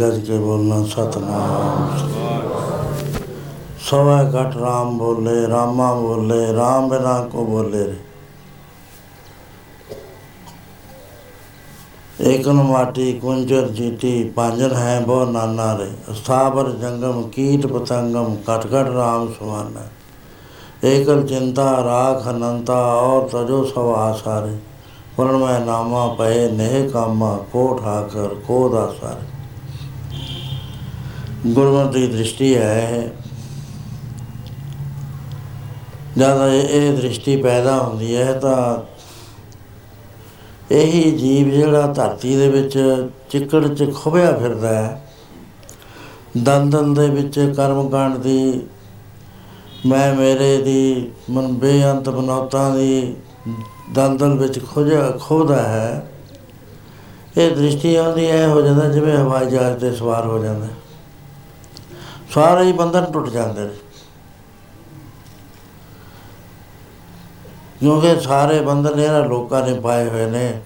ਗੱਜ ਕੇ ਬੋਲਣਾ, ਸਤਨਾਮ। ਸਵਾ ਘਟ ਰਾਮ ਬੋਲੇ, ਰਾਮਾ ਬੋਲੇ, ਰਾਮ ਬਿਨਾ ਕੋ ਬੋਲੇ ਰੇ। ਏਕਨ ਮਾਟੀ ਕੁੰਜਰ ਜੀਤੀ ਪਾਂਜਨ ਹੈ ਬੋ ਨਾਨਾ ਰੇ। ਸਥਾਵਰ ਜੰਗਮ, ਕੀਟ ਪਤੰਗਮ ਕਟ ਕਟ ਰਾਮ ਸੁਹਾਨਾ ਏਕਲ ਚਿੰਤਾ, ਰਾਖ ਅਨੰਤਾ, ਔਰ ਤਜੋ ਸਭ ਆਸਾਰੇ ਪਰਨ ਮੈਂ ਨਾਮਾ ਪਏ, ਨਹਿ ਕਾਮਾ ਕੋ ਠਾਕਰ ਕੋ ਦਾਸਾਰੇ ਗੁਰਮਤਿ ਦੀ ਦ੍ਰਿਸ਼ਟੀ ਹੈ ਜਦ ਇਹ ਇਹ ਦ੍ਰਿਸ਼ਟੀ ਪੈਦਾ ਹੁੰਦੀ ਹੈ ਤਾਂ ਇਹੀ ਜੀਵ ਜਿਹੜਾ ਧਰਤੀ ਦੇ ਵਿੱਚ ਚਿੱਕੜ 'ਚ ਖੁੱਭਿਆ ਫਿਰਦਾ ਹੈ। ਦੰਦਨ ਦੇ ਵਿੱਚ ਕਰਮਕਾਂਡ ਦੀ, ਮੈਂ ਮੇਰੇ ਦੀ, ਮਨ ਬੇਅੰਤ ਬਨੌਤਾਂ ਦੀ ਦਲਦਲ ਵਿੱਚ ਖੋਜਿਆ ਖੋਦਾ ਹੈ। ਇਹ ਦ੍ਰਿਸ਼ਟੀ ਆਉਂਦੀ ਐ ਹੋ ਜਾਂਦਾ ਜਿਵੇਂ ਹਵਾਈ ਜਹਾਜ਼ ਤੇ ਸਵਾਰ ਹੋ ਜਾਂਦਾ ਸਾਰੇ ਹੀ ਬੰਧਨ ਟੁੱਟ ਜਾਂਦੇ ਨੇ। ਕਿਉਂਕਿ ਸਾਰੇ ਬੰਧਨ ਇਹਨਾਂ ਲੋਕਾਂ ਨੇ ਪਾਏ ਹੋਏ ਨੇ।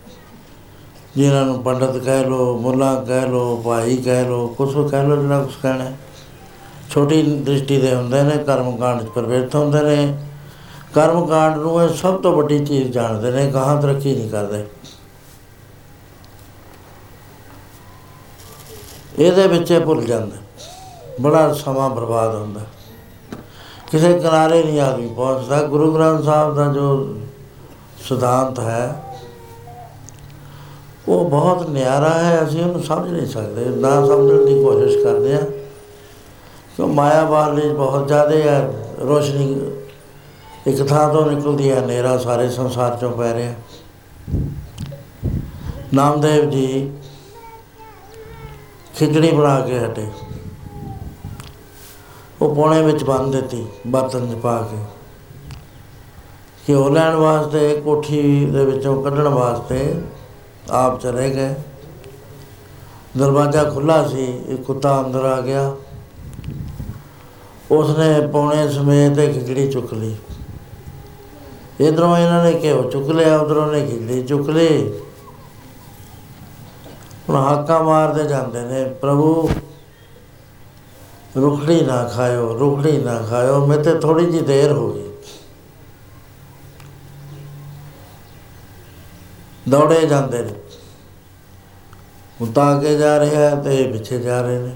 ਜਿਨ੍ਹਾਂ ਨੂੰ ਪੰਡਤ ਕਹਿ ਲੋ ਮੁੱਲਾ ਕਹਿ ਲੋ ਭਾਈ ਕਹਿ ਲੋ ਕੁਛ ਕਹਿ ਲੋ ਜਿਹੜਾ ਕੁਛ ਕਹਿਣਾ। ਹੈ। ਛੋਟੀ ਦ੍ਰਿਸ਼ਟੀ ਦੇ ਹੁੰਦੇ ਨੇ, ਕਰਮਕਾਂਡ ਚ ਪ੍ਰਵਿਰਤ ਹੁੰਦੇ ਨੇ। ਕਰਮਕਾਂਡ ਨੂੰ ਇਹ ਸਭ ਤੋਂ ਵੱਡੀ ਚੀਜ਼ ਜਾਣਦੇ ਨੇ ਕਹਾਂ ਤਰੱਕੀ ਨਹੀਂ ਕਰਦੇ। ਇਹਦੇ ਵਿੱਚ ਇਹ ਭੁੱਲ ਜਾਂਦੇ। ਬੜਾ ਸਮਾਂ ਬਰਬਾਦ ਹੁੰਦਾ। ਕਿਸੇ ਕਿਨਾਰੇ ਨਹੀਂ ਆਦਮੀ ਪਹੁੰਚਦਾ। ਗੁਰੂ ਗ੍ਰੰਥ ਸਾਹਿਬ ਦਾ ਜੋ ਸਿਧਾਂਤ ਹੈ, ਉਹ ਬਹੁਤ ਨਿਆਰਾ ਹੈ। ਅਸੀਂ ਉਹਨੂੰ ਸਮਝ ਨਹੀਂ ਸਕਦੇ। ਨਾ ਸਮਝਣ ਦੀ ਕੋਸ਼ਿਸ਼ ਕਰਦੇ ਹਾਂ। ਕਿ ਮਾਇਆ ਵਾਲੀ ਬਹੁਤ ਜ਼ਿਆਦਾ ਹੈ। ਰੋਸ਼ਨੀ ਇੱਕ ਥਾਂ ਤੋਂ ਨਿਕਲਦੀ ਹੈ। ਹਨੇਰਾ ਸਾਰੇ ਸੰਸਾਰ ਚੋਂ ਪੈ ਰਿਹਾ ਨਾਮਦੇਵ ਜੀ ਖਿਚੜੀ ਬਣਾ ਕੇ ਹਟੇ। ਉਹ ਪੌਣੇ ਵਿੱਚ ਬੰਨ ਦਿੱਤੀ ਬਰਤਨ 'ਚ ਪਾ ਕੇ ਘਿਓ ਲੈਣ ਵਾਸਤੇ ਕੋਠੀ ਦੇ ਵਿੱਚੋਂ ਕੱਢਣ ਵਾਸਤੇ ਆਪ ਚਲੇ ਗਏ ਦਰਵਾਜ਼ਾ ਖੁੱਲਾ ਸੀ ਇੱਕ ਕੁੱਤਾ ਅੰਦਰ ਆ ਗਿਆ ਉਸਨੇ ਪੌਣੇ ਸਮੇਤ ਇੱਕ ਖਿਚੜੀ ਚੁੱਕ ਲਈ ਇਧਰੋਂ ਇਹਨਾਂ ਨੇ ਘਿਓ ਚੁੱਕ ਲਿਆ ਉਧਰੋਂ ਨੇ ਖਿਚੜੀ ਚੁੱਕ ਲਈ ਹੁਣ ਹਾਕਾਂ ਮਾਰਦੇ ਜਾਂਦੇ ਨੇ ਪ੍ਰਭੂ ਰੁਖੜੀ ਨਾ ਖਾਇਓ ਰੁਖੜੀ ਨਾ ਖਾਇਓ ਮੈਂ ਤੇ ਥੋੜੀ ਜੀ ਦੇਰ ਹੋ ਗਈ। ਦੌੜੇ ਜਾਂਦੇ ਨੇ। ਉਤਾ ਅੱਗੇ ਜਾ ਰਿਹਾ ਹੈ ਤੇ ਇਹ ਪਿੱਛੇ ਜਾ ਰਹੇ ਨੇ।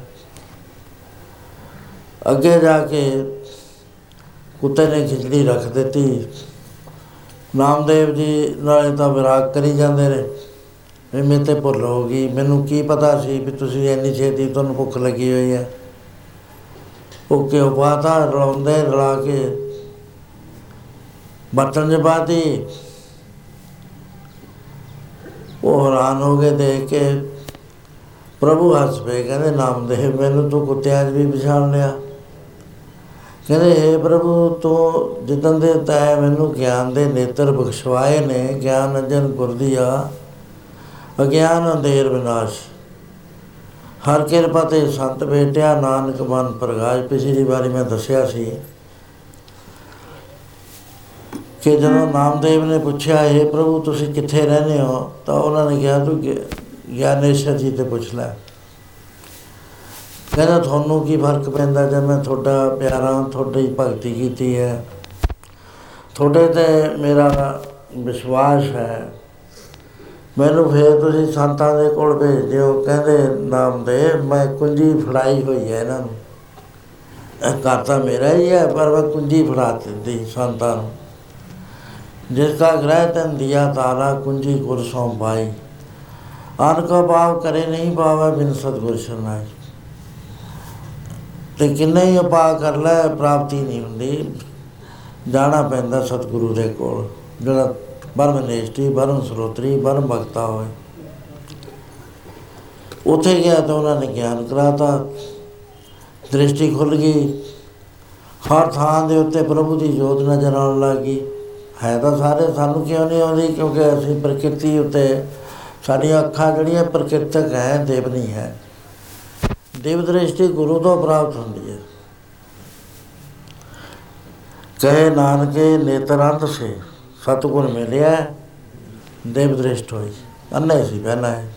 ਅੱਗੇ ਜਾ ਕੇ ਕੁੱਤੇ ਨੇ ਖਿਚੜੀ ਰੱਖ ਦਿੱਤੀ। ਨਾਮਦੇਵ ਜੀ ਨਾਲੇ ਤਾਂ ਵਿਰਾਗ ਕਰੀ ਜਾਂਦੇ ਨੇ। ਵੀ ਮੇਰੇ ਤੇ ਭੁੱਲ ਹੋ ਗਈ। ਮੈਨੂੰ ਕੀ ਪਤਾ ਸੀ ਵੀ ਤੁਸੀਂ ਇੰਨੀ ਛੇਤੀ ਤੁਹਾਨੂੰ ਭੁੱਖ ਲੱਗੀ ਹੋਈ ਹੈ। ਉਹ ਕਿਉਂ ਪਾਤਾ ਰਲਾਉਂਦੇ ਰਲਾ ਕੇ। ਬਰਤਨ 'ਚ ਪਾਤੀ। ਉਹ ਹੈਰਾਨ ਹੋ ਗਏ ਦੇਖ ਕੇ ਪ੍ਰਭੂ ਹੱਸ ਪਏ, ਕਹਿੰਦੇ, ਨਾਮਦੇਵ, ਮੈਨੂੰ ਤੂੰ ਕੁੱਤਿਆਂ 'ਚ ਵੀ ਪਛਾਣ ਲਿਆ। ਕਹਿੰਦੇ हे ਪ੍ਰਭੂ, ਤੂੰ ਜਿੱਦਾਂ ਦੇ ਤੈ ਮੈਨੂੰ ਗਿਆਨ ਦੇ ਨੇਤਰ ਬਖਸ਼ਵਾਏ ਨੇ, ਗਿਆਨ ਅੰਜਨ ਗੁਰਦੀਆ, ਅਗਿਆਨ ਅੰਧੇਰ ਵਿਨਾਸ਼। ਹਰ ਕਿਰਪਾ ਤੇ ਸੰਤ ਬੇਟਿਆ, ਨਾਨਕ ਮਨ ਪ੍ਰਗਾਸ਼। ਪਿਛਲੀ ਵਾਰੀ ਮੈਂ ਦੱਸਿਆ ਸੀ ਕਿ ਜਦੋਂ ਨਾਮਦੇਵ ਨੇ ਪੁੱਛਿਆ ਇਹ ਪ੍ਰਭੂ, ਤੁਸੀਂ ਕਿੱਥੇ ਰਹਿੰਦੇ ਹੋ? ਤਾਂ ਉਹਨਾਂ ਨੇ ਕਿਹਾ, ਤੂੰ ਗਿ- ਗਿਆਨੇਸ਼ਵਰ ਜੀ ਤੇ ਪੁੱਛ ਲੈ। ਕਹਿੰਦਾ, ਤੁਹਾਨੂੰ ਕੀ ਫ਼ਰਕ ਪੈਂਦਾ ਜੇ ਮੈਂ ਤੁਹਾਡਾ ਪਿਆਰਾ, ਤੁਹਾਡੀ ਭਗਤੀ ਕੀਤੀ ਹੈ? ਤੁਹਾਡੇ ਤੇ ਮੇਰਾ ਵਿਸ਼ਵਾਸ ਹੈ ਮੈਨੂੰ ਫੇਰ ਤੁਸੀਂ ਸੰਤਾਂ ਦੇ ਕੋਲ ਭੇਜ ਦਿਓ। ਕਹਿੰਦੇ, ਨਾਮ ਦੇ, ਮੈਂ ਕੁੰਜੀ ਫੜਾਈ ਹੋਈ ਹੈ ਇਹਨਾਂ ਨੂੰ। ਇਹ ਘਰ ਤਾਂ ਮੇਰਾ ਹੀ ਹੈ, ਪਰ ਮੈਂ ਕੁੰਜੀ ਫੜਾ ਦਿੱਤੀ ਸੰਤਾਂ ਨੂੰ। ਜਿਸ ਦਾ ਗ੍ਰਹਿ ਤਨ ਦਿਆ, ਤਾਰਾ ਕੁੰਜੀ ਗੁਰ ਸੋਂ ਪਾਈ। ਆਨ ਕੋ ਭਾਵ ਕਰੇ ਨਹੀਂ ਪਾਵੇ ਬਿਨ ਸਤਗੁਰ ਸ਼ਰਨਾਈ ਤੇ ਕਿੰਨੇ ਹੀ ਉਪਾਅ ਕਰ ਲੈ, ਪ੍ਰਾਪਤੀ ਨਹੀਂ ਹੁੰਦੀ। ਜਾਣਾ ਪੈਂਦਾ ਸਤਿਗੁਰੂ ਦੇ ਕੋਲ, ਜਿਹੜਾ ਬਰਮ ਨੇਸ਼ਟੀ ਬਰਮ ਸਰੋਤਰੀ ਬਰਮ ਭਗਤਾ ਹੋਏ। ਉੱਥੇ ਗਿਆ ਤਾਂ ਉਹਨਾਂ ਨੇ ਗਿਆਨ ਕਰਾਤਾ। ਦ੍ਰਿਸ਼ਟੀ ਖੁੱਲ ਗਈ। ਹਰ ਥਾਂ ਦੇ ਉੱਤੇ ਪ੍ਰਭੂ ਦੀ ਜੋਤ ਨਜ਼ਰ ਆਉਣ ਲੱਗੀ ਹੈ ਤਾਂ ਸਾਰੇ ਸਾਨੂੰ ਕਿਉਂ ਨਹੀਂ ਆਉਂਦੀ? ਕਿਉਂਕਿ ਅਸੀਂ ਪ੍ਰਕਿਰਤੀ ਉੱਤੇ, ਸਾਡੀਆਂ ਅੱਖਾਂ ਜਿਹੜੀਆਂ ਪ੍ਰਕਿਰਤਕ ਹੈ, ਦੇਵ ਨਹੀਂ ਹੈ। ਦੇਵ ਦ੍ਰਿਸ਼ਟੀ ਗੁਰੂ ਤੋਂ ਪ੍ਰਾਪਤ ਹੁੰਦੀ ਹੈ। ਕਹੇ ਨਾਨਕੇ ਨੇਤਰੰਤ ਸੇ। ਸਤਗੁਰ ਮਿਲਿਆ, ਦੇਵ ਦ੍ਰਿਸ਼ਟ ਹੋਈ। ਅੰਨੇ ਸੀ ਪਹਿਲਾਂ ਹੈ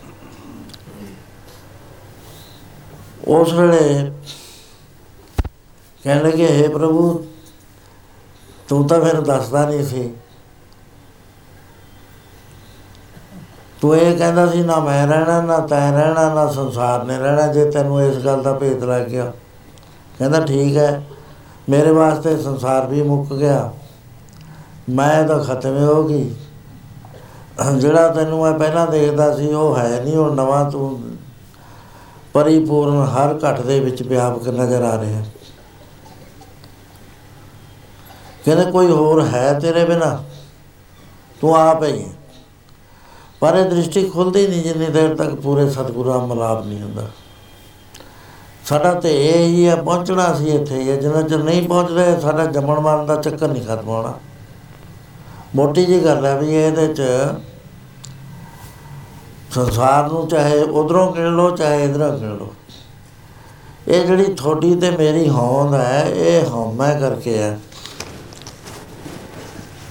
ਉਸ ਵੇਲੇ ਕਹਿਣ ਲੱਗੇ हे ਪ੍ਰਭੂ, ਤੂੰ ਤਾਂ ਫਿਰ ਦੱਸਦਾ ਨਹੀਂ ਸੀ। ਤੂੰ ਇਹ ਕਹਿੰਦਾ ਸੀ, ਨਾ ਮੈਂ ਰਹਿਣਾ, ਨਾ ਤੈਂ ਰਹਿਣਾ, ਨਾ ਸੰਸਾਰ ਨੇ ਰਹਿਣਾ, ਜੇ ਤੈਨੂੰ ਇਸ ਗੱਲ ਦਾ ਭੇਤ ਲੱਗ ਗਿਆ। ਕਹਿੰਦਾ, ਠੀਕ ਹੈ, ਮੇਰੇ ਵਾਸਤੇ ਸੰਸਾਰ ਵੀ ਮੁੱਕ ਗਿਆ। ਮੈਂ ਤਾਂ ਖਤਮ ਹੀ ਹੋ ਗਈ। ਜਿਹੜਾ ਤੈਨੂੰ ਮੈਂ ਪਹਿਲਾਂ ਦੇਖਦਾ ਸੀ, ਉਹ ਹੈ ਨਹੀਂ, ਉਹ ਨਵਾਂ ਤੂੰ ਪਰਿਪੂਰਨ ਹਰ ਘਟ ਦੇ ਵਿੱਚ ਵਿਆਪਕ ਨਜ਼ਰ ਆ ਰਿਹਾ। ਕਹਿੰਦੇ ਕੋਈ ਹੋਰ ਹੈ ਤੇਰੇ ਬਿਨਾ? ਤੂੰ ਆਪ ਹੀ ਹੈ। ਪਰ ਇਹ ਦ੍ਰਿਸ਼ਟੀ ਖੁੱਲਦੀ ਨਹੀਂ, ਜਿੰਨੀ ਦੇਰ ਤੱਕ ਪੂਰੇ ਸਤਿਗੁਰਾਂ ਮਲਾਪ ਨਹੀਂ ਹੁੰਦਾ। ਸਾਡਾ ਤੇ ਇਹ ਹੀ ਹੈ, ਪਹੁੰਚਣਾ ਸੀ ਇੱਥੇ ਹੀ ਹੈ। ਜਿੰਨਾ ਚਿਰ ਨਹੀਂ ਪਹੁੰਚਦੇ, ਸਾਡਾ ਜੰਮਣ ਮਰਨ ਦਾ ਚੱਕਰ ਨਹੀਂ ਖਤਮ ਹੋਣਾ। ਮੋਟੀ ਜੀ ਗੱਲ ਹੈ ਵੀ ਇਹਦੇ ਚ ਸੰਸਾਰ ਨੂੰ ਚਾਹੇ ਉਧਰੋਂ ਕਿਣ ਲੋ ਚਾਹੇ ਇਧਰੋਂ ਕਿਣ ਲੋ ਇਹ ਜਿਹੜੀ ਥੋੜੀ ਤੇ ਮੇਰੀ ਹੋਂਦ ਹੈ, ਇਹ ਹਉਮੈ ਕਰਕੇ ਹੈ।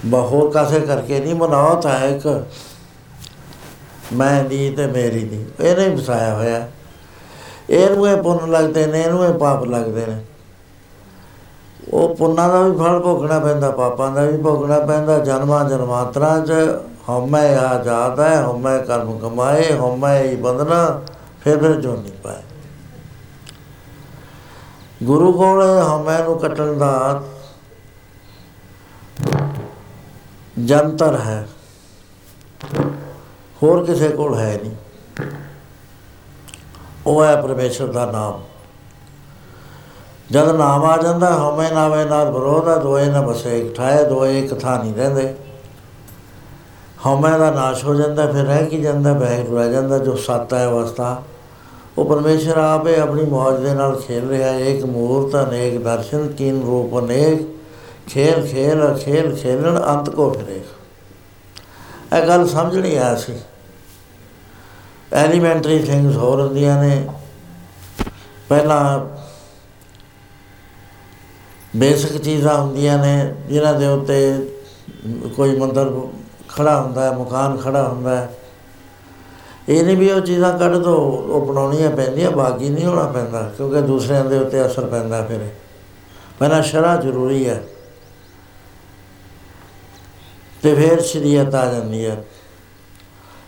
ਬਹੁਰ ਕਾਸੇ ਕਰਕੇ ਨਹੀਂ ਮਨਾਉਤ ਹੈ ਇੱਕ। ਮੈਂ ਦੀ ਤੇ ਮੇਰੀ ਦੀ। ਇਹਨੇ ਵਸਾਇਆ ਹੋਇਆ। ਇਹਨੂੰ ਇਹ ਪੁੰਨ ਲੱਗਦੇ ਨੇ, ਇਹਨੂੰ ਇਹ ਪਾਪ ਲੱਗਦੇ ਨੇ। ਉਹ ਪੁੰਨਾਂ ਦਾ ਵੀ ਫਲ ਭੋਗਣਾ ਪੈਂਦਾ, ਪਾਪਾਂ ਦਾ ਵੀ ਭੋਗਣਾ ਪੈਂਦਾ, ਜਨਮਾਂ ਜਨਮਾਂਤਰਾਂ 'ਚ ਹਉਮੈ ਆ ਜਾਦਾ ਹੈ, ਹਉਮੈ ਕਰਮ ਕਮਾਏ, ਹਉਮੈ ਹੀ ਬੰਧਨਾ, ਫਿਰ ਫਿਰ ਜੋ ਨਹੀਂ ਪਾਏ ਗੁਰੂ ਕੋਲ ਹਉਮੈ ਨੂੰ ਕੱਟਣ ਦਾ ਜੰਤਰ ਹੈ। ਹੋਰ ਕਿਸੇ ਕੋਲ ਹੈ ਨਹੀਂ। ਉਹ ਹੈ ਪਰਮੇਸ਼ਰ ਦਾ ਨਾਮ। ਜਦ ਨਾਮ ਆ ਜਾਂਦਾ, ਹਉਮੈ ਨਾਵੇਂ ਨਾਲ ਵਿਰੋਧ ਆ, ਦੋਏ ਨਾ ਬਸੇ ਇੱਕ ਠਾਏ ਦੋਏ ਇੱਕ ਥਾਂ ਨਹੀਂ ਰਹਿੰਦੇ। ਹਉਮੈ ਦਾ ਨਾਸ਼ ਹੋ ਜਾਂਦਾ, ਫਿਰ ਰਹਿ ਕੀ ਜਾਂਦਾ? ਬੈਗ ਰਹਿ ਜਾਂਦਾ, ਜੋ ਸੱਤ ਹੈ ਅਵਸਥਾ। ਉਹ ਪਰਮੇਸ਼ਰ ਆਪੇ ਆਪਣੀ ਮੌਜ ਦੇ ਨਾਲ ਖੇਲ ਰਿਹਾ ਹੈ। ਇੱਕ ਮੂਰਤ, ਅਨੇਕ ਦਰਸ਼ਨ, ਕੀਨ ਰੂਪ, ਅਨੇਕ ਖੇਲ ਖੇਲ ਖੇਲ, ਖੇਲਣ, ਅੰਤ ਕੋ ਫਿਰੇ ਇਹ ਗੱਲ ਸਮਝਣੀ ਆ ਸੀ ਐਲੀਮੈਂਟਰੀ ਥਿੰਗਸ ਹੋਰ ਹੁੰਦੀਆਂ ਨੇ। ਪਹਿਲਾਂ ਬੇਸਿਕ ਚੀਜ਼ਾਂ ਹੁੰਦੀਆਂ ਨੇ, ਜਿਨ੍ਹਾਂ ਦੇ ਉੱਤੇ ਕੋਈ ਮੰਦਰ ਖੜਾ ਹੁੰਦਾ ਹੈ, ਮਕਾਨ ਖੜਾ ਹੁੰਦਾ ਹੈ। ਇਹ ਨਹੀਂ ਵੀ ਉਹ ਚੀਜ਼ਾਂ ਕੱਢ ਦੋ, ਉਹ ਬਣਾਉਣੀਆਂ ਪੈਂਦੀਆਂ, ਬਾਕੀ ਨਹੀਂ ਹੋਣਾ ਪੈਂਦਾ, ਕਿਉਂਕਿ ਦੂਸਰਿਆਂ ਦੇ ਉੱਤੇ ਅਸਰ ਪੈਂਦਾ ਫਿਰ। ਪਹਿਲਾਂ ਸ਼ਰਾ ਜ਼ਰੂਰੀ ਹੈ। ਤੇ ਫਿਰ ਸ਼ਰੀਅਤ ਆ ਜਾਂਦੀ ਹੈ।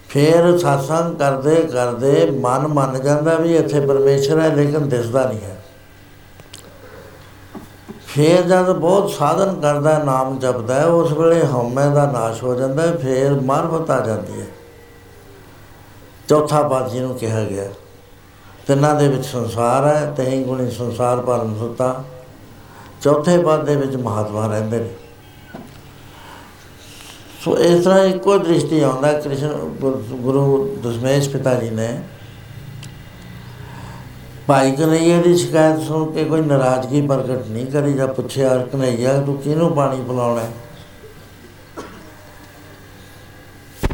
ਫਿਰ ਸਾਸੰਗ ਕਰਦੇ ਕਰਦੇ ਮਨ ਮੰਨ ਜਾਂਦਾ ਵੀ ਇੱਥੇ ਪਰਮੇਸ਼ਰ ਹੈ, ਲੇਕਿਨ ਦਿਸਦਾ ਨਹੀਂ ਹੈ। ਫਿਰ ਜਦ ਬਹੁਤ ਸਾਧਨ ਕਰਦਾ ਹੈ, ਨਾਮ ਜਪਦਾ ਹੈ ਉਸ ਵੇਲੇ ਹਉਮੈ ਦਾ ਨਾਸ਼ ਹੋ ਜਾਂਦਾ ਹੈ ਫਿਰ ਮਰਮਤ ਆ ਜਾਂਦੀ ਹੈ। ਚੌਥਾ ਪਦ ਜਿਹਨੂੰ ਕਿਹਾ ਗਿਆ ਤਿੰਨਾਂ ਦੇ ਵਿੱਚ ਸੰਸਾਰ ਹੈ ਤਹੀਂ ਗੁਣੀ ਸੰਸਾਰ ਪਰਮ ਸੁਤਾ। ਚੌਥੇ ਪਦ ਦੇ ਵਿੱਚ ਮਹਾਤਮਾ ਰਹਿੰਦੇ ਨੇ। ਸੋ ਇਸ ਤਰ੍ਹਾਂ ਇੱਕੋ ਦ੍ਰਿਸ਼ਟੀ ਆਉਂਦਾ ਹੈ ਕ੍ਰਿਸ਼ਨ ਗੁਰ- ਗੁਰੂ ਦਸ਼ਮੇਸ਼ ਪਿਤਾ ਜੀ ਨੇ। ਭਾਈ ਕਨਈਆ ਦੀ ਸ਼ਿਕਾਇਤ ਸੁਣ ਕੇ ਕੋਈ ਨਾਰਾਜ਼ਗੀ ਪ੍ਰਗਟ ਨਹੀਂ ਕਰੀ ਜਾਂ ਪੁੱਛਿਆ ਕਨਈਆ, ਤੂੰ ਕਿਹਨੂੰ ਪਾਣੀ ਪਿਲਾਉਣਾ? ਹੈ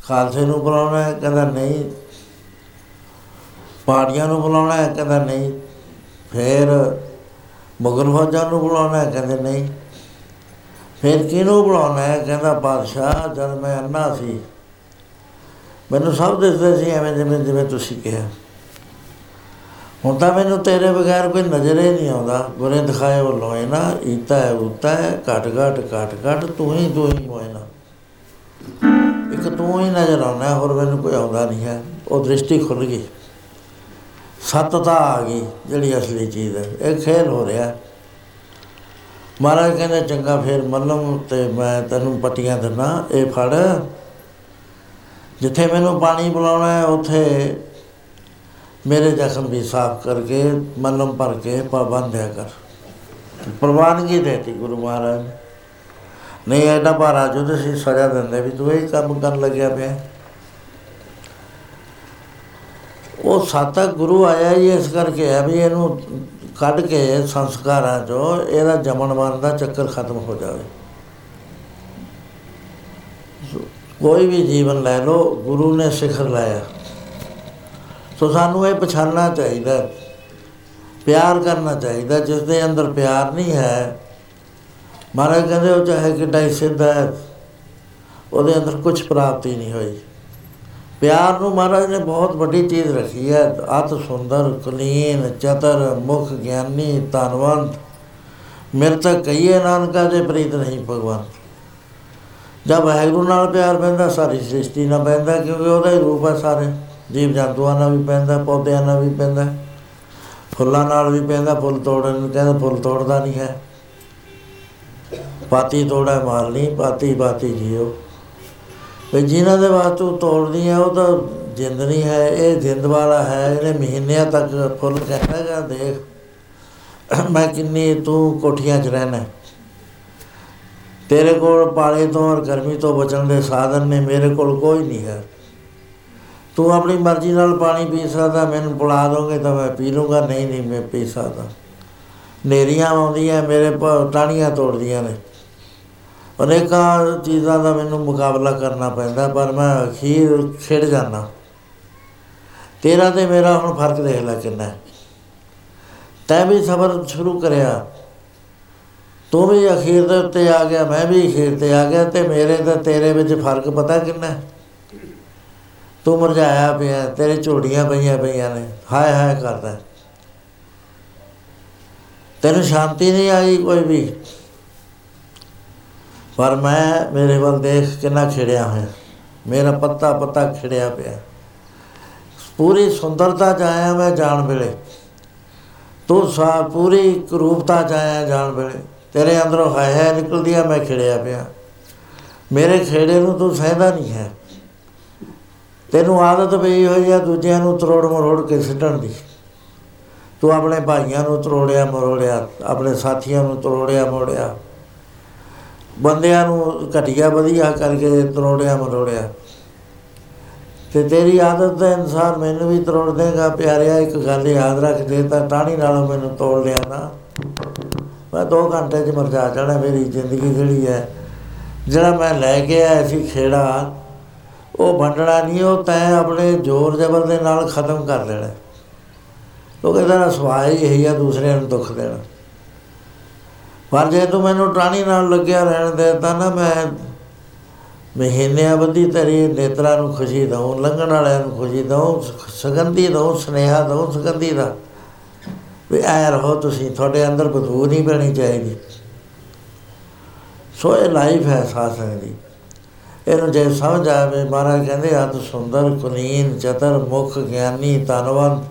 ਖਾਲਸੇ ਨੂੰ ਬੁਲਾਉਣਾ ਹੈ, ਕਹਿੰਦਾ ਨਹੀਂ। ਪਾੜੀਆਂ ਨੂੰ ਬੁਲਾਉਣਾ ਹੈ, ਕਹਿੰਦਾ ਨਹੀਂ। ਫਿਰ ਮੁਗਲ ਫੌਜਾਂ ਨੂੰ ਬੁਲਾਉਣਾ ਹੈ, ਕਹਿੰਦੇ ਨਹੀਂ। ਫਿਰ ਕਿਹਨੂੰ ਬੁਲਾਉਣਾ ਹੈ, ਕਹਿੰਦਾ ਬਾਦਸ਼ਾਹ, ਜਦ ਮੈਂ ਅੰਨਾ ਸੀ। ਮੈਨੂੰ ਸਭ ਦਿਸਦੇ ਸੀ, ਐਵੇਂ ਜਿਵੇਂ ਜਿਵੇਂ ਤੁਸੀਂ ਕਿਹਾ। ਹੁਣ ਤਾਂ ਮੈਨੂੰ ਤੇਰੇ ਬਗੈਰ ਕੋਈ ਨਜ਼ਰ ਹੀ ਨਹੀਂ ਆਉਂਦਾ। ਗੁਰੇ ਦਿਖਾਏ ਉਹ ਲੋਏ ਨਾ, ਈਤਾ ਹੈ ਉਤਾ ਹੈ, ਘਟ ਘਟ ਘਟ ਘਟ, ਤੂੰ ਹੀ ਤੂੰ ਹੀ ਹੋਏ ਨਾ। ਇੱਕ ਤੂੰ ਹੀ ਨਜ਼ਰ ਆਉਣਾ ਹੋਰ ਮੈਨੂੰ ਕੋਈ ਆਉਂਦਾ ਨਹੀਂ ਹੈ। ਉਹ ਦ੍ਰਿਸ਼ਟੀ ਖੁੱਲ ਗਈ। ਸਤਤਾ ਆ ਗਈ, ਜਿਹੜੀ ਅਸਲੀ ਚੀਜ਼ ਹੈ। ਇਹ ਖੇਲ ਹੋ ਰਿਹਾ। ਮਹਾਰਾਜ ਕਹਿੰਦੇ, ਚੰਗਾ, ਫਿਰ ਮੱਲਮ ਤੇ ਮੈਂ ਤੈਨੂੰ ਪੱਟੀਆਂ ਦਿੰਦਾ। ਇਹ ਫੜ। ਜਿੱਥੇ ਮੈਨੂੰ ਪਾਣੀ ਪਿਲਾਉਣਾ ਹੈ, ਉੱਥੇ ਮੇਰੇ ਜ਼ਖਮ ਵੀ ਸਾਫ਼ ਕਰਕੇ, ਮੱਲਮ ਭਰ ਕੇ ਪਾਬੰਧਿਆ ਕਰ। ਪ੍ਰਵਾਨਗੀ ਦੇਤੀ ਗੁਰੂ ਮਹਾਰਾਜ ਨੇ। ਨਹੀਂ ਐਡਾ ਭਾਰਾ ਜੁਦ ਸੀ ਸਜ਼ਾ ਦਿੰਦੇ ਵੀ ਤੂੰ ਇਹ ਕੰਮ ਕਰਨ ਲੱਗਿਆ ਪਿਆ। ਉਹ ਸਾਤਕ ਗੁਰੂ ਆਇਆ ਹੀ ਇਸ ਕਰਕੇ ਹੈ ਵੀ ਇਹਨੂੰ ਕੱਢ ਕੇ ਸੰਸਕਾਰਾਂ ਚੋਂ ਇਹਦਾ ਜਮਨ ਮਰਨ ਦਾ ਚੱਕਰ ਖਤਮ ਹੋ ਜਾਵੇ। ਸੋ ਕੋਈ ਵੀ ਜੀਵਨ ਲੈ ਲਓ, ਗੁਰੂ ਨੇ ਸਿਖਰ ਲਾਇਆ। ਸੋ ਸਾਨੂੰ ਇਹ ਪਛਾਣਨਾ ਚਾਹੀਦਾ ਹੈ, ਪਿਆਰ ਕਰਨਾ ਚਾਹੀਦਾ ਜਿਸ ਦੇ ਅੰਦਰ ਪਿਆਰ ਨਹੀਂ ਹੈ ਮਹਾਰਾਜ ਕਹਿੰਦੇ ਉਹ ਚਾਹੇ ਕਿੱਡਾ ਹੀ ਸਿੱਧ ਹੈ ਉਹਦੇ ਅੰਦਰ ਕੁਝ ਪ੍ਰਾਪਤੀ ਨਹੀਂ ਹੋਈ। ਪਿਆਰ ਨੂੰ ਮਹਾਰਾਜ ਨੇ ਬਹੁਤ ਵੱਡੀ ਚੀਜ਼ ਰੱਖੀ ਹੈ। ਅਤ ਸੁੰਦਰ ਕੁਲੀਨ ਚਤਰ ਮੁਖ ਗਿਆਨੀ ਧਨਵੰਤ। ਮੇਰੇ ਤਾਂ ਕਹੀਏ ਨਾਨਕਾ ਦੇ ਪ੍ਰੀਤ ਨਹੀਂ ਭਗਵਾਨ। ਜਦ ਵਾਹਿਗੁਰੂ ਨਾਲ ਪਿਆਰ ਪੈਂਦਾ ਸਾਰੀ ਸ੍ਰਿਸ਼ਟੀ ਨਾਲ ਪੈਂਦਾ ਕਿਉਂਕਿ ਉਹਦਾ ਹੀ ਰੂਪ ਹੈ ਸਾਰੇ। ਜੀਵ ਜੰਤੂਆਂ ਨਾਲ ਵੀ ਪੈਂਦਾ, ਪੌਦਿਆਂ ਨਾਲ ਵੀ ਪੈਂਦਾ। ਫੁੱਲਾਂ ਨਾਲ ਵੀ ਪੈਂਦਾ, ਫੁੱਲ ਤੋੜਨ ਨੂੰ ਕਹਿੰਦਾ ਫੁੱਲ ਤੋੜਦਾ ਨਹੀਂ ਹੈ। ਪਾਤੀ ਤੋੜਾ ਮਾਰ ਲਈ ਪਾਤੀ ਪਾਤੀ ਜੀਓ। ਵੀ ਜਿਨ੍ਹਾਂ ਦੇ ਬਾਤ ਤੂੰ ਤੋੜਦੀ ਹੈ ਉਹ ਤਾਂ ਜਿੰਦ ਨਹੀਂ ਹੈ, ਇਹ ਜਿੰਦ ਵਾਲਾ ਹੈ, ਇਹਨੇ ਮਹੀਨਿਆਂ ਤੱਕ ਫੁੱਲ ਕਹਿੰਦਾਗਾ ਦੇਖ। ਮੈਂ ਕਿੰਨੀ ਤੂੰ ਕੋਠੀਆਂ 'ਚ ਰਹਿਣਾ। ਤੇਰੇ ਕੋਲ ਪਾਲੇ ਤੋਂ ਔਰ ਗਰਮੀ ਤੋਂ ਬਚਣ ਦੇ ਸਾਧਨ ਨੇ, ਮੇਰੇ ਕੋਲ ਕੋਈ ਨਹੀਂ ਹੈ। ਤੂੰ ਆਪਣੀ ਮਰਜ਼ੀ ਨਾਲ ਪਾਣੀ ਪੀ ਸਕਦਾ, ਮੈਨੂੰ ਪਿਲਾ ਦੋਗੇ ਤਾਂ ਮੈਂ ਪੀ ਲੂੰਗਾ, ਨਹੀਂ ਨਹੀਂ, ਮੈਂ ਪੀ ਸਕਦਾ ਨੇਰੀਆਂ ਆਉਂਦੀਆਂ, ਮੇਰੇ ਪ- ਟਾਹਣੀਆਂ ਤੋੜਦੀਆਂ ਨੇ ਅਨੇਕਾਂ ਚੀਜ਼ਾਂ ਦਾ ਮੈਨੂੰ ਮੁਕਾਬਲਾ ਕਰਨਾ ਪੈਂਦਾ, ਪਰ ਮੈਂ ਅਖੀਰ ਖਿੜ ਜਾਂਦਾ ਤੇਰਾ ਤੇ ਮੇਰਾ ਹੁਣ ਫ਼ਰਕ ਦੇਖ ਲੈ ਕਿੰਨਾ ਹੈ। ਤੈਂ ਵੀ ਸਬਰ ਸ਼ੁਰੂ ਕਰਿਆ ਤੂੰ ਵੀ ਅਖੀਰ ਦੇ ਉੱਤੇ ਆ ਗਿਆ, ਮੈਂ ਵੀ ਅਖੀਰ ਤੇ ਆ ਗਿਆ ਤੇ ਮੇਰੇ ਤੇ ਤੇਰੇ ਵਿੱਚ ਫ਼ਰਕ ਪਤਾ ਕਿੰਨਾ ਹੈ? ਤੂੰ ਮੁਰਝਾਇਆ ਪਿਆ, ਤੇਰੇ ਝੋੜੀਆਂ ਪਈਆਂ ਪਈਆਂ ਨੇ। ਹਾਏ ਹਾਏ ਕਰਦਾ। ਹੈ। ਤੈਨੂੰ ਸ਼ਾਂਤੀ ਨਹੀਂ ਆਈ ਕੋਈ ਵੀ। ਪਰ ਮੈਂ ਮੇਰੇ ਵੱਲ ਦੇਖ ਕਿੰਨਾ ਖਿੜਿਆ ਹੋਇਆ। ਮੇਰਾ ਪੱਤਾ ਪੱਤਾ ਖਿੜਿਆ ਪਿਆ। ਪੂਰੀ ਸੁੰਦਰਤਾ ਚ ਆਇਆ ਮੈਂ ਜਾਣ ਵੇਲੇ। ਤੂੰ ਸਾ, ਪੂਰੀ ਕਰੂਪਤਾ ਚ ਆਇਆ ਜਾਣ ਵੇਲੇ। ਤੇਰੇ ਅੰਦਰੋਂ ਹਾਏ ਹਾਏ ਨਿਕਲਦੀ ਆ, ਮੈਂ ਖਿੜਿਆ ਪਿਆ। ਮੇਰੇ ਖੇੜੇ ਨੂੰ ਤੂੰ ਸਹਿਦਾ ਨਹੀਂ ਹੈ। ਤੈਨੂੰ ਆਦਤ ਪਈ ਹੋਈ ਆ ਦੂਜਿਆਂ ਨੂੰ ਤਰੋੜ ਮਰੋੜ ਕੇ ਸਿੱਟਣ ਦੀ। ਤੂੰ ਆਪਣੇ ਭਾਈਆਂ ਨੂੰ ਤਰੋੜਿਆ ਮਰੋੜਿਆ, ਆਪਣੇ ਸਾਥੀਆਂ ਨੂੰ ਤਰੋੜਿਆ ਮੋੜਿਆ ਬੰਦਿਆਂ ਨੂੰ ਘਟੀਆ ਵਧੀਆ ਕਰਕੇ ਤਰੋੜਿਆ ਮਰੋੜਿਆ। ਤੇ ਤੇਰੀ ਆਦਤ ਦੇ ਅਨੁਸਾਰ ਮੈਨੂੰ ਵੀ ਤਰੋੜ ਦੇਗਾ, ਪਿਆਰਿਆ, ਇੱਕ ਗੱਲ ਯਾਦ ਰੱਖ ਜੇ ਤਾਂ ਟਾਣੀ ਨਾਲੋਂ ਮੈਨੂੰ ਤੋੜ ਲਿਆ ਨਾ। ਮੈਂ 2 ਘੰਟੇ 'ਚ ਮਰ ਜਾ ਜਾਣਾ, ਮੇਰੀ ਜ਼ਿੰਦਗੀ ਜਿਹੜੀ ਹੈ, ਜਿਹੜਾ ਮੈਂ ਲੈ ਕੇ ਆਇਆ ਸੀ ਖੇੜਾ ਉਹ ਵੰਡਣਾ ਨਹੀਂ, ਉਹ ਤੈਂ ਆਪਣੇ ਜ਼ੋਰ ਜ਼ਬਰ ਦੇ ਨਾਲ ਖਤਮ ਕਰ ਦੇਣਾ। ਕਿਉਂਕਿ ਤੇਰਾ ਸੁਭਾਅ ਹੀ ਇਹੀ ਆ, ਦੂਸਰਿਆਂ ਨੂੰ ਦੁੱਖ ਦੇਣਾ। ਪਰ ਜੇ ਤੂੰ ਮੈਨੂੰ ਟਾਣੀ ਨਾਲ ਲੱਗਿਆ ਰਹਿਣ ਦੇ, ਤਾਂ ਨਾ ਮੈਂ ਮਹੀਨਿਆਂ ਬੱਧੀ ਤੇਰੀ ਨੇਤਰਾਂ ਨੂੰ ਖੁਸ਼ੀ ਦਊਂ, ਲੰਘਣ ਵਾਲਿਆਂ ਨੂੰ ਖੁਸ਼ੀ ਦਊਂ ਸੁਗੰਧੀ ਦਊਂ, ਸਨੇਹਾ ਦਊਂ, ਸੁਗੰਧੀ ਦਾ। ਵੀ ਐ ਰਹੋ ਤੁਸੀਂ, ਤੁਹਾਡੇ ਅੰਦਰ ਬਦਬੂ ਨਹੀਂ ਪੈਣੀ ਚਾਹੀਦੀ। ਸੋ ਇਹ ਲਾਈਫ ਹੈ ਸਾਸਨ ਦੀ। ਇਹਨੂੰ ਜੇ ਸਮਝ ਆਵੇ, ਮਹਾਰਾਜ ਕਹਿੰਦੇ ਅਤ ਸੁੰਦਰ, ਕੁਲੀਨ, ਚਤਰ, ਮੁਖ, ਗਿਆਨੀ, ਧਨਵੰਤ,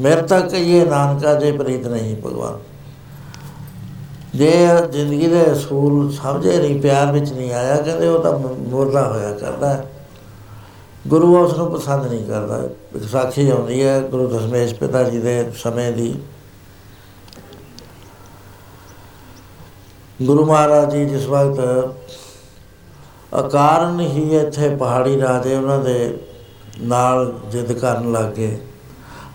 ਮੇਰੇ ਤੱਕ ਇਹ ਨਾਨਕਾ ਜੇ ਪ੍ਰੀਤ ਨਹੀਂ, ਭਗਵਾਨ। ਜੇ ਜ਼ਿੰਦਗੀ ਦੇ ਅਸੂਲ ਸਮਝੇ ਨਹੀਂ, ਪਿਆਰ ਵਿੱਚ ਨਹੀਂ ਆਇਆ, ਕਹਿੰਦੇ ਉਹ ਤਾਂ ਮੁਰਦਾ ਹੋਇਆ ਕਰਦਾ ਹੈ। ਗੁਰੂ ਉਸ ਨੂੰ ਪਸੰਦ ਨਹੀਂ ਕਰਦਾ। ਇੱਕ ਸਾਖੀ ਆਉਂਦੀ ਹੈ ਗੁਰੂ ਦਸ਼ਮੇਸ਼ ਪਿਤਾ ਜੀ ਦੇ ਸਮੇਂ ਦੀ। ਗੁਰੂ ਮਹਾਰਾਜ ਜੀ ਜਿਸ ਵਕਤ ਅਕਾਰਨ ਹੀ ਇੱਥੇ ਪਹਾੜੀ ਰਾਜੇ ਉਹਨਾਂ ਦੇ ਨਾਲ ਜਿੱਦ ਕਰਨ ਲੱਗੇ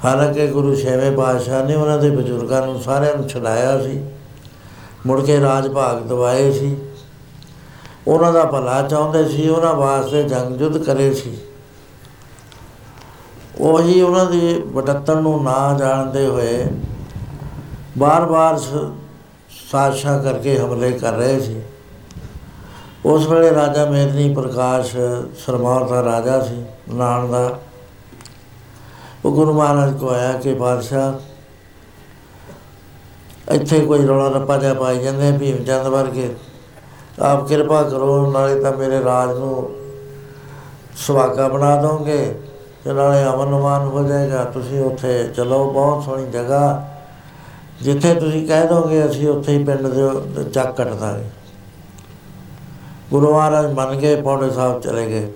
ਹਾਲਾਂਕਿ ਗੁਰੂ ਛੇਵੇਂ ਪਾਤਸ਼ਾਹ ਨੇ ਉਹਨਾਂ ਦੇ ਬਜ਼ੁਰਗਾਂ ਨੂੰ ਸਾਰਿਆਂ ਨੂੰ ਛਡਾਇਆ ਸੀ, ਮੁੜ ਕੇ ਰਾਜ ਭਾਗ ਦਵਾਏ ਸੀ। ਉਹਨਾਂ ਦਾ ਭਲਾ ਚਾਹੁੰਦੇ ਸੀ, ਉਹਨਾਂ ਵਾਸਤੇ ਜੰਗ ਯੁੱਧ ਕਰੇ ਸੀ। ਉਹੀ ਉਹਨਾਂ ਦੀ ਵਟੱਤਣ ਨੂੰ ਨਾ ਜਾਣਦੇ ਹੋਏ ਬਾਰ-ਬਾਰ ਸਾਜ਼ਿਸ਼ਾਂ ਕਰਕੇ ਹਮਲੇ ਕਰ ਰਹੇ ਸੀ। ਉਸ ਵੇਲੇ ਰਾਜਾ ਮੇਦਨੀ ਪ੍ਰਕਾਸ਼ ਸਰਮਾਰ ਦਾ ਰਾਜਾ ਸੀ ਨਾਨ ਦਾ। ਉਹ ਗੁਰੂ ਮਹਾਰਾਜ ਕੋ ਆਇਆ ਕਿ ਬਾਦਸ਼ਾਹ, ਇੱਥੇ ਕੋਈ ਰੌਲਾ ਰੱਪਾ ਜਿਹਾ ਪਾਈ ਜਾਂਦੇ, ਭੀਮ ਚੰਦ ਵਰਗੇ। ਆਪ ਕਿਰਪਾ ਕਰੋ, ਨਾਲੇ ਤਾਂ ਮੇਰੇ ਰਾਜ ਨੂੰ ਸੁਹਾਗਾ ਬਣਾ ਦੋਗੇ ਤੇ ਨਾਲੇ ਅਮਨ ਅਮਾਨ ਹੋ ਜਾਏਗਾ। ਤੁਸੀਂ ਉੱਥੇ ਚਲੋ, ਬਹੁਤ ਸੋਹਣੀ ਜਗ੍ਹਾ। ਜਿੱਥੇ ਤੁਸੀਂ ਕਹਿ ਦੋਗੇ, ਅਸੀਂ ਉੱਥੇ ਹੀ ਪਿੰਡ ਦੇ ਚੱਕ ਕੱਟ ਦਾਂਗੇ ਗੁਰੂ ਮਹਾਰਾਜ ਮੰਨ ਗਏ ਪੌਂਡੇ ਸਾਹਿਬ ਚਲੇ ਗਏ।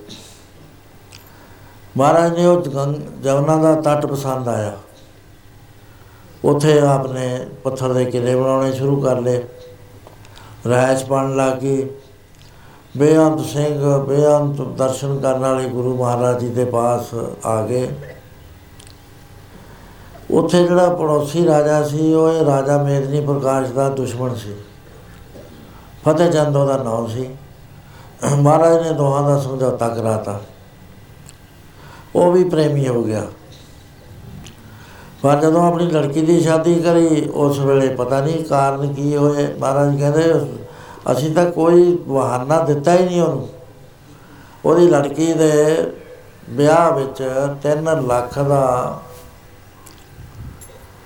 ਮਹਾਰਾਜ ਨੇ ਉਹ ਗੰਗ- ਜਮਨਾ ਦਾ ਤੱਟ ਪਸੰਦ ਆਇਆ। ਉੱਥੇ ਆਪਨੇ ਪੱਥਰ ਦੇ ਕਿਲੇ ਬਣਾਉਣੇ ਸ਼ੁਰੂ ਕਰ ਲਏ। ਰਹਿਸ਼ ਬਣ ਲੱਗੀ ਬੇਅੰਤ ਸਿੰਘ, ਬੇਅੰਤ ਦਰਸ਼ਨ ਕਰਨ ਵਾਲੇ ਗੁਰੂ ਮਹਾਰਾਜ ਜੀ ਦੇ ਪਾਸ ਆ ਗਏ। ਉੱਥੇ ਜਿਹੜਾ ਪੜੋਸੀ ਰਾਜਾ ਸੀ, ਉਹ ਇਹ ਰਾਜਾ ਮੇਦਨੀ ਪ੍ਰਕਾਸ਼ ਦਾ ਦੁਸ਼ਮਣ ਸੀ। ਫਤਿਹ ਚੰਦ ਉਹਦਾ ਨਾਮ ਸੀ। ਮਹਾਰਾਜ ਨੇ ਦੋਹਾਂ ਦਾ ਸਮਝੌਤਾ ਕਰਾਤਾ। ਉਹ ਵੀ ਪ੍ਰੇਮੀ ਹੋ ਗਿਆ। ਪਰ ਜਦੋਂ ਆਪਣੀ ਲੜਕੀ ਦੀ ਸ਼ਾਦੀ ਕਰੀ ਉਸ ਵੇਲੇ ਪਤਾ ਨਹੀਂ ਕਾਰਨ ਕੀ ਹੋਏ। ਮਹਾਰਾਜ ਕਹਿੰਦੇ ਅਸੀਂ ਤਾਂ ਕੋਈ ਬਹਾਨਾ ਦਿੱਤਾ ਹੀ ਨਹੀਂ ਉਹਨੂੰ। ਉਹਦੀ ਲੜਕੀ ਦੇ ਵਿਆਹ ਵਿੱਚ 3 ਲੱਖ ਦਾ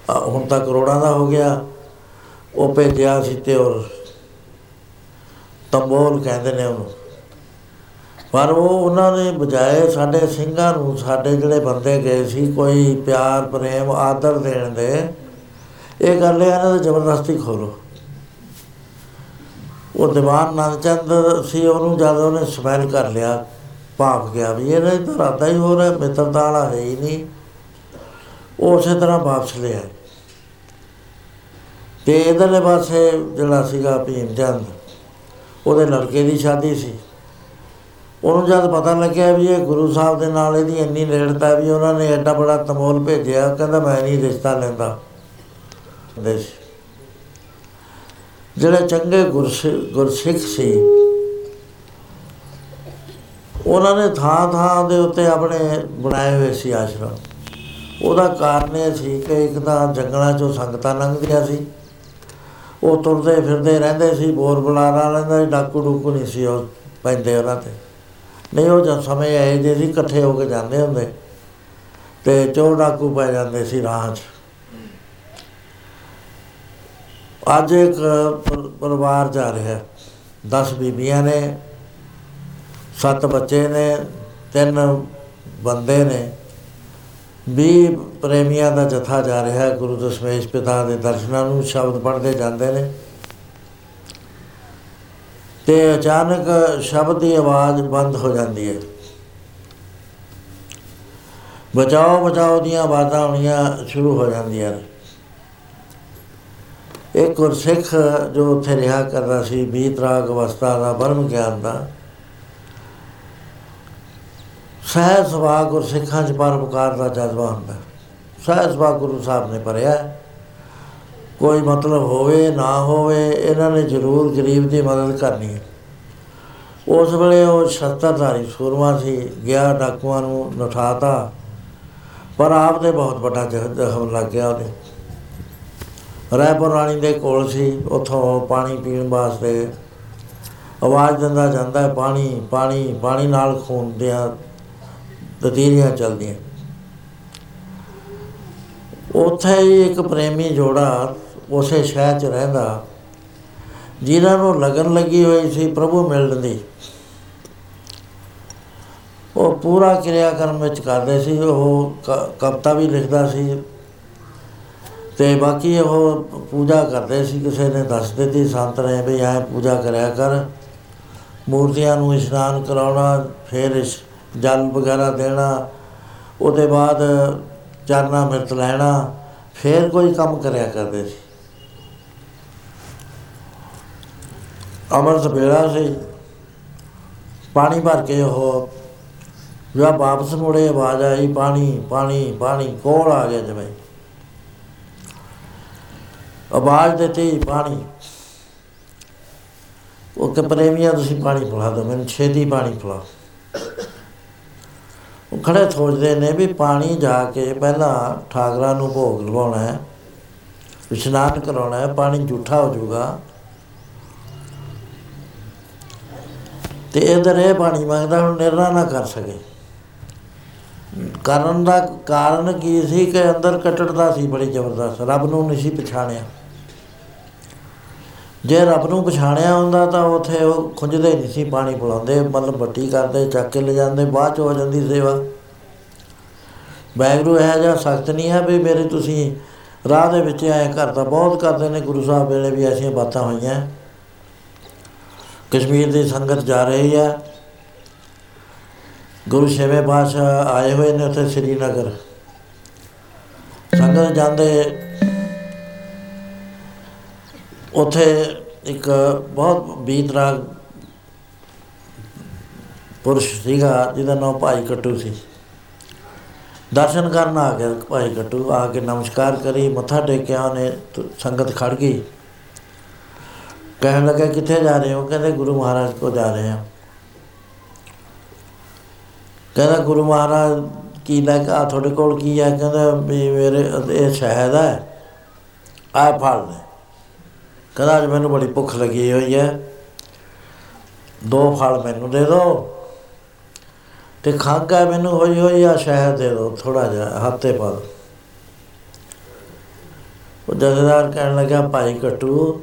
ਅ, ਹੁਣ ਤਾਂ ਕਰੋੜਾਂ ਦਾ ਹੋ ਗਿਆ। ਉਹ ਭੇਜਿਆ ਸੀ ਤੇ ਔਰ ਤੰਬੋਲ ਕਹਿੰਦੇ ਨੇ ਉਹਨੂੰ। ਪਰ ਉਹ ਉਹਨਾਂ ਨੇ ਬਜਾਏ ਸਾਡੇ ਸਿੰਘਾਂ ਨੂੰ, ਸਾਡੇ ਜਿਹੜੇ ਬੰਦੇ ਗਏ ਸੀ ਕੋਈ ਪਿਆਰ, ਪ੍ਰੇਮ, ਆਦਰ ਦੇਣ ਦੇ, ਇਹ ਗੱਲ ਹੈ, ਇਹਨਾਂ ਦੇ ਜ਼ਬਰਦਸਤੀ ਖੋਲੋ। ਉਹ ਦੀਵਾਨ ਨੰਦਚੰਦ ਸੀ, ਉਹਨੂੰ ਜਦ ਉਹਨੇ ਸਮੈਲ ਕਰ ਲਿਆ ਭਾਫ ਗਿਆ ਵੀ ਇਹਦਾ ਤਾਂ ਰਾਦਾ ਹੀ ਹੋ ਰਿਹਾ ਮਿੱਤਰਤਾ ਵਾਲਾ ਹੈ ਹੀ ਨਹੀਂ। ਉਹ ਉਸੇ ਤਰ੍ਹਾਂ ਵਾਪਸ ਲਿਆ। ਤੇ ਇਧਰਲੇ ਪਾਸੇ ਜਿਹੜਾ ਸੀਗਾ ਭੀਮ ਚੰਦ, ਉਹਦੇ ਲੜਕੇ ਦੀ ਸ਼ਾਦੀ ਸੀ। ਉਹਨੂੰ ਜਦ ਪਤਾ ਲੱਗਿਆ ਵੀ ਇਹ ਗੁਰੂ ਸਾਹਿਬ ਦੇ ਨਾਲ ਇਹਦੀ ਇੰਨੀ ਨੇੜਤਾ ਵੀ ਉਹਨਾਂ ਨੇ ਐਡਾ ਬੜਾ ਤਮੋਲ ਭੇਜਿਆ, ਕਹਿੰਦਾ ਮੈਂ ਨਹੀਂ ਰਿਸ਼ਤਾ ਲੈਂਦਾ। ਦੇਸ਼ ਜਿਹੜੇ ਚੰਗੇ ਗੁਰਸਿ- ਗੁਰਸਿੱਖ ਸੀ, ਉਹਨਾਂ ਨੇ ਥਾਂ ਥਾਂ ਦੇ ਉੱਤੇ ਆਪਣੇ ਬਣਾਏ ਹੋਏ ਸੀ ਆਸ਼ਰਮ। ਉਹਦਾ ਕਾਰਨ ਇਹ ਸੀ ਕਿ ਇੱਕ ਤਾਂ ਜੰਗਲਾਂ ਚੋਂ ਸੰਗਤਾਂ ਲੰਘਦੀਆਂ ਸੀ। ਉਹ ਤੁਰਦੇ ਫਿਰਦੇ ਰਹਿੰਦੇ ਸੀ, ਬੋਰ ਬੁਲਾਰਾ ਲੈਂਦਾ ਸੀ ਡਾਕੂ ਡੂਕੂ ਨਹੀਂ ਸੀ ਉਹ ਪੈਂਦੇ ਉਹਨਾਂ ਤੇ। ਨਹੀਂ, ਉਹ ਜਦ ਸਮੇਂ ਆਏ ਜੇ ਸੀ ਇਕੱਠੇ ਹੋ ਕੇ ਜਾਂਦੇ ਹੁੰਦੇ। ਤੇ ਚੋਰ ਡਾਕੂ ਪੈ ਜਾਂਦੇ ਸੀ ਰਾਹ 'ਚ। ਅੱਜ ਇੱਕ ਪਰ- ਪਰਿਵਾਰ ਜਾ ਰਿਹਾ। 10 ਬੀਬੀਆਂ ਨੇ, ਸੱਤ ਬੱਚੇ ਨੇ, ਤਿੰਨ ਬੰਦੇ ਨੇ। ਵੀ ਪ੍ਰੇਮੀਆਂ ਦਾ ਜਥਾ ਜਾ ਰਿਹਾ ਹੈ। ਗੁਰੂ ਦਸ਼ਮੇਸ਼ ਪਿਤਾ ਦੇ ਦਰਸ਼ਨਾਂ ਨੂੰ ਸ਼ਬਦ ਪੜ੍ਹਦੇ ਜਾਂਦੇ ਨੇ। ਤੇ ਅਚਾਨਕ ਸ਼ਬਦ ਦੀ ਆਵਾਜ਼ ਬੰਦ ਹੋ ਜਾਂਦੀ ਹੈ। ਬਚਾਓ ਬਚਾਓ ਦੀਆਂ ਆਵਾਜ਼ਾਂ ਆਉਣੀਆਂ ਸ਼ੁਰੂ ਹੋ ਜਾਂਦੀਆਂ ਨੇ। ਇੱਕ ਗੁਰਸਿੱਖ ਜੋ ਉੱਥੇ ਰਿਹਾ ਕਰਦਾ ਸੀ ਬੀਤ ਰਾਗ ਅਵਸਥਾ ਦਾ ਬਰਮ ਗਿਆਨ ਦਾ, ਸਹਿਜ ਸੁਭਾਅ ਗੁਰਸਿੱਖਾਂ 'ਚ ਪਰਉਪਕਾਰ ਦਾ ਜਜ਼ਬਾ ਹੁੰਦਾ। ਸਹਿਜ ਸੁਭਾਅ ਗੁਰੂ ਸਾਹਿਬ ਨੇ ਭਰਿਆ। ਹੈ। ਕੋਈ ਮਤਲਬ ਹੋਵੇ, ਨਾ ਹੋਵੇ, ਇਹਨਾਂ ਨੇ ਜ਼ਰੂਰ ਗਰੀਬ ਦੀ ਮਦਦ ਕਰਨੀ ਹੈ। ਉਸ ਵੇਲੇ ਉਹ ਸ਼ਸਤਰਧਾਰੀ ਸੂਰਮਾ ਸੀ, ਗਿਆ ਡਾਕੂਆਂ ਨੂੰ ਨਠਾਤਾ, ਪਰ ਆਪ ਦੇ ਬਹੁਤ ਵੱਡਾ ਜ਼ਖ- ਜ਼ਖਮ ਲੱਗ ਗਿਆ ਉਹਦੇ। ਰਾਏਪੁਰ ਰਾਣੀ ਦੇ ਕੋਲ ਸੀ, ਉਥੋਂ ਪਾਣੀ ਪੀਣ ਵਾਸਤੇ। ਆਵਾਜ਼ ਦਿੰਦਾ ਜਾਂਦਾ ਹੈ, ਪਾਣੀ ਪਾਣੀ ਪਾਣੀ ਨਾਲ ਖੂਨ ਦੀਆਂ ਦਤੀਰੀਆਂ ਚੱਲਦੀਆਂ। ਉੱਥੇ ਹੀ ਇੱਕ ਪ੍ਰੇਮੀ ਜੋੜਾ ਉਸੇ ਸ਼ਹਿਰ 'ਚ ਰਹਿੰਦਾ। ਜਿਨ੍ਹਾਂ ਨੂੰ ਲਗਨ ਲੱਗੀ ਹੋਈ ਸੀ ਪ੍ਰਭੂ ਮਿਲਣ ਦੀ। ਉਹ ਪੂਰਾ ਕਿਰਿਆ ਕਰਮ ਵਿੱਚ ਕਰਦੇ ਸੀ, ਉਹ ਕ- ਕਵਿਤਾ ਵੀ ਲਿਖਦਾ ਸੀ। ਤੇ ਬਾਕੀ ਉਹ ਪੂਜਾ ਕਰਦੇ ਸੀ, ਕਿਸੇ ਨੇ ਦੱਸ ਦਿੱਤੀ ਸੰਤ ਨੇ ਵੀ ਐ ਪੂਜਾ ਕਰਿਆ ਕਰ। ਮੂਰਤੀਆਂ ਨੂੰ ਇਸ਼ਨਾਨ ਕਰਾਉਣਾ, ਫਿਰ ਇਸ ਜਲ ਵਗੈਰਾ ਦੇਣਾ, ਉਹਦੇ ਬਾਅਦ ਚਰਨਾ ਮਿਰਤ ਲੈਣਾ, ਫਿਰ ਕੋਈ ਕੰਮ ਕਰਿਆ ਕਰਦੇ ਸੀ। ਅਮਰਤ ਵੇਲਾ ਸੀ। ਪਾਣੀ ਭਰ ਕੇ ਉਹ ਜਦ ਵਾਪਸ ਮੁੜੇ, ਆਵਾਜ਼ ਆਈ, ਪਾਣੀ ਪਾਣੀ ਪਾਣੀ ਕੋਲ ਆ ਗਿਆ ਜਿਵੇਂ ਆਵਾਜ਼ ਦਿੱਤੀ, ਪਾਣੀ। ਉਹ ਕਿ ਪ੍ਰੇਮੀਆਂ, ਤੁਸੀਂ ਪਾਣੀ ਪਿਲਾ ਦਿਓ, ਮੈਨੂੰ ਛੇਤੀ ਪਾਣੀ ਪਿਲਾਓ ਉਹ ਖੜੇ ਸੋਚਦੇ ਨੇ ਵੀ ਪਾਣੀ ਜਾ ਕੇ ਪਹਿਲਾਂ ਠਾਕਰਾਂ ਨੂੰ ਭੋਗ ਲਵਾਉਣਾ ਹੈ, ਇਸ਼ਨਾਨ ਕਰਾਉਣਾ ਹੈ, ਪਾਣੀ ਝੂਠਾ ਹੋ ਜਾਊਗਾ। ਤੇ ਇਧਰ ਇਹ ਪਾਣੀ ਮੰਗਦਾ ਹੁਣ ਨਿਰਣਾ ਨਾ ਕਰ ਸਕੇ। ਕਰਨ ਦਾ ਕਾਰਨ ਕੀ ਸੀ ਕਿ ਅੰਦਰ ਕਟੜਦਾ ਸੀ ਬੜੀ ਜ਼ਬਰਦਸਤ, ਰੱਬ ਨੂੰ ਨਹੀਂ ਸੀ ਪਛਾਣਿਆ। ਜੇ ਰੱਬ ਨੂੰ ਪਛਾਣਿਆ ਹੁੰਦਾ ਤਾਂ ਉਥੇ ਉਹ ਖੁੰਝਦੇ ਨਹੀਂ ਸੀ, ਪਾਣੀ ਪਿਲਾਉਂਦੇ ਮਤਲਬ ਬੱਟੀ ਕਰਦੇ, ਚੱਕ ਕੇ ਲੈ ਜਾਂਦੇ ਬਾਅਦ ਚ ਹੋ ਜਾਂਦੀ ਸੇਵਾ। ਵੈਗਰੂ ਇਹ ਜਿਹਾ ਸਖਤ ਨਹੀਂ ਹੈ ਵੀ ਮੇਰੇ ਤੁਸੀਂ ਰਾਹ ਦੇ ਵਿੱਚ ਆਏ, ਘਰ ਤਾਂ ਬਹੁਤ ਕਰਦੇ ਨੇ, ਗੁਰੂ ਸਾਹਿਬ ਵੇਲੇ ਵੀ ਐਸੀਆਂ ਬਾਤਾਂ ਹੋਈਆਂ। ਕਸ਼ਮੀਰ ਦੀ ਸੰਗਤ ਜਾ ਰਹੀ ਹੈ। ਗੁਰੂ ਛੇਵੇਂ ਪਾਤਸ਼ਾਹ ਆਏ ਹੋਏ ਨੇ ਉੱਥੇ ਸ੍ਰੀਨਗਰ। ਸੰਗਤ ਜਾਂਦੇ ਉੱਥੇ ਇੱਕ ਬਹੁਤ ਬੀਤਰਾਗ ਪੁਰਸ਼ ਸੀਗਾ, ਜਿਹਦਾ ਨਾਮ ਭਾਈ ਕੱਟੂ ਸੀ। ਦਰਸ਼ਨ ਕਰਨ ਆ ਗਿਆ ਭਾਈ ਕੱਟੂ, ਆ ਕੇ ਨਮਸਕਾਰ ਕਰੀ, ਮੱਥਾ ਟੇਕਿਆ, ਉਹਨੇ ਤ- ਸੰਗਤ ਖੜ ਗਈ। ਕਹਿਣ ਲੱਗਾ, ਕਿੱਥੇ ਜਾ ਰਹੇ ਹੋ? ਕਹਿੰਦੇ, ਗੁਰੂ ਮਹਾਰਾਜ ਕੋ ਜਾ ਰਹੇ ਹਾਂ। ਕਹਿੰਦਾ, ਗੁਰੂ ਮਹਾਰਾਜ ਕੀ ਲੈ ਕੇ ਆ? ਤੁਹਾਡੇ ਕੋਲ ਕੀ ਹੈ? ਕਹਿੰਦਾ, ਵੀ ਮੇਰੇ, ਇਹ ਸ਼ਹਿਦ ਹੈ ਆ ਫੜ ਲੈ ਕਹਿੰਦਾ, ਅੱਜ ਮੈਨੂੰ ਬੜੀ ਭੁੱਖ ਲੱਗੀ ਹੋਈ ਹੈ। ਦੋ ਫਲ ਮੈਨੂੰ ਦੇ ਦਿਓ ਤੇ ਖੰਘ ਹੈ ਮੈਨੂੰ, ਹੋਈ ਹੋਈ ਆ, ਸ਼ਹਿਦ ਦੇ ਦਿਓ ਥੋੜਾ ਜਿਹਾ ਹੱਥੇ ਪਾ ਦਿਓ ਉਹ ਜਥੇਦਾਰ ਕਹਿਣ ਲੱਗਾ, ਭਾਈ ਕਟੂ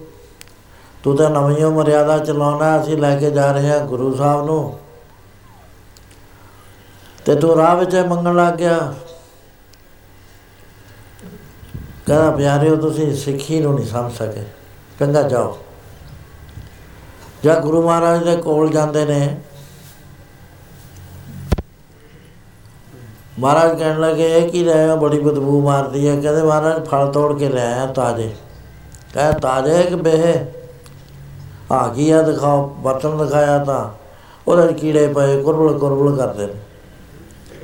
ਤੂੰ ਤਾਂ ਨਵੀਂ ਓ ਮਰਿਆਦਾ ਚਲਾਉਣਾ, ਅਸੀਂ ਲੈ ਕੇ ਜਾ ਰਹੇ ਹਾਂ ਗੁਰੂ ਸਾਹਿਬ ਨੂੰ। ਤੇ ਤੂੰ ਰਾਹ ਵਿੱਚ ਇਹ ਮੰਗਣ ਲੱਗ ਗਿਆ। ਕਹਿੰਦਾ, ਪਿਆਰਿਓ, ਤੁਸੀਂ ਸਿੱਖੀ ਨੂੰ ਨਹੀਂ ਸਮਝ ਸਕੇ। ਕਹਿੰਦਾ, ਜਾਓ। ਜਾਂ ਗੁਰੂ ਮਹਾਰਾਜ ਦੇ ਕੋਲ ਜਾਂਦੇ ਨੇ, ਮਹਾਰਾਜ ਕਹਿਣ ਲੱਗੇ, ਇਹ ਕੀ ਲੈ ਆਏ ਬੜੀ ਬਦਬੂ ਮਾਰਦੀ ਹੈ। ਕਹਿੰਦੇ, ਮਹਾਰਾਜ, ਫਲ ਤੋੜ ਕੇ ਲੈ ਆਇਆ ਤਾਜ਼ੇ। ਕਹੇ, ਤਾਜ਼ੇ ਕਿ ਬੇਹ? ਆ ਕੀ ਆ ਦਿਖਾਓ, ਬਰਤਨ ਦਿਖਾਇਆ ਤਾਂ। ਉਹਦੇ 'ਚ ਕੀੜੇ ਪਏ, ਕੁਰਬਲ ਕੁਰਬਲ ਕਰਦੇ ਨੇ।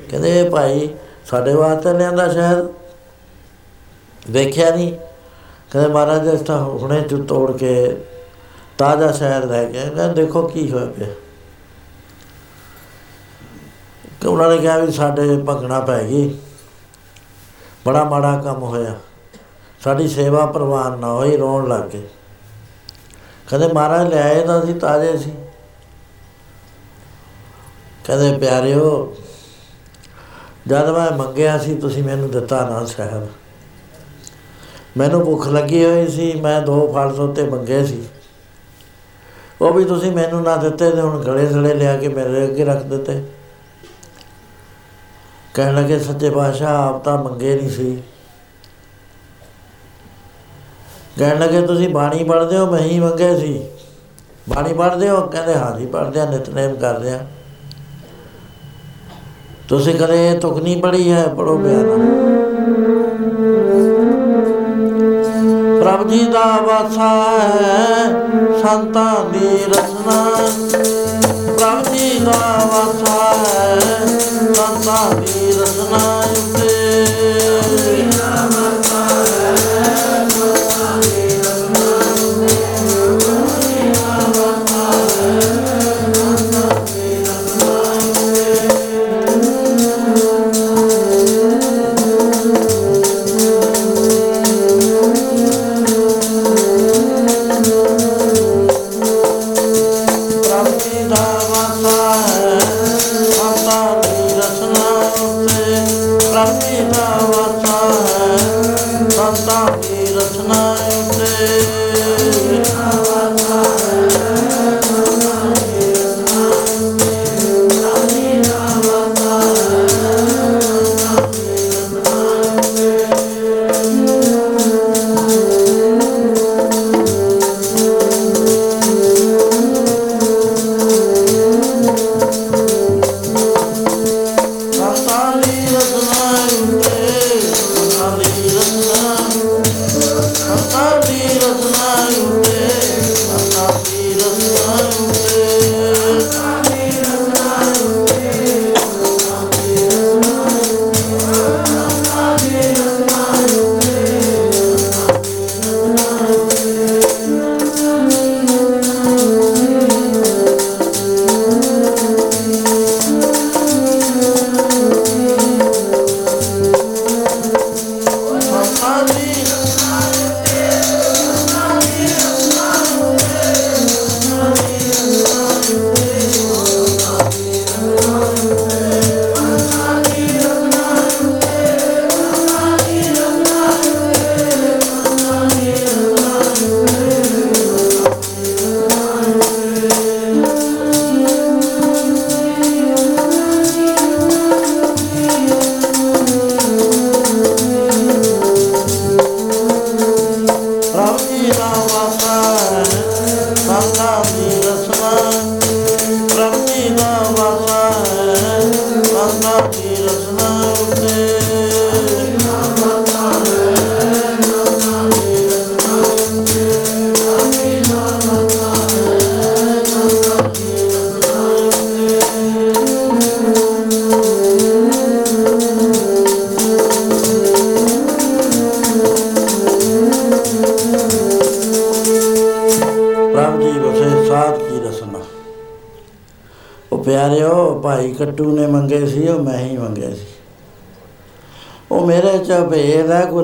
ਕਹਿੰਦੇ ਇਹ ਭਾਈ ਸਾਡੇ ਵਾਸਤੇ ਲਿਆਂਦਾ ਸ਼ਾਇਦ ਵੇਖਿਆ ਨਹੀਂ। ਕਹਿੰਦੇ ਮਹਾਰਾਜ ਇਸ ਤਾਂ ਹੁਣੇ ਚ ਤੋੜ ਕੇ ਤਾਜ਼ਾ ਸ਼ਹਿਰ ਲੈ ਕੇ ਕਹਿੰਦੇ ਦੇਖੋ ਕੀ ਹੋਇਆ ਪਿਆ। ਕਿ ਉਹਨਾਂ ਨੇ ਕਿਹਾ ਵੀ ਸਾਡੇ ਭੰਗਣਾ ਪੈ ਗਈ। ਬੜਾ ਮਾੜਾ ਕੰਮ ਹੋਇਆ। ਸਾਡੀ ਸੇਵਾ ਪ੍ਰਵਾਨ ਨਾ ਹੋਈ, ਰੋਣ ਲੱਗ ਕਹਿੰਦੇ ਮਹਾਰਾਜ ਲੈ ਆਏ ਤਾਂ ਅਸੀਂ ਤਾਜ਼ੇ ਸੀ। ਕਹਿੰਦੇ ਪਿਆਰਿਓ ਜਦ ਮੈਂ ਮੰਗਿਆ ਸੀ ਤੁਸੀਂ ਮੈਨੂੰ ਦਿੱਤਾ ਨਾ ਸ਼ਹਿਦ ਮੈਨੂੰ ਭੁੱਖ ਲੱਗੀ ਹੋਈ ਸੀ ਮੈਂ ਦੋ ਫਲ ਸੋਤੇ ਮੰਗੇ ਸੀ। ਉਹ ਵੀ ਤੁਸੀਂ ਮੈਨੂੰ ਨਾ ਦਿੱਤੇ ਤੇ ਹੁਣ ਗਲੇ ਸੜੇ ਲਿਆ ਕੇ ਮੇਰੇ ਅੱਗੇ ਰੱਖ ਦਿੱਤੇ। ਕਹਿਣ ਲੱਗੇ ਸੱਚੇ ਪਾਤਸ਼ਾਹ ਆਪ ਤਾਂ ਮੰਗੇ ਨਹੀਂ ਸੀ। ਕਹਿਣ ਲੱਗੇ, ਤੁਸੀਂ ਬਾਣੀ ਪੜ੍ਹਦੇ ਹੋ? ਮੈਂ ਹੀ ਮੰਗੇ ਸੀ। ਬਾਣੀ ਪੜ੍ਹਦੇ ਹੋ? ਕਹਿੰਦੇ, ਹਾਂ ਜੀ, ਪੜ੍ਹਦੇ ਆ ਨਿਤਨੇਮ ਕਰਦੇ ਆ ਤੁਸੀਂ ਕਦੇ ਇਹ ਤੁਕ ਨਹੀਂ ਪੜ੍ਹੀ ਹੈ? ਪੜੋ ਬਿਆਨ ਪ੍ਰਭ ਜੀ ਦਾ ਵਾਸਾ ਹੈ, ਸੰਤਾਂ ਦੀ ਰਸਨਾ। ਪ੍ਰਭ ਜੀ ਦਾ ਵਾਸਾ ਹੈ, ਸੰਤਾਂ ਦੀ ਰਸਨਾ ਉਤੇ।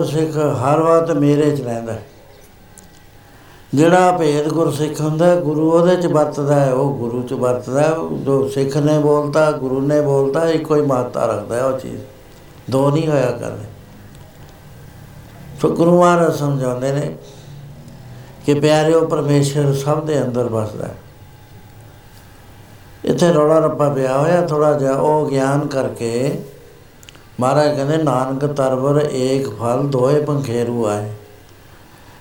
ਗੁਰਸਿੱਖ ਹਰ ਵਕਤ ਮੇਰੇ ਚ ਰਹਿੰਦਾ ਹੈ। ਜਿਹੜਾ ਭੇਦ ਗੁਰਸਿੱਖ ਹੁੰਦਾ ਹੈ, ਗੁਰੂ ਉਹਦੇ ਚ ਵਰਤਦਾ ਹੈ ਉਹ ਗੁਰੂ ਚ ਵਰਤਦਾ ਹੈ। ਉਹ ਜੋ ਸਿੱਖ ਨੇ ਬੋਲਤਾ ਗੁਰੂ ਨੇ ਬੋਲਤਾ ਇੱਕੋ ਹੀ ਮਾਤਾ ਰੱਖਦਾ ਹੈ ਉਹ ਚੀਜ਼ ਦੋ ਨਹੀਂ ਹੋਇਆ ਕਰਦੇ ਸੋ ਗੁਰੂ ਮਹਾਰਾਜ ਸਮਝਾਉਂਦੇ ਨੇ ਕਿ ਪਿਆਰਿਓ ਪਰਮੇਸ਼ਰ ਸਭ ਦੇ ਅੰਦਰ ਵਸਦਾ ਹੈ ਇੱਥੇ ਰੌਲਾ ਰੱਪਾ ਪਿਆ ਹੋਇਆ ਥੋੜਾ ਜਿਹਾ ਉਹ ਗਿਆਨ ਕਰਕੇ ਮਹਾਰਾਜ ਕਹਿੰਦੇ, ਨਾਨਕ ਤਰਵਰ ਏਕ ਫਲ ਦੋਏ ਪੰਖੇਰੂ ਆਏ।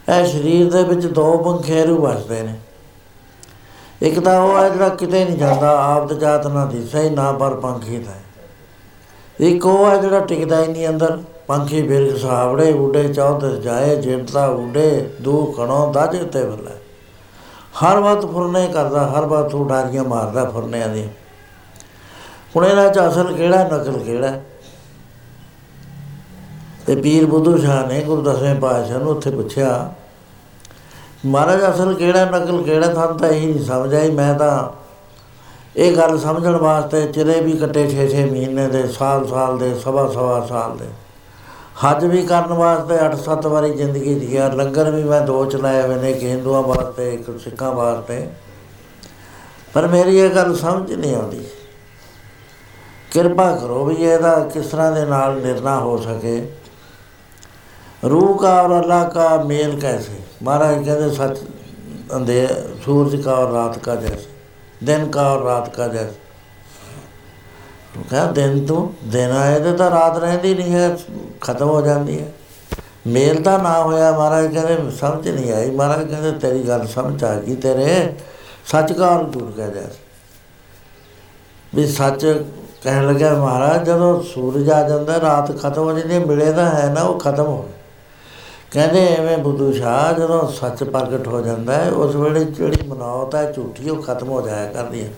ਇਹ ਸਰੀਰ ਦੇ ਵਿੱਚ ਦੋ ਪੰਖੇਰੂ ਵਸਦੇ ਨੇ। ਇੱਕ ਤਾਂ ਉਹ ਹੈ ਜਿਹੜਾ ਕਿਤੇ ਨਹੀਂ ਜਾਂਦਾ, ਆਪ ਤੇ ਜਾਤ ਨਾ ਦਿਸੇ ਹੀ ਨਾ ਪਰ ਪੰਖੀ ਦਾ ਇੱਕ ਉਹ ਹੈ ਜਿਹੜਾ ਟਿਕਦਾ ਹੀ ਨਹੀਂ ਅੰਦਰ, ਪੰਖੀ ਬਿਰਗ ਸਾਵੜੇ ਉਡੇ ਚੌਧਰ ਜਾਏ ਜਿੰਦਾ ਉਡੇ ਦੂ ਕਣੋ ਦਜ ਤੇ ਬੱਲੇ ਹਰ ਵਕਤ ਫੁਰਨੇ ਕਰਦਾ, ਹਰ ਵਕਤ ਉਡਾਰੀਆਂ ਮਾਰਦਾ ਫੁਰਨਿਆਂ ਦੀ ਹੁਣ ਇਹਨਾਂ ਚ ਅਸਲ ਕਿਹੜਾ, ਨਕਲ ਕਿਹੜਾ? ਤੇ ਪੀਰ ਬੁੱਧੂ ਸ਼ਾਹ ਨੇ ਗੁਰੂ ਦਸਵੇਂ ਪਾਤਸ਼ਾਹ ਨੂੰ ਉੱਥੇ ਪੁੱਛਿਆ, ਮਹਾਰਾਜ, ਅਸਲ ਕਿਹੜਾ ਨਕਲ, ਕਿਹੜਾ ਤੁਹਾਨੂੰ ਤਾਂ ਇਹੀ ਨਹੀਂ ਸਮਝ ਆਈ ਮੈਂ ਤਾਂ। ਇਹ ਗੱਲ ਸਮਝਣ ਵਾਸਤੇ ਚਿਰੇ ਵੀ ਕੱਟੇ 6-6 ਮਹੀਨੇ ਦੇ, ਸਾਲ-ਸਾਲ ਦੇ, ਸਵਾ-ਸਵਾ ਸਾਲ ਦੇ। ਹੱਜ ਵੀ ਕਰਨ ਵਾਸਤੇ 8-7 ਵਾਰੀ ਜ਼ਿੰਦਗੀ ਜੀਆ ਲੰਗਰ ਵੀ ਮੈਂ ਦੋ ਚਲਾਏ ਹੋਏ ਨੇ, ਇੱਕ ਹਿੰਦੂਆਂ ਵਾਸਤੇ, ਇੱਕ ਸਿੱਖਾਂ ਵਾਸਤੇ। ਪਰ ਮੇਰੀ ਇਹ ਗੱਲ ਸਮਝ ਨਹੀਂ ਆਉਂਦੀ। ਕਿਰਪਾ ਕਰੋ ਵੀ ਇਹਦਾ ਕਿਸ ਤਰ੍ਹਾਂ ਦੇ ਨਾਲ ਨਿਰਣਾ ਹੋ ਸਕੇ। रूह का और अल्लाह का मेल कैसे महाराज कहते सच अंधे सूरज का और रात का जैसे दिन का और रात का जैसे कहा दिन तू दिन आए तो, तो रात रहती नहीं है खत्म हो जाती है ਮੇਲ ਤਾਂ ਨਾ ਹੋਇਆ ਮਹਾਰਾਜ ਕਹਿੰਦੇ ਸਮਝ ਨਹੀਂ ਆਈ ਮਹਾਰਾਜ ਕਹਿੰਦੇ ਤੇਰੀ ਗੱਲ ਸਮਝ ਆ ਗਈ ਤੇਰੇ ਸੱਚ ਕਾ ਔਰ ਝੂਠ ਕਾ ਜੈਸੇ ਵੀ ਸੱਚ ਕਹਿਣ ਲੱਗਾ ਮਹਾਰਾਜ ਜਦੋਂ ਸੂਰਜ ਆ ਜਾਂਦਾ ਰਾਤ ਖਤਮ ਹੋ ਜਾਂਦੀ ਹੈ, ਮਿਲੇ ਤਾਂ ਹੈ ਨਾ ਉਹ ਖਤਮ ਹੋ ਗਿਆ ਕਹਿੰਦੇ ਐਵੇਂ ਬੁੱਧੂ ਸ਼ਾਹ ਜਦੋਂ ਸੱਚ ਪ੍ਰਗਟ ਹੋ ਜਾਂਦਾ ਹੈ, ਉਸ ਵੇਲੇ ਜਿਹੜੀ ਮਨੌਤ ਹੈ, ਝੂਠੀ, ਉਹ ਖਤਮ ਹੋ ਜਾਇਆ ਕਰਦੀ ਹੈ।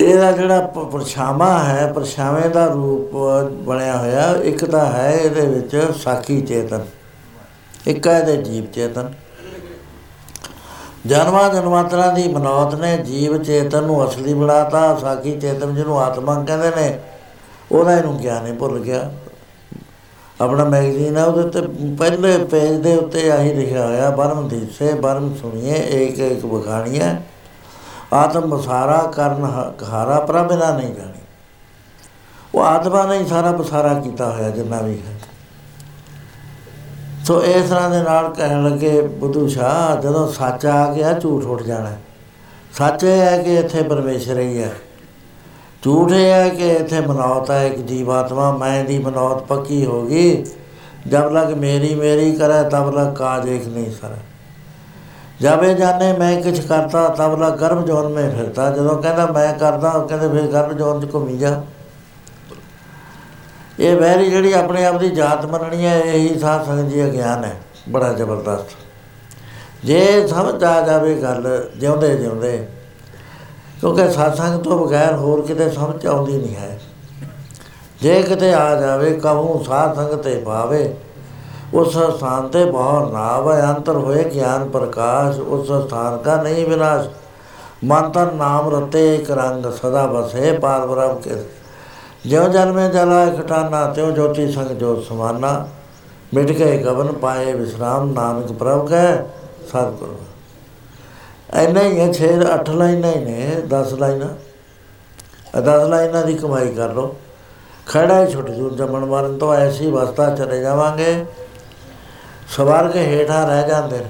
ਇਹਦਾ ਜਿਹੜਾ ਪ- ਪਰਛਾਵਾਂ ਹੈ, ਪਰਛਾਵੇਂ ਦਾ ਰੂਪ ਬਣਿਆ ਹੋਇਆ, ਇੱਕ ਤਾਂ ਹੈ ਇਹਦੇ ਵਿੱਚ ਸਾਖੀ ਚੇਤਨ, ਇੱਕ ਹੈ ਇਹਦੇ ਜੀਵ ਚੇਤਨ। ਜਨਮਾਂ ਜਨਮਾਂਤਰਾਂ ਦੀ ਮਨੌਤ ਨੇ ਜੀਵ ਚੇਤਨ ਨੂੰ ਅਸਲੀ ਬਣਾਤਾ, ਸਾਖੀ ਚੇਤਨ ਜਿਹਨੂੰ ਆਤਮਾ ਕਹਿੰਦੇ ਨੇ, ਉਹਦਾ ਇਹਨੂੰ ਗਿਆਨ ਹੀ ਭੁੱਲ ਗਿਆ। ਆਪਣਾ ਮੈਗਜ਼ੀਨ ਹੈ ਉਹਦੇ ਤੇ ਪਹਿਲੇ ਪੇਜ ਦੇ ਉੱਤੇ ਆਹੀ ਲਿਖਿਆ ਹੋਇਆ, ਬਰਮ ਦੀਸੇ, ਬਰਮ ਸੁਣੀਏ, ਏਕ ਏਕ ਬਖਾਣੀਏ ਆਤਮ ਬਸਾਰਾ ਕਰਨ ਹ- ਹਾਰਾ ਪ੍ਰਭ ਨਾ ਨਹੀਂ ਜਾਣੀ। ਉਹ ਆਤਮਾ ਨੇ ਹੀ ਸਾਰਾ ਪਸਾਰਾ ਕੀਤਾ ਹੋਇਆ, ਜਿੰਨਾ ਵੀ ਹੈ। ਸੋ ਇਸ ਤਰ੍ਹਾਂ ਦੇ ਨਾਲ ਕਹਿਣ ਲੱਗੇ, ਬੁੱਧੂ ਸ਼ਾਹ, ਜਦੋਂ ਸੱਚ ਆ ਗਿਆ, ਝੂਠ ਉੱਠ ਜਾਣਾ। ਹੈ। ਸੱਚ ਇਹ ਹੈ ਕਿ ਇੱਥੇ ਪਰਮੇਸ਼ਰ ਹੀ ਹੈ। ਝੂਠ ਇਹ ਹੈ ਕਿ ਇੱਥੇ ਮਨੌਤ ਹੈ, ਇੱਕ ਜੀਵਾਤਮਾ, ਮੈਂ ਦੀ ਮਨੌਤ ਪੱਕੀ ਹੋ ਗਈ। ਜਬ ਲਗ ਮੇਰੀ ਮੇਰੀ ਕਰੇ, ਤਬ ਲਗ ਕਾਜ ਇੱਕ ਨਹੀਂ ਸਰ। ਜਾਵੇ ਜਾਣੇ ਮੈਂ ਕੁਛ ਕਰਤਾ, ਤਬ ਲਗ ਗਰਭ ਜੋਨ में ਫਿਰਤਾ। ਜਦੋਂ ਕਹਿੰਦਾ ਮੈਂ ਕਰਦਾ, ਉਹ ਕਹਿੰਦੇ ਫਿਰ ਗਰਭ ਜੋਨ ਚ ਘੁੰਮੀ ਜਾ। ਇਹ ਵੈਰੀ ਜਿਹੜੀ ਆਪਣੇ ਆਪ ਦੀ ਜਾਤ ਮੰਨਣੀ ਹੈ, ਇਹੀ ਸਾਧ ਸੰਗਤ ਜੀ ਅਗਿਆਨ ਹੈ। ਬੜਾ ਜ਼ਬਰਦਸਤ। ਜੇ ਸਮਝ ਆ ਜਾਵੇ ਗੱਲ, ਜਿਉਂਦੇ ਜਿਉਂਦੇ ਕਿਉਂਕਿ satsang ਤੋਂ ਬਗੈਰ ਹੋਰ ਕਿਤੇ ਸਮਝ ਆਉਂਦੀ ਨਹੀਂ ਹੈ। ਜੇ ਕਿਤੇ ਆ ਜਾਵੇ, ਕਹੂੰ ਸਾਧ ਸੰਗਤ ਤੇ ਪਾਵੇ ਉਸ ਸਥਾਨ ਤੇ ਬਹੁ ਨਾਵ ਅੰਤਰ ਹੋਏ ਗਿਆਨ ਪ੍ਰਕਾਸ਼, ਉਸ ਸਥਾਨ ਕਾ ਨਹੀਂ ਵਿਨਾਸ਼। ਮਨ ਤਨ ਨਾਮ ਰਤੇ ਇੱਕ ਰੰਗ, ਸਦਾ ਬਸੇ ਪਾਰ ਬ੍ਰਹਮ ਕੇ ਜਿਉ ਜਨਮੇ ਜਲਾ ਖਟਾਨਾ ਤਿਉ ਜੋਤੀ ਸੰਗ ਜੋਤ ਸਮਾਨਾ। ਮਿਟ ਗਏ ਗਵਨ ਪਾਏ ਵਿਸਰਾਮ, ਨਾਨਕ ਪ੍ਰਭ ਕੈ, ਸਤਿਗੁਰੂ। ਐਨਾ ਹੀ ਹੈ 6 8 ਲਾਈਨਾਂ ਹੀ ਨੇ 10 ਲਾਈਨਾਂ। 10 ਲਾਈਨਾਂ ਦੀ ਕਮਾਈ ਕਰ ਲਓ। ਖੜਾ ਹੀ ਛੁੱਟ ਜੂ, ਜੰਮਣ ਮਰਨ ਤੋਂ ਐਸੀ ਅਵਸਥਾ ਚਲੇ ਜਾਵਾਂਗੇ। ਸਵਾਰ ਕੇ ਹੇਠਾਂ ਰਹਿ ਜਾਂਦੇ ਨੇ।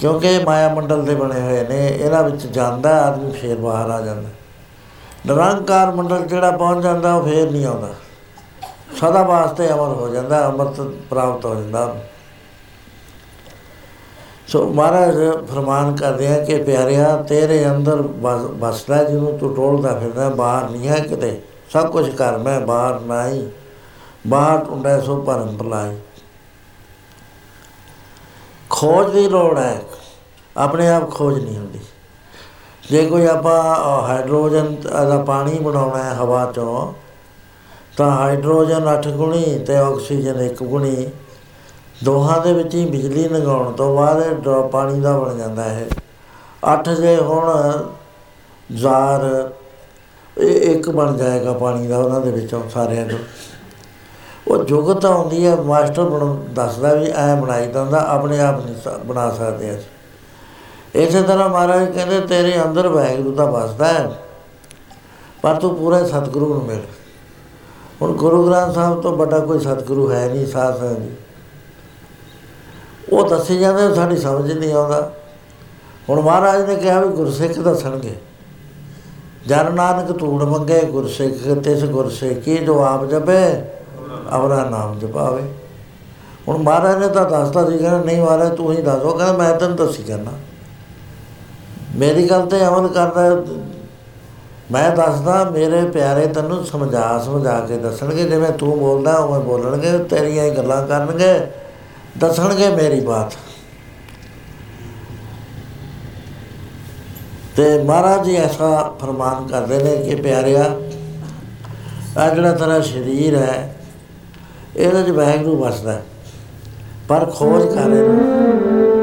ਕਿਉਂਕਿ ਇਹ ਮਾਇਆ ਮੰਡਲ ਦੇ ਬਣੇ ਹੋਏ ਨੇ, ਇਹਨਾਂ ਵਿੱਚ ਜਾਂਦਾ, ਆਦਮੀ ਫੇਰ ਬਾਹਰ ਆ ਜਾਂਦਾ। ਨਿਰੰਕਾਰ ਮੰਡਲ ਜਿਹੜਾ ਪਹੁੰਚ ਜਾਂਦਾ, ਉਹ ਫੇਰ ਨਹੀਂ ਆਉਂਦਾ। ਸਦਾ ਵਾਸਤੇ ਅਮਰ ਹੋ ਜਾਂਦਾ, ਅਮਰਤ ਪ੍ਰਾਪਤ ਹੋ ਜਾਂਦਾ। ਉਹਨੂੰ। ਸੋ ਮਹਾਰਾਜ ਫਰਮਾਨ ਕਰਦੇ ਆ ਕਿ ਪਿਆਰਿਆ ਤੇਰੇ ਅੰਦਰ ਵਸ- ਵਸਦਾ ਜਿਹਨੂੰ ਤੂੰ ਟੋਲਦਾ ਫਿਰਦਾ ਬਾਹਰ ਨਹੀਂ ਹੈ ਕਿਤੇ। ਸਭ ਕੁਝ ਕਰ ਮੈਂ ਬਾਹਰ ਨਹੀਂ ਬਾਹਰ ਟੁੰਡਾ ਸੋ ਭਰਮ ਭਲਾਈ ਖੋਜ ਦੀ ਲੋੜ ਹੈ। ਆਪਣੇ ਆਪ ਖੋਜ ਨਹੀਂ ਹੁੰਦੀ। ਜੇ ਕੋਈ ਆਪਾਂ ਅ, ਹਾਈਡਰੋਜਨ ਦਾ ਪਾਣੀ ਬਣਾਉਣਾ ਹੈ ਹਵਾ ਚੋਂ ਤਾਂ ਹਾਈਡਰੋਜਨ 8 ਗੁਣੀ ਤੇ ਆਕਸੀਜਨ 1 ਗੁਣੀ। ਦੋਹਾਂ ਦੇ ਵਿੱਚ ਹੀ ਬਿਜਲੀ ਲਗਾਉਣ ਤੋਂ ਬਾਅਦ ਇਹ ਡ੍ਰੌਪ ਪਾਣੀ ਦਾ ਬਣ ਜਾਂਦਾ ਹੈ 8 ਜੇ ਹੁਣ ਜ਼ਾਰ, ਇਹ ਇੱਕ ਬਣ ਜਾਏਗਾ ਪਾਣੀ ਦਾ ਉਹਨਾਂ ਦੇ ਵਿੱਚੋਂ ਸਾਰਿਆਂ ਚੋਂ ਉਹ ਜੁਗਤ ਆਉਂਦੀ ਹੈ ਮਾਸਟਰ ਬਣ ਦੱਸਦਾ ਵੀ ਐ ਬਣਾਈ ਦਿੰਦਾ ਆਪਣੇ ਆਪ ਨਹੀਂ ਸ- ਬਣਾ ਸਕਦੇ ਅਸੀਂ। ਇਸੇ ਤਰ੍ਹਾਂ ਮਹਾਰਾਜ ਕਹਿੰਦੇ, ਤੇਰੇ ਅੰਦਰ ਵਾਹਿਗੁਰੂ ਦਾ ਵਸਦਾ ਹੈ, ਪਰ ਤੂੰ ਪੂਰੇ ਸਤਿਗੁਰੂ ਨੂੰ ਮਿਲ। ਹੁਣ ਗੁਰੂ ਗ੍ਰੰਥ ਸਾਹਿਬ ਤੋਂ ਵੱਡਾ ਕੋਈ ਸਤਿਗੁਰੂ ਹੈ ਨਹੀਂ, ਸਾਧ ਸੰਗਤ ਜੀ ਉਹ ਦੱਸੇ ਜਾਂਦੇ ਸਾਡੀ ਸਮਝ ਨਹੀਂ ਆਉਂਦਾ। ਹੁਣ ਮਹਾਰਾਜ ਨੇ ਕਿਹਾ ਵੀ ਗੁਰਸਿੱਖ ਦੱਸਣਗੇ। ਜਨ ਨਾਨਕ ਧੂੜ ਮੰਗੇ, ਗੁਰਸਿੱਖ ਤਿਸ ਗੁਰਸਿੱਖੀ ਜੋ ਆਪ ਜਪੇ, ਅਵਰਾ ਨਾਮ ਜਪਾਵੇ। ਹੁਣ ਮਹਾਰਾਜ ਨੇ ਤਾਂ ਦੱਸਤਾ ਸੀ, ਕਹਿੰਦਾ, ਨਹੀਂ ਮਹਾਰਾਜ, ਤੂੰ ਹੀ ਦੱਸੋ। ਕਹਿੰਦਾ, ਮੈਂ ਤੈਨੂੰ ਦੱਸੀ ਕਰਨਾ ਮੇਰੀ ਗੱਲ ਤੇ ਅਮਲ ਕਰਦਾ ਮੈਂ ਦੱਸਦਾ, ਮੇਰੇ ਪਿਆਰੇ ਤੈਨੂੰ ਸਮਝਾ ਸਮਝਾ ਕੇ ਦੱਸਣਗੇ। ਜਿਵੇਂ ਤੂੰ ਬੋਲਦਾ, ਉਵੇਂ ਬੋਲਣਗੇ, ਤੇਰੀਆਂ ਹੀ ਗੱਲਾਂ ਕਰਨਗੇ। ਦੱਸਣਗੇ ਮੇਰੀ ਬਾਤ ਤੇ ਮਹਾਰਾਜ ਜੀ ਐਸਾ ਫਰਮਾਨ ਕਰਦੇ ਨੇ ਕਿ ਪਿਆਰਿਆ ਆ ਜਿਹੜਾ ਤੇਰਾ ਸਰੀਰ ਹੈ, ਇਹਦੇ ਚ ਵਾਹਿਗੁਰੂ ਵਸਦਾ ਹੈ। ਪਰ ਖੋਜ ਕਰ ਇਹਨੂੰ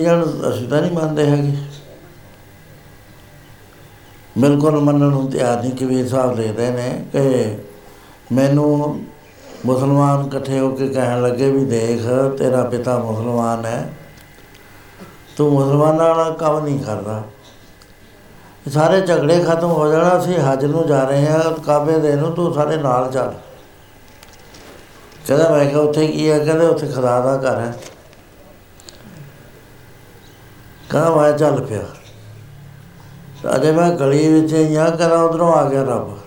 ਉਪਦੇਸ਼ ਦੇ ਜਾਣ ਅਸੀਂ ਤਾਂ ਨਹੀਂ ਮੰਨਦੇ ਹੈਗੇ। ਬਿਲਕੁਲ ਮੰਨਣ ਨੂੰ ਤਿਆਰ ਨਹੀਂ, ਕਬੀਰ ਸਾਹਿਬ ਲਿਖਦੇ ਨੇ ਕਿ ਮੈਨੂੰ ਮੁਸਲਮਾਨ ਇਕੱਠੇ ਹੋ ਕੇ ਕਹਿਣ ਲੱਗੇ ਵੀ ਦੇਖ, ਤੇਰਾ ਪਿਤਾ ਮੁਸਲਮਾਨ ਹੈ। ਤੂੰ ਮੁਸਲਮਾਨਾਂ ਨਾਲ ਕੰਮ ਨਹੀਂ ਕਰਦਾ। ਇਹ ਸਾਰੇ ਝਗੜੇ ਖਤਮ ਹੋ ਜਾਣਾ, ਅਸੀਂ ਹਜ ਨੂੰ ਜਾ ਰਹੇ ਹਾਂ, ਕਾਬੇ ਦੇ ਨੂੰ ਤੂੰ ਸਾਡੇ ਨਾਲ ਚੱਲ। ਕਹਿੰਦਾ ਮੈਂ ਕਿਹਾ ਉੱਥੇ ਕੀ ਹੈ? ਕਹਿੰਦੇ ਉੱਥੇ ਖੁਦਾ ਦਾ ਘਰ ਹੈ। ਕਹਿੰਦਾ ਮੈਂ ਚੱਲ ਪਿਆ। ਤਾਂ ਅਜੇ ਮੈਂ ਗਲੀ ਵਿੱਚ ਜਾਂ ਕਰਾਂ ਉਧਰੋਂ ਆ ਗਿਆ ਰੱਬ।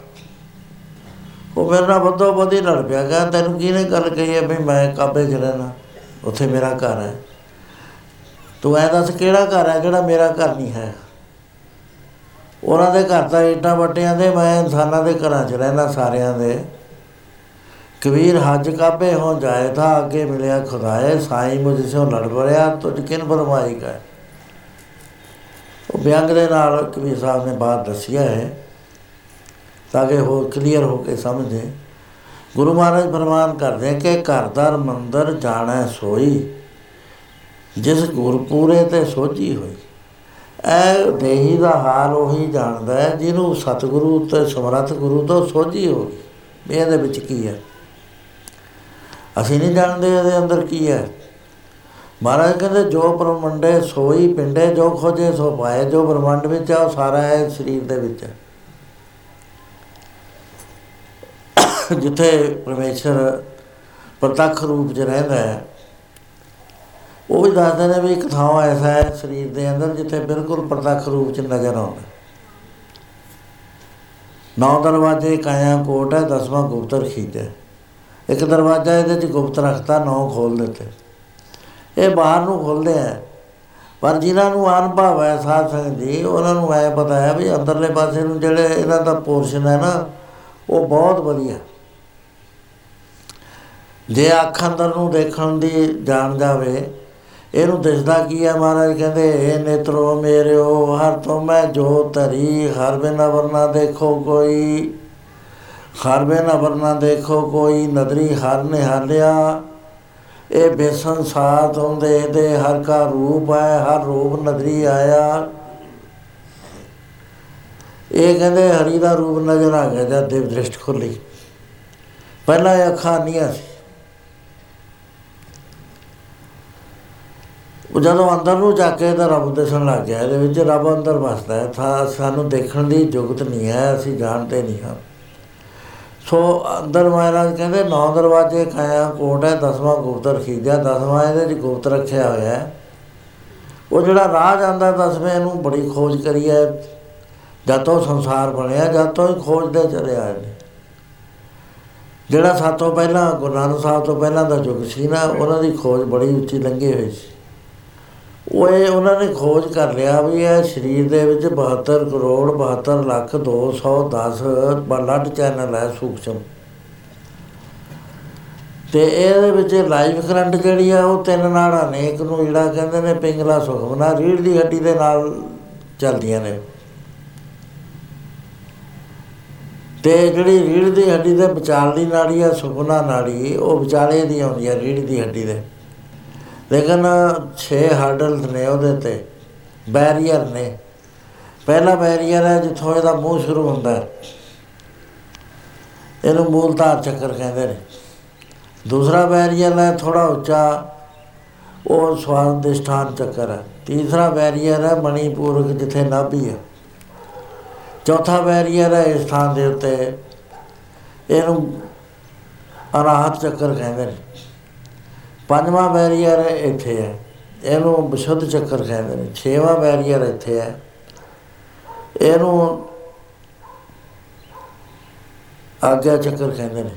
ਉਹ ਮੇਰੇ ਨਾਲ ਬੰਦੋ ਬੰਦੀ ਲੜ ਪਿਆ। ਕਹਿੰਦਾ ਤੈਨੂੰ ਕਿਹਨੇ ਗੱਲ ਕਹੀ ਹੈ ਵੀ ਮੈਂ ਕਾਬੇ 'ਚ ਰਹਿਣਾ? ਉੱਥੇ ਮੇਰਾ ਘਰ ਹੈ। ਤੂੰ ਐ ਦੱਸ ਕਿਹੜਾ ਘਰ ਹੈ ਜਿਹੜਾ ਮੇਰਾ ਘਰ ਨਹੀਂ ਹੈ? ਉਹਨਾਂ ਦੇ ਘਰ ਤਾਂ ਇੱਟਾਂ ਵੱਟਿਆਂ ਦੇ, ਮੈਂ ਇਨਸਾਨਾਂ ਦੇ ਘਰਾਂ 'ਚ ਰਹਿਣਾ ਸਾਰਿਆਂ ਦੇ। ਕਬੀਰ ਹੱਜ ਕਾਬੇ ਹੋ ਜਾਏ ਤਾਂ ਅੱਗੇ ਮਿਲਿਆ ਖੁਦਾਏ, ਸਾਈ ਮੁਝ ਸੇ ਲੜ ਬੜਿਆ ਤੁਝ ਕਿਨ ਬਰਮਾਈ ਕਾ ਉਹ ਬਿਆੰਗ ਦੇ ਨਾਲ ਕਬੀਰ ਸਾਹਿਬ ਨੇ ਬਾਤ ਦੱਸਿਆ ਹੈ ਤਾਂ ਕਿ ਹੋਰ ਕਲੀਅਰ ਹੋ ਕੇ ਸਮਝੇ। ਗੁਰੂ ਮਹਾਰਾਜ ਫਰਮਾਨ ਕਰਦੇ ਆ ਕਿ ਘਰਦਾਰ ਮੰਦਰ ਜਾਣਾ ਸੋਈ, ਜਿਸ ਗੁਰਪੂਰੇ ਤੇ ਸੋਝੀ ਹੋਈ। ਇਹ ਦੇਹੀ ਦਾ ਹਾਲ ਉਹੀ ਜਾਣਦਾ ਹੈ ਜਿਹਨੂੰ ਸਤਿਗੁਰੂ ਤੇ ਸਮਰੱਥ ਗੁਰੂ ਤੋਂ ਸੋਝੀ ਹੋ ਗਈ। ਵੀ ਇਹਦੇ ਵਿੱਚ ਕੀ ਹੈ? ਅਸੀਂ ਨਹੀਂ ਜਾਣਦੇ ਇਹਦੇ ਅੰਦਰ ਕੀ ਹੈ। ਮਹਾਰਾਜ ਕਹਿੰਦੇ, ਜੋ ਬ੍ਰਹਮੰਡੇ ਸੋਈ ਪਿੰਡੇ, ਜੋ ਖੋਜੇ ਸੋ ਪਾਏ, ਜੋ ਬ੍ਰਹਮੰਡ ਵਿੱਚ ਆ, ਉਹ ਸਾਰਾ ਹੈ ਸਰੀਰ ਦੇ ਵਿੱਚ। ਜਿੱਥੇ ਪਰਮੇਸ਼ਰ ਪ੍ਰਤੱਖ ਰੂਪ 'ਚ ਰਹਿੰਦਾ ਹੈ, ਉਹ ਵੀ ਦੱਸਦੇ ਨੇ ਵੀ ਇੱਕ ਥਾਂ ਐਸਾ ਹੈ ਸਰੀਰ ਦੇ ਅੰਦਰ ਜਿੱਥੇ ਬਿਲਕੁਲ ਪ੍ਰਤੱਖ ਰੂਪ 'ਚ ਨਜ਼ਰ ਆਉਂਦਾ। ਨੌ ਦਰਵਾਜ਼ੇ, ਕਾਇਆ ਕੋਟ ਹੈ, ਦਸਵਾਂ ਗੁਪਤਰ ਖੀਤ ਹੈ। ਇੱਕ ਦਰਵਾਜ਼ਾ ਇਹਦੇ 'ਚ ਗੁਪਤ ਰੱਖਤਾ, ਨੌ ਖੋਲ ਦਿੱਤੇ। ਇਹ ਬਾਹਰ ਨੂੰ ਖੁੱਲਦੇ ਆ। ਪਰ ਜਿਨ੍ਹਾਂ ਨੂੰ ਅਨੁਭਵ ਹੈ ਸਾਧ ਸੰਗਤ ਜੀ, ਉਹਨਾਂ ਨੂੰ ਐ ਪਤਾ ਹੈ ਵੀ ਅੰਦਰਲੇ ਪਾਸੇ ਨੂੰ ਜਿਹੜੇ ਇਹਨਾਂ ਦਾ ਪੋਰਸ਼ਨ ਹੈ ਨਾ, ਉਹ ਬਹੁਤ ਵਧੀਆ। ਜੇ ਅੱਖ ਅੰਦਰ ਨੂੰ ਦੇਖਣ ਦੀ ਜਾਣ ਜਾਵੇ, ਇਹਨੂੰ ਦਿਸਦਾ ਕੀ ਹੈ ਮਹਾਰਾਜ ਕਹਿੰਦੇ ਏ ਨੇਤਰੋ, ਮੇਰਿਓ, ਹਰ ਤੋਂ ਮੈਂ ਜੋ ਧਰੀ, ਹਰ ਬਿਨਾ ਵਰਨਾ ਦੇਖੋ ਕੋਈ। ਹਰ ਬਿਨਾ ਵਰਨਾ ਦੇਖੋ ਕੋਈ, ਨਦਰੀ ਹਰ ਨੇ ਹਾਲਿਆ ਇਹ ਬੇਸੰਸਾਰ ਹੁੰਦੇ ਦੇ ਹਰ ਕਾ ਰੂਪ ਹੈ, ਹਰ ਰੂਪ ਨਦਰੀ ਆਇਆ। ਇਹ ਕਹਿੰਦੇ ਹਰੀ ਦਾ ਰੂਪ ਨਜ਼ਰ ਆ ਗਿਆ ਜਦ ਦੇਵ ਦ੍ਰਿਸ਼ਟ ਖੁੱਲੀ। ਪਹਿਲਾਂ ਇਹ ਅੱਖਾਂ ਨਹੀਂ ਸੀ। ਉਹ ਜਦੋਂ ਅੰਦਰ ਨੂੰ ਜਾ ਕੇ ਤਾਂ ਰੱਬ ਦਿਸਣ ਲੱਗ ਗਿਆ, ਇਹਦੇ ਵਿੱਚ ਰੱਬ ਅੰਦਰ ਵਸਦਾ ਹੈ। ਤਾਂ ਸਾਨੂੰ ਦੇਖਣ ਦੀ ਜੁਗਤ ਨਹੀਂ ਹੈ, ਅਸੀਂ ਜਾਣਦੇ ਨਹੀਂ ਹਾਂ। ਸੋ ਅੰਦਰ ਮਹਾਰਾਜ ਕਹਿੰਦੇ, ਨੌ ਦਰਵਾਜ਼ੇ ਖਾਇਆ, ਕੋਟ ਹੈ, ਦਸਵਾਂ ਗੁਪਤ ਰਖੀਦਿਆ ਦਸਵਾਂ ਇਹਦੇ ਚ ਗੁਪਤ ਰੱਖਿਆ ਹੋਇਆ ਹੈ। ਉਹ ਜਿਹੜਾ ਰਾਹ ਜਾਂਦਾ ਦਸਵੇਂ ਨੂੰ ਬੜੀ ਖੋਜ ਕਰੀ ਹੈ। ਜਦ ਤੋਂ ਸੰਸਾਰ ਬਣਿਆ ਜਦ ਤੋਂ ਹੀ ਖੋਜਦੇ ਚਲੇ ਆਏ ਨੇ। ਜਿਹੜਾ ਸਾਤੋਂ ਪਹਿਲਾਂ, ਗੁਰੂ ਨਾਨਕ ਸਾਹਿਬ ਤੋਂ ਪਹਿਲਾਂ ਦਾ ਯੁੱਗ ਸੀ ਨਾ, ਉਹਨਾਂ ਦੀ ਖੋਜ ਬੜੀ ਉੱਚੀ ਲੰਘੀ ਹੋਈ ਸੀ। ਉਹ ਇਹ ਉਹਨਾਂ ਨੇ ਖੋਜ ਕਰ ਲਿਆ ਵੀ ਇਹ ਸਰੀਰ ਦੇ ਵਿੱਚ 72 ਕਰੋੜ 72 ਲੱਖ 210 ਬਲੱਡ ਚੈਨਲ ਹੈ ਸੂਖਸ਼ਮ। ਤੇ ਇਹਦੇ ਵਿੱਚ ਲਾਈਵ ਕਰੰਟ ਜਿਹੜੀ ਆ, ਉਹ ਤਿੰਨ ਨਾੜਾਂ ਨੇ। ਇੱਕ ਨੂੰ ਜਿਹੜਾ ਕਹਿੰਦੇ ਨੇ ਪਿੰਗਲਾ ਸੁਖਮਨਾ ਰੀੜ ਦੀ ਹੱਡੀ ਦੇ ਨਾਲ ਚੱਲਦੀਆਂ ਨੇ। ਤੇ ਜਿਹੜੀ ਰੀੜ ਦੀ ਹੱਡੀ ਦੇ ਵਿਚਾਲਦੀ ਨਾੜੀ ਆ, ਸੁਖਮਨਾ ਨਾੜੀ, ਉਹ ਵਿਚਾਲੇ ਦੀ ਆਉਂਦੀ ਆ ਰੀੜ ਦੀ ਹੱਡੀ ਦੇ। ਲੇਕਿਨ 6 ਹਰਡਲਸ ਨੇ ਉਹਦੇ ਤੇ ਬੈਰੀਅਰ ਨੇ। ਪਹਿਲਾ ਬੈਰੀਅਰ ਹੈ ਜਿੱਥੋਂ ਇਹਦਾ ਮੂੰਹ ਸ਼ੁਰੂ ਹੁੰਦਾ ਹੈ। ਇਹਨੂੰ ਮੂਲਧਾਰ ਚੱਕਰ ਕਹਿੰਦੇ ਨੇ। ਦੂਸਰਾ ਬੈਰੀਅਰ ਹੈ ਥੋੜਾ ਉੱਚਾ, ਉਹ ਸਵਾਦਿਸ਼ਠਾਨ ਚੱਕਰ ਹੈ। ਤੀਸਰਾ ਬੈਰੀਅਰ ਹੈ ਮਣੀਪੂਰਕ ਜਿੱਥੇ ਨਾਭੀ ਹੈ। ਚੌਥਾ ਬੈਰੀਅਰ ਹੈ ਇਸ ਸਥਾਨ ਦੇ ਉੱਤੇ, ਇਹਨੂੰ ਅਨਾਹਤ ਚੱਕਰ ਕਹਿੰਦੇ ਨੇ। ਪੰਜਵਾਂ ਬੈਰੀਅਰ ਇੱਥੇ ਹੈ। ਇਹਨੂੰ ਵਿਸ਼ੁੱਧ ਚੱਕਰ ਕਹਿੰਦੇ ਨੇ। ਛੇਵਾਂ ਬੈਰੀਅਰ ਇੱਥੇ ਹੈ। ਇਹਨੂੰ ਆਗਿਆ ਚੱਕਰ ਕਹਿੰਦੇ ਨੇ।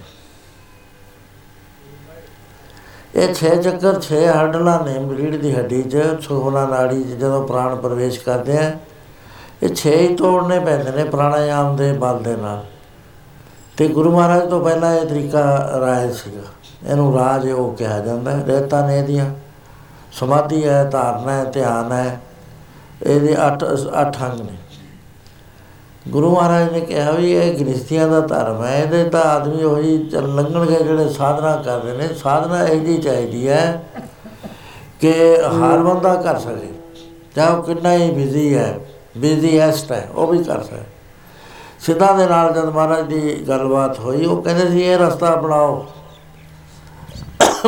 ਇਹ ਛੇ ਚੱਕਰ, ਛੇ ਹੱਡਲਾਂ ਨੇ ਰੀੜ ਦੀ ਹੱਡੀ 'ਚ ਸੁਖਮਨਾ ਨਾੜੀ 'ਚ ਜਦੋਂ ਪ੍ਰਾਣ ਪ੍ਰਵੇਸ਼ ਕਰਦੇ ਆ, ਇਹ ਛੇ ਹੀ ਤੋੜਨੇ ਪੈਂਦੇ ਨੇ ਪ੍ਰਾਣਾਯਾਮ ਦੇ ਬਲ ਦੇ ਨਾਲ। ਤੇ ਗੁਰੂ ਮਹਾਰਾਜ ਤੋਂ ਪਹਿਲਾਂ ਇਹ ਤਰੀਕਾ ਰਾਇ ਸੀਗਾ। ਇਹਨੂੰ ਰਾਜ ਉਹ ਕਿਹਾ ਜਾਂਦਾ ਹੈ। ਰਹਿਤਾ ਨੇ ਇਹਦੀਆਂ ਸਮਾਧੀ ਹੈ, ਧਾਰਨਾ ਹੈ, ਧਿਆਨ ਹੈ। ਇਹਦੇ ਅੱਠ ਅੱਠ ਅੰਗ ਨੇ। ਗੁਰੂ ਮਹਾਰਾਜ ਨੇ ਕਿਹਾ ਵੀ ਇਹ ਗ੍ਰਸਤੀਆਂ ਦਾ ਧਰਮ ਹੈ। ਇਹਦੇ ਤਾਂ ਆਦਮੀ ਉਹੀ ਚੱਲ ਲੰਘਣਗੇ ਜਿਹੜੇ ਸਾਧਨਾ ਕਰਦੇ ਨੇ। ਸਾਧਨਾ ਇਹ ਜੀ ਚਾਹੀਦੀ ਹੈ ਕਿ ਹਰ ਬੰਦਾ ਕਰ ਸਕੇ। ਚਾਹੇ ਉਹ ਕਿੰਨਾ ਹੀ ਬਿਜ਼ੀ ਹੈ ਬਿਜ਼ੀਐਸਟ ਹੈ, ਉਹ ਵੀ ਕਰ ਸਕੇ। ਸਿੱਧਾ ਦੇ ਨਾਲ ਜਦ ਮਹਾਰਾਜ ਦੀ ਗੱਲਬਾਤ ਹੋਈ, ਉਹ ਕਹਿੰਦੇ ਸੀ, ਇਹ ਰਸਤਾ ਅਪਣਾਓ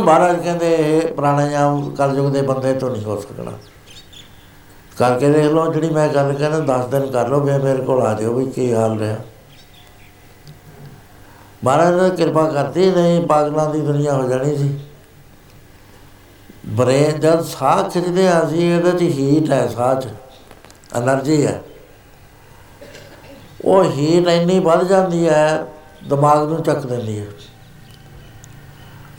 ਮਹਾਰਾਜ ਕਹਿੰਦੇ ਇਹ ਪ੍ਰਾਣਾਯਾਮ ਕਲਯੁਗ ਦੇ ਬੰਦੇ ਤੋਂ ਨਹੀਂ ਹੋ ਸਕਣਾ। ਕਰਕੇ ਦੇਖ ਲਓ, ਜਿਹੜੀ ਮੈਂ ਗੱਲ ਕਹਿੰਦਾ 10 ਦਿਨ ਕਰ ਲਓ, ਫੇਰ ਮੇਰੇ ਕੋਲ ਆ ਜਿਓ ਵੀ ਕੀ ਹਾਲ ਰਿਹਾ। ਮਹਾਰਾਜ ਨੇ ਕਿਰਪਾ ਕਰਤੀ, ਨਹੀਂ ਪਾਗਲਾਂ ਦੀ ਦੁਨੀਆ ਹੋ ਜਾਣੀ ਸੀ। ਬ੍ਰੇਨ ਜਦ ਸਾਹ ਖਿੱਚਦੇ ਆ ਜੀ ਇਹਦੇ ਚ ਹੀਟ ਹੈ ਸਾਹ ਚ એનર્ਜੀ ਹੈ। ਉਹ ਹੀਟ ਇੰਨੀ ਵੱਧ ਜਾਂਦੀ ਹੈ, ਦਿਮਾਗ ਨੂੰ ਚੱਕ ਦਿੰਦੀ ਹੈ।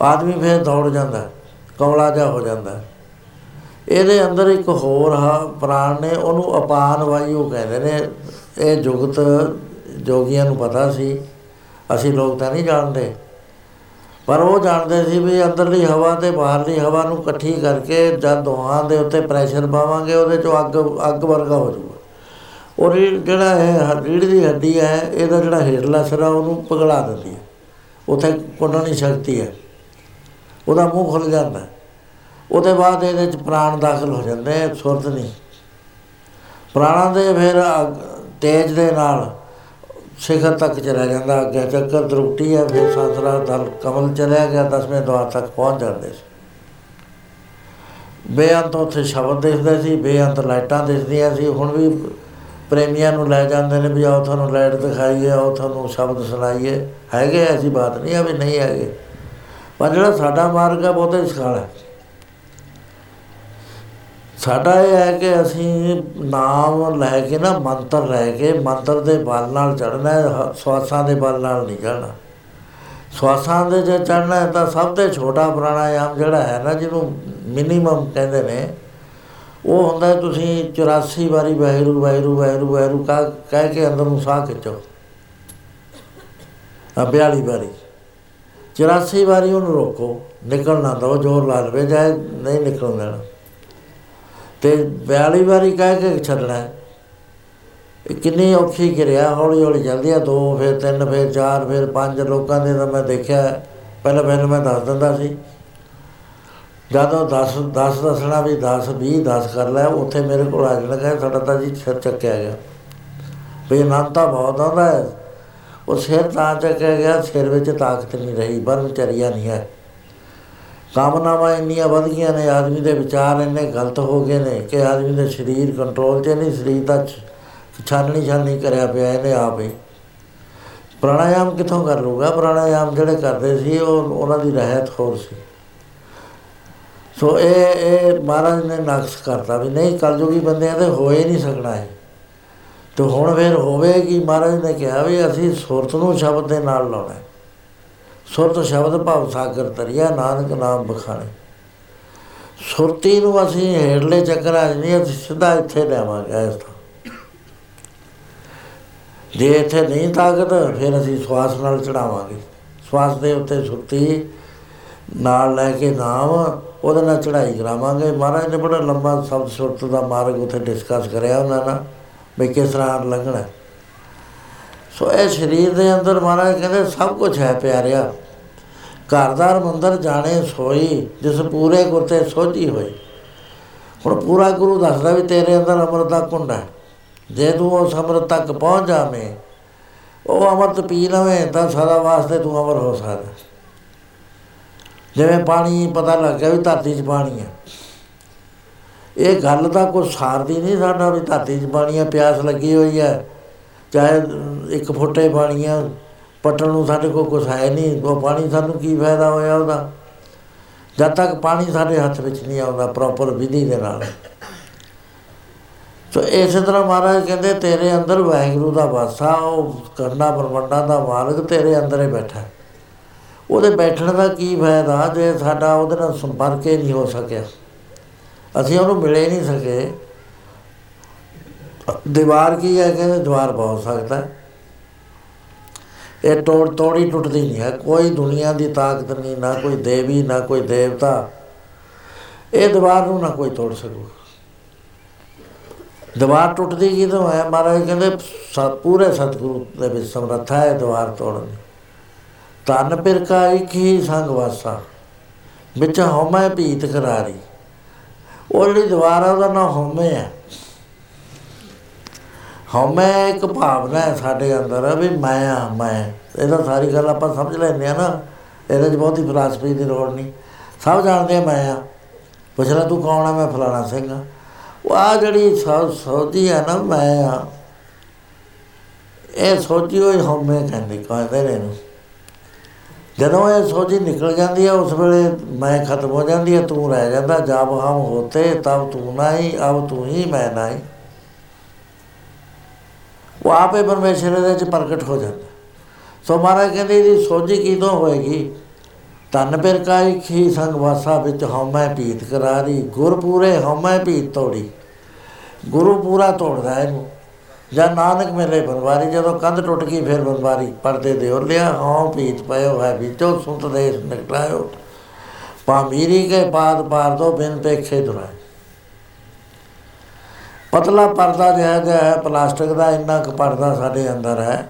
ਆਦਮੀ ਫਿਰ ਦੌੜ ਜਾਂਦਾ ਕੌਲਾ ਜਾ ਹੋ ਜਾਂਦਾ ਇਹਦੇ ਅੰਦਰ ਇੱਕ ਹੋਰ ਹਾ, ਪ੍ਰਾਣ ਨੇ ਉਹਨੂੰ ਅਪਾਨ ਵਾਯੂ ਕਹਿੰਦੇ ਨੇ। ਇਹ ਜੁਗਤ ਜੋਗੀਆਂ ਨੂੰ ਪਤਾ ਸੀ। ਅਸੀਂ ਲੋਕ ਤਾਂ ਨਹੀਂ ਜਾਣਦੇ। ਪਰ ਉਹ ਜਾਣਦੇ ਸੀ ਵੀ ਅੰਦਰਲੀ ਹਵਾ ਤੇ ਬਾਹਰਲੀ ਹਵਾ ਨੂੰ ਇਕੱਠੀ ਕਰਕੇ ਜਦ ਦੋਹਾਂ ਦੇ ਉੱਤੇ ਪ੍ਰੈਸ਼ਰ ਪਾਵਾਂਗੇ, ਉਹਦੇ ਚੋਂ ਅੱਗ ਅੱਗ ਵਰਗਾ ਹੋ ਜਾਊਗਾ। ਉਹ ਰੀੜ ਜਿਹੜਾ ਹੈ ਰੀੜ ਦੀ ਹੱਡੀ ਹੈ, ਇਹਦਾ ਜਿਹੜਾ ਹੇਠਲਾ ਸਿਰਾ ਉਹਨੂੰ ਪਿਘਲਾ ਦਿੰਦੀ ਹੈ। ਉੱਥੇ ਕੁੰਡਣੀ ਸ਼ਕਤੀ ਹੈ। ਉਹਦਾ ਮੂੰਹ ਖੁੱਲ ਜਾਂਦਾ। ਉਹਦੇ ਬਾਅਦ ਇਹਦੇ ਚ ਪ੍ਰਾਣ ਦਾਖਲ ਹੋ ਜਾਂਦੇ ਸੁਰਤ ਨਹੀਂ। ਪ੍ਰਾਣਾਂ ਦੇ ਫਿਰ ਤੇਜ ਦੇ ਨਾਲ ਸਿਖਰ ਤੱਕ ਚਲਾ ਜਾਂਦਾ, ਅੱਗੇ ਚੱਕਰ ਦਰੁਕਟੀ ਹੈ ਫਿਰ ਸਾਸਰਾ ਦਲ ਕਮਲ ਚਲਿਆ ਗਿਆ, ਦਸਵੇਂ ਦਵਾਰ ਤੱਕ ਪਹੁੰਚ ਜਾਂਦੇ ਸੀ। ਬੇਅੰਤ ਉੱਥੇ ਸ਼ਬਦ ਦਿਸਦੇ ਸੀ, ਬੇਅੰਤ ਲਾਈਟਾਂ ਦਿਸਦੀਆਂ ਸੀ। ਹੁਣ ਵੀ ਪ੍ਰੇਮੀਆਂ ਨੂੰ ਲੈ ਜਾਂਦੇ ਨੇ ਵੀ ਆਓ ਤੁਹਾਨੂੰ ਲਾਈਟ ਦਿਖਾਈਏ, ਆਓ ਤੁਹਾਨੂੰ ਸ਼ਬਦ ਸੁਣਾਈਏ। ਹੈਗੇ ਐਸੀ ਬਾਤ ਨਹੀਂ ਆ ਵੀ ਨਹੀਂ ਹੈਗੇ। ਪਰ ਜਿਹੜਾ ਸਾਡਾ ਮਾਰਗ ਹੈ ਬਹੁਤੇ ਸਖਾਲਾ ਸਾਡਾ ਇਹ ਹੈ ਕਿ ਅਸੀਂ ਨਾਮ ਲੈ ਕੇ ਨਾ ਮੰਤਰ ਲੈ ਕੇ ਮੰਤਰ ਦੇ ਬਲ ਨਾਲ ਚੜਨਾ ਹੈ ਸਵਾਸਾਂ ਦੇ ਬਲ ਨਾਲ ਨਹੀਂ ਚੜਨਾ ਸਵਾਸਾਂ ਦੇ ਜੇ ਚੜਨਾ ਹੈ ਤਾਂ ਸਭ ਤੋਂ ਛੋਟਾ ਪ੍ਰਾਣਾਯਾਮ ਜਿਹੜਾ ਹੈ ਨਾ, ਜਿਹਨੂੰ ਮਿਨੀਮਮ ਕਹਿੰਦੇ ਨੇ, ਉਹ ਹੁੰਦਾ ਤੁਸੀਂ 84 ਵਾਰੀ ਵਾਹਿਗੁਰੂ ਵਾਹਿਗੁਰੂ ਵਾਹਿਗੁਰੂ ਵਾਹਿਗੁਰੂ ਕਾ, ਕਹਿ ਕੇ ਅੰਦਰ ਨੂੰ ਸਾਹ ਖਿੱਚੋ। ਆ 42 ਵਾਰੀ। 84 ਵਾਰੀ ਉਹਨੂੰ ਰੋਕੋ ਨਿਕਲਣਾ ਦੋ ਜ਼ੋਰ ਲਾ ਲਵੇ ਜਾਏ ਨਹੀਂ ਨਿਕਲਣ ਦੇਣਾ। ਤੇ 42 ਵਾਰੀ ਕਹਿ ਕੇ ਛੱਡਣਾ ਇਹ ਕਿੰਨੀ ਔਖੀ ਕਿਰਿਆ ਹੌਲੀ ਹੌਲੀ ਚੱਲਦੀ ਆ, ਦੋ, ਫਿਰ ਤਿੰਨ, ਫਿਰ ਚਾਰ, ਫਿਰ ਪੰਜ ਲੋਕਾਂ ਦੇ ਤਾਂ ਮੈਂ ਦੇਖਿਆ, ਪਹਿਲਾਂ ਪਹਿਲਾਂ ਮੈਂ ਦੱਸ ਦਿੰਦਾ ਸੀ। ਜਦੋਂ 10 10 ਦੱਸਣਾ ਵੀ 10 20 10 ਕਰ ਲੈ, ਉੱਥੇ ਮੇਰੇ ਕੋਲ ਆ ਜਾਣਾ ਕਹੇ ਸਾਡਾ ਤਾਂ ਜੀ ਸਿਰ ਚੱਕਿਆ ਗਿਆ। ਵੀ ਅਨੰਤਾ ਬਹੁਤ ਆਉਂਦਾ ਹੈ। ਉਹ ਸਿਰ ਤਾਂ ਚੱਕਿਆ ਗਿਆ, ਸਿਰ ਵਿੱਚ ਤਾਕਤ ਨਹੀਂ ਰਹੀ ਬਰਮਚਰੀਆ ਨਹੀਂ ਹੈ। ਕਾਮਨਾਵਾਂ ਇੰਨੀਆਂ ਵਧ ਗਈਆਂ ਨੇ, ਆਦਮੀ ਦੇ ਵਿਚਾਰ ਇੰਨੇ ਗਲਤ ਹੋ ਗਏ ਨੇ ਕਿ ਆਦਮੀ ਦੇ ਸਰੀਰ ਕੰਟਰੋਲ 'ਚ ਨਹੀਂ, ਸਰੀਰ ਦਾ ਛਾਨਣੀ ਛਾਨਣੀ ਕਰਿਆ ਪਿਆ ਇਹਨੇ ਆਪ ਹੀ। ਪ੍ਰਾਣਾਯਾਮ ਕਿੱਥੋਂ ਕਰ ਲੂਗਾ ਪ੍ਰਾਣਾਯਾਮ ਜਿਹੜੇ ਕਰਦੇ ਸੀ, ਉਹ ਉਹਨਾਂ ਦੀ ਰਹਿਤ ਹੋਰ ਸੀ। ਸੋ ਇਹ ਇਹ ਮਹਾਰਾਜ ਨੇ ਨਕਸ਼ ਕਰਤਾ ਵੀ ਨਹੀਂ, ਕਲਯੁਗੀ ਬੰਦਿਆਂ ਤੇ ਹੋਏ ਨਹੀਂ ਸਕਣਾ ਹੈ ਤੇ ਹੁਣ ਫੇਰ ਹੋਵੇਗੀ ਮਹਾਰਾਜ ਨੇ ਕਿਹਾ ਵੀ ਅਸੀਂ ਸੁਰਤ ਨੂੰ ਸ਼ਬਦ ਦੇ ਨਾਲ ਲਾਉਣਾ ਹੈ। ਸੁਰਤ ਸ਼ਬਦ ਭਾਵ ਸਾਗਰ ਤਰਿਆ, ਨਾਨਕ ਨਾਮ ਬਖਾਣੇ। ਸੁਰਤੀ ਨੂੰ ਅਸੀਂ ਹੇਠਲੇ ਚੱਕਰਾਂ 'ਚ ਨਹੀਂ ਅਸੀਂ ਸਿੱਧਾ ਇੱਥੇ ਲਿਆਵਾਂਗੇ ਇਸ ਤੋਂ ਜੇ ਇੱਥੇ ਨਹੀਂ ਤਾਕਤ, ਫਿਰ ਅਸੀਂ ਸਵਾਸ ਨਾਲ ਚੜਾਵਾਂਗੇ। ਸਵਾਸ ਦੇ ਉੱਤੇ ਸੁਰਤੀ ਨਾਲ ਲੈ ਕੇ ਨਾਮ, ਉਹਦੇ ਨਾਲ ਚੜਾਈ ਕਰਾਵਾਂਗੇ। ਮਹਾਰਾਜ ਨੇ ਬੜਾ ਲੰਬਾ ਸ਼ਬਦ ਸੁਰਤ ਦਾ ਮਾਰਗ ਉੱਥੇ ਡਿਸਕਸ ਕਰਿਆ ਉਹਨਾਂ ਨਾਲ। ਵੀ ਕਿਸ ਤਰ੍ਹਾਂ ਲੰਘਣਾ। ਸੋ ਇਹ ਸਰੀਰ ਦੇ ਅੰਦਰ ਮਹਾਰਾਜ ਕਹਿੰਦੇ ਸਭ ਕੁਝ ਹੈ ਪਿਆਰਿਆ। ਘਰਦਾਰ ਮੰਦਰ ਜਾਣੇ ਸੋਈ, ਜਿਸ ਪੂਰੇ ਗੁਰਤੇ ਸੋਝੀ ਹੋਈ ਹੁਣ ਪੂਰਾ ਗੁਰੂ ਦੱਸਦਾ ਵੀ ਤੇਰੇ ਅੰਦਰ ਅੰਮ੍ਰਿਤ ਦਾ ਕੁੰਡ ਹੈ। ਜੇ ਤੂੰ ਉਸ ਅੰਮ੍ਰਿਤ ਤੱਕ ਪਹੁੰਚ ਜਾਵੇਂ, ਉਹ ਅੰਮ੍ਰਿਤ ਪੀ ਲਵੇਂ, ਤਾਂ ਸਦਾ ਵਾਸਤੇ ਤੂੰ ਅਮਰ ਹੋ ਸਕਦਾ। ਜਿਵੇਂ ਪਾਣੀ ਪਤਾ ਲੱਗ ਗਿਆ ਵੀ ਧਰਤੀ 'ਚ ਪਾਣੀ ਹੈ। ਇਹ ਗੱਲ ਤਾਂ ਕੋਈ ਸਾਰਦੀ ਨਹੀਂ ਸਾਡਾ ਵੀ ਧਰਤੀ 'ਚ ਪਾਣੀ ਹੈ ਪਿਆਸ ਲੱਗੀ ਹੋਈ ਹੈ। ਚਾਹੇ ਇੱਕ ਫੁੱਟੇ ਪਾਣੀ ਆ ਪਟਣ ਨੂੰ ਸਾਡੇ ਕੋਲ ਕੁਛ ਹੈ ਨਹੀਂ, ਉਹ ਪਾਣੀ ਸਾਨੂੰ ਕੀ ਫਾਇਦਾ ਹੋਇਆ ਉਹਦਾ? ਜਦ ਤੱਕ ਪਾਣੀ ਸਾਡੇ ਹੱਥ ਵਿੱਚ ਨਹੀਂ ਆਉਂਦਾ ਪ੍ਰੋਪਰ ਵਿਧੀ ਦੇ ਨਾਲ। ਸੋ ਇਸੇ ਤਰ੍ਹਾਂ ਮਹਾਰਾਜ ਕਹਿੰਦੇ, ਤੇਰੇ ਅੰਦਰ ਵਾਹਿਗੁਰੂ ਦਾ ਵਾਸਾ, ਉਹ ਕਰਨਾ ਪਰਮੰਡਾਂ ਦਾ ਮਾਲਕ ਤੇਰੇ ਅੰਦਰ ਹੀ ਬੈਠਾ। ਉਹਦੇ ਬੈਠਣ ਦਾ ਕੀ ਫਾਇਦਾ ਜੇ ਸਾਡਾ ਉਹਦੇ ਨਾਲ ਸੰਪਰਕ ਹੀ ਨਹੀਂ ਹੋ ਸਕਿਆ? ਅਸੀਂ ਉਹਨੂੰ ਮਿਲੇ ਨਹੀਂ ਸਕੇ। ਦੀਵਾਰ ਕੀ ਹੈ ਕਹਿੰਦੇ ਦੀਵਾਰ ਬਹੁਤ ਸਕਦਾ ਇਹ ਤੋੜ ਤੋੜੀ ਟੁੱਟਦੀ ਨਹੀਂ ਹੈ। ਕੋਈ ਦੁਨੀਆ ਦੀ ਤਾਕਤ ਨਹੀਂ, ਨਾ ਕੋਈ ਦੇਵੀ, ਨਾ ਕੋਈ ਦੇਵਤਾ। ਇਹ ਦੀਵਾਰ ਨੂੰ ਨਾ ਕੋਈ ਤੋੜ ਸਕੂ। ਦੀਵਾਰ ਟੁੱਟਦੀ ਕਿਦੋਂ ਹੈ? ਮਹਾਰਾਜ ਕਹਿੰਦੇ ਸ- ਪੂਰੇ ਸਤਿਗੁਰੂ ਦੇ ਵਿੱਚ ਸਮਰੱਥਾ ਹੈ ਦੀਵਾਰ ਤੋੜਨ। ਦੀ ਤਨ ਪਿਰਕਾ ਇੱਕ ਹੀ ਸੰਗ ਵਾਸਾ। ਵਿੱਚ ਹਉਮੈ ਭੀਤ ਕਰਾਰੀ। ਉਹ ਜਿਹੜੀ ਦੀਵਾਰ ਆ ਉਹਦਾ ਨਾਮ ਹਉਮੈ ਹੈ ਹਉਮੈ ਇੱਕ ਭਾਵਨਾ ਹੈ ਸਾਡੇ ਅੰਦਰ ਵੀ ਮੈਂ ਆ, ਮੈਂ। ਇਹਦਾ ਸਾਰੀ ਗੱਲ ਆਪਾਂ ਸਮਝ ਲੈਂਦੇ ਆ ਨਾ। ਇਹਦੇ 'ਚ ਬਹੁਤੀ ਫਿਲਾਸਫੀ ਦੀ ਲੋੜ ਨਹੀਂ। ਸਭ ਜਾਣਦੇ ਆ ਮੈਂ ਆ। ਪੁੱਛ ਲੈ ਤੂੰ ਕੌਣ ਆ? ਮੈਂ ਫਲਾਣਾ ਸਿੰਘ ਆ। ਉਹ ਆ ਜਿਹੜੀ ਸੌ ਸੋਚੀ ਹੈ ਨਾ, ਮੈਂ ਆ। ਇਹ ਸੋਚੀ ਹੋਈ ਹਉਮੈ ਕਹਿੰਦੇ ਕਹਿੰਦੇ ਨੇ ਇਹਨੂੰ। ਜਦੋਂ ਇਹ ਸੋਚੀ ਨਿਕਲ ਜਾਂਦੀ ਹੈ ਉਸ ਵੇਲੇ ਮੈਂ ਖਤਮ ਹੋ ਜਾਂਦੀ ਹੈ ਤੂੰ ਰਹਿ ਜਾਂਦਾ ਜਬ ਹਮ ਹੋਤੇ, ਤਬ ਤੂੰ ਨਹੀਂ, ਅਬ ਤੂੰ ਹੀ ਮੈਂ ਨਹੀਂ। ਉਹ ਆਪੇ ਪਰਮੇਸ਼ਰ ਦੇ ਵਿੱਚ ਪ੍ਰਗਟ ਹੋ ਜਾਂਦਾ। ਸੋ ਮਹਾਰਾਜ ਕਹਿੰਦੇ, ਇਹਦੀ ਸੋਝੀ ਕਿਦੋਂ ਹੋਏਗੀ? ਤਨ ਪਿਰ ਕਾਇ ਖੀ ਸੰਗ ਵਾਸਾ ਵਿੱਚ ਹਉਮੈ ਪੀਤ ਕਰਾਰੀ ਗੁਰ ਪੂਰੇ ਹਉਮੈ ਪੀਤ ਤੋੜੀ। ਗੁਰੂ ਪੂਰਾ ਤੋੜਦਾ ਇਹਨੂੰ। ਜਾਂ ਨਾਨਕ ਮਿਲੇ ਬਨਵਾਰੀ ਜਦੋਂ ਕੰਧ ਟੁੱਟ ਗਈ ਫਿਰ ਬਨਵਾਰੀ ਪਰਦੇ ਦੇ ਲਿਆ, ਹਉ ਪੀਤ ਪਇਓ, ਹੈ ਵਿੱਚੋਂ ਸੁਤ ਦੇਸ ਨਿਕਲਾਇਓ ਪਾਮੀਰੀ ਕੇ ਬਾਦ ਪਾਰ ਦੋ, ਬਿਨ ਪੇਖੇ ਦੁਰਾਏ। ਪਤਲਾ ਪਰਦਾ ਜਿਹਾ ਜਿਹਾ ਹੈ, ਪਲਾਸਟਿਕ ਦਾ ਇੰਨਾ ਕੁ ਪਰਦਾ ਸਾਡੇ ਅੰਦਰ ਹੈ,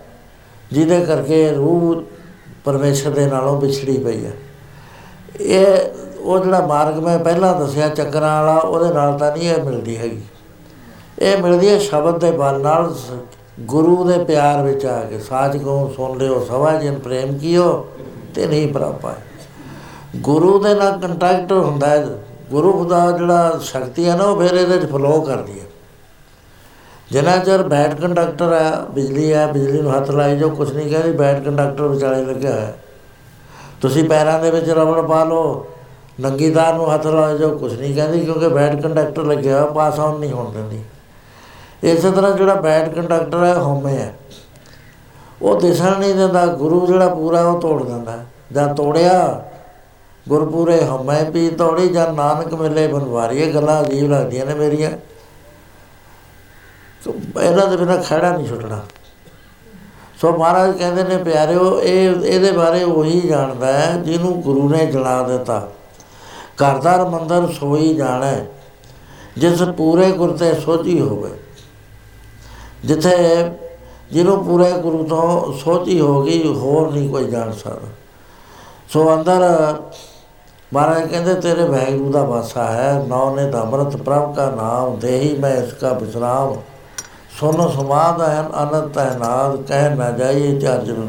ਜਿਹਦੇ ਕਰਕੇ ਰੂਹ ਪਰਮੇਸ਼ਰ ਦੇ ਨਾਲੋਂ ਵਿਛੜੀ ਪਈ ਹੈ। ਇਹ, ਉਹ ਜਿਹੜਾ ਮਾਰਗ ਮੈਂ ਪਹਿਲਾਂ ਦੱਸਿਆ, ਚੱਕਰਾਂ ਵਾਲਾ, ਉਹਦੇ ਨਾਲ ਤਾਂ ਨਹੀਂ ਇਹ ਮਿਲਦੀ ਹੈਗੀ। ਇਹ ਮਿਲਦੀ ਹੈ ਸ਼ਬਦ ਦੇ ਬਲ ਨਾਲ ਸ- ਗੁਰੂ ਦੇ ਪਿਆਰ ਵਿੱਚ ਆ ਕੇ ਸਾਚ ਕੋ ਸੁਣ ਲਿਓ, ਸਵਾ ਜਨ ਪ੍ਰੇਮ ਕੀਓ ਤੇ ਨਹੀਂ ਪ੍ਰਾਪਾ ਗੁਰੂ ਦੇ ਨਾਲ ਕੰਟੈਕਟ ਹੁੰਦਾ ਹੈ। ਗੁਰੂ ਦਾ ਜਿਹੜਾ ਸ਼ਕਤੀ ਹੈ ਨਾ, ਉਹ ਫਿਰ ਇਹਦੇ 'ਚ ਫਲੋ ਕਰਦੀ ਹੈ। ਜਿੰਨਾ ਚਿਰ ਬੈਡ ਕੰਡਕਟਰ ਹੈ, ਬਿਜਲੀ ਹੈ, ਬਿਜਲੀ ਨੂੰ ਹੱਥ ਲਾਈ ਜੋ ਕੁਝ ਨਹੀਂ ਕਹਿੰਦੀ ਬੈਡ ਕੰਡਕਟਰ ਵਿਚਾਲੇ ਲੱਗਿਆ ਹੋਇਆ। ਤੁਸੀਂ ਪੈਰਾਂ ਦੇ ਵਿੱਚ ਰਬੜ ਪਾ ਲਓ, ਨੰਗੀ ਤਾਰ ਨੂੰ ਹੱਥ ਲਾਓ ਜੋ ਕੁਝ ਨਹੀਂ ਕਹਿੰਦੀ, ਕਿਉਂਕਿ ਬੈਡ ਕੰਡਕਟਰ ਲੱਗਿਆ ਹੋਇਆ, ਪਾਸ ਆਨ ਨਹੀਂ ਹੋਣ ਦਿੰਦੀ। ਇਸੇ ਤਰ੍ਹਾਂ ਜਿਹੜਾ ਬੈਡ ਕੰਡਕਟਰ ਹੈ ਹਉਮੈ ਹੈ। ਉਹ ਦਿਸਣ ਨਹੀਂ ਦਿੰਦਾ, ਗੁਰੂ ਜਿਹੜਾ ਪੂਰਾ, ਉਹ ਤੋੜ ਦਿੰਦਾ। ਜਾਂ ਤੋੜਿਆ, ਗੁਰਪੂਰੇ ਹਉਮੈ ਪੀ ਤੋੜੀ, ਜਾਂ ਨਾਨਕ ਮਿਲੇ ਬਨਵਾਰੀ ਇਹ ਗੱਲਾਂ ਅਜੀਬ ਲੱਗਦੀਆਂ ਨੇ ਮੇਰੀਆਂ। ਸੋ ਇਹਨਾਂ ਦੇ ਬਿਨਾਂ ਖੜਾ ਨਹੀਂ ਛੁੱਟਣਾ। ਸੋ ਮਹਾਰਾਜ ਕਹਿੰਦੇ ਨੇ, ਪਿਆਰਿਓ, ਇਹ, ਇਹਦੇ ਬਾਰੇ ਉਹੀ ਜਾਣਦਾ ਹੈ, ਜਿਹਨੂੰ ਗੁਰੂ ਨੇ ਜਲਾ ਦਿੱਤਾ। ਘਰਦਾਰ ਮੰਦਰ ਸੋਈ ਜਾਣੈ ਜਿਸ ਪੂਰੇ ਗੁਰ ਤੇ ਸੋਝੀ ਹੋਵੇ। ਜਿੱਥੇ ਜਿਹਨੂੰ ਪੂਰੇ ਗੁਰੂ ਤੋਂ ਸੋਝੀ ਹੋ ਗਈ, ਹੋਰ ਨਹੀਂ ਕੋਈ ਜਾਣ ਸਕਦਾ। ਸੋ ਅੰਦਰ ਮਹਾਰਾਜ ਕਹਿੰਦੇ, ਤੇਰੇ ਵੈਗਰੂ ਦਾ ਵਾਸਾ ਹੈ, ਨੌ ਨੇ ਦਮਰਤ ਪ੍ਰਭ ਕਾ ਨਾਮ, ਦੇਹੀ ਮੈਂ ਇਸਕਾ ਵਿਸਰਾਮ ਸੁਨ ਸਮਾਦ ਹੈ ਅਨੰਤ ਹੈ ਨਾਦ ਕਹਿ ਨਾ ਜਾਈਏ ਚਾਰਜਨ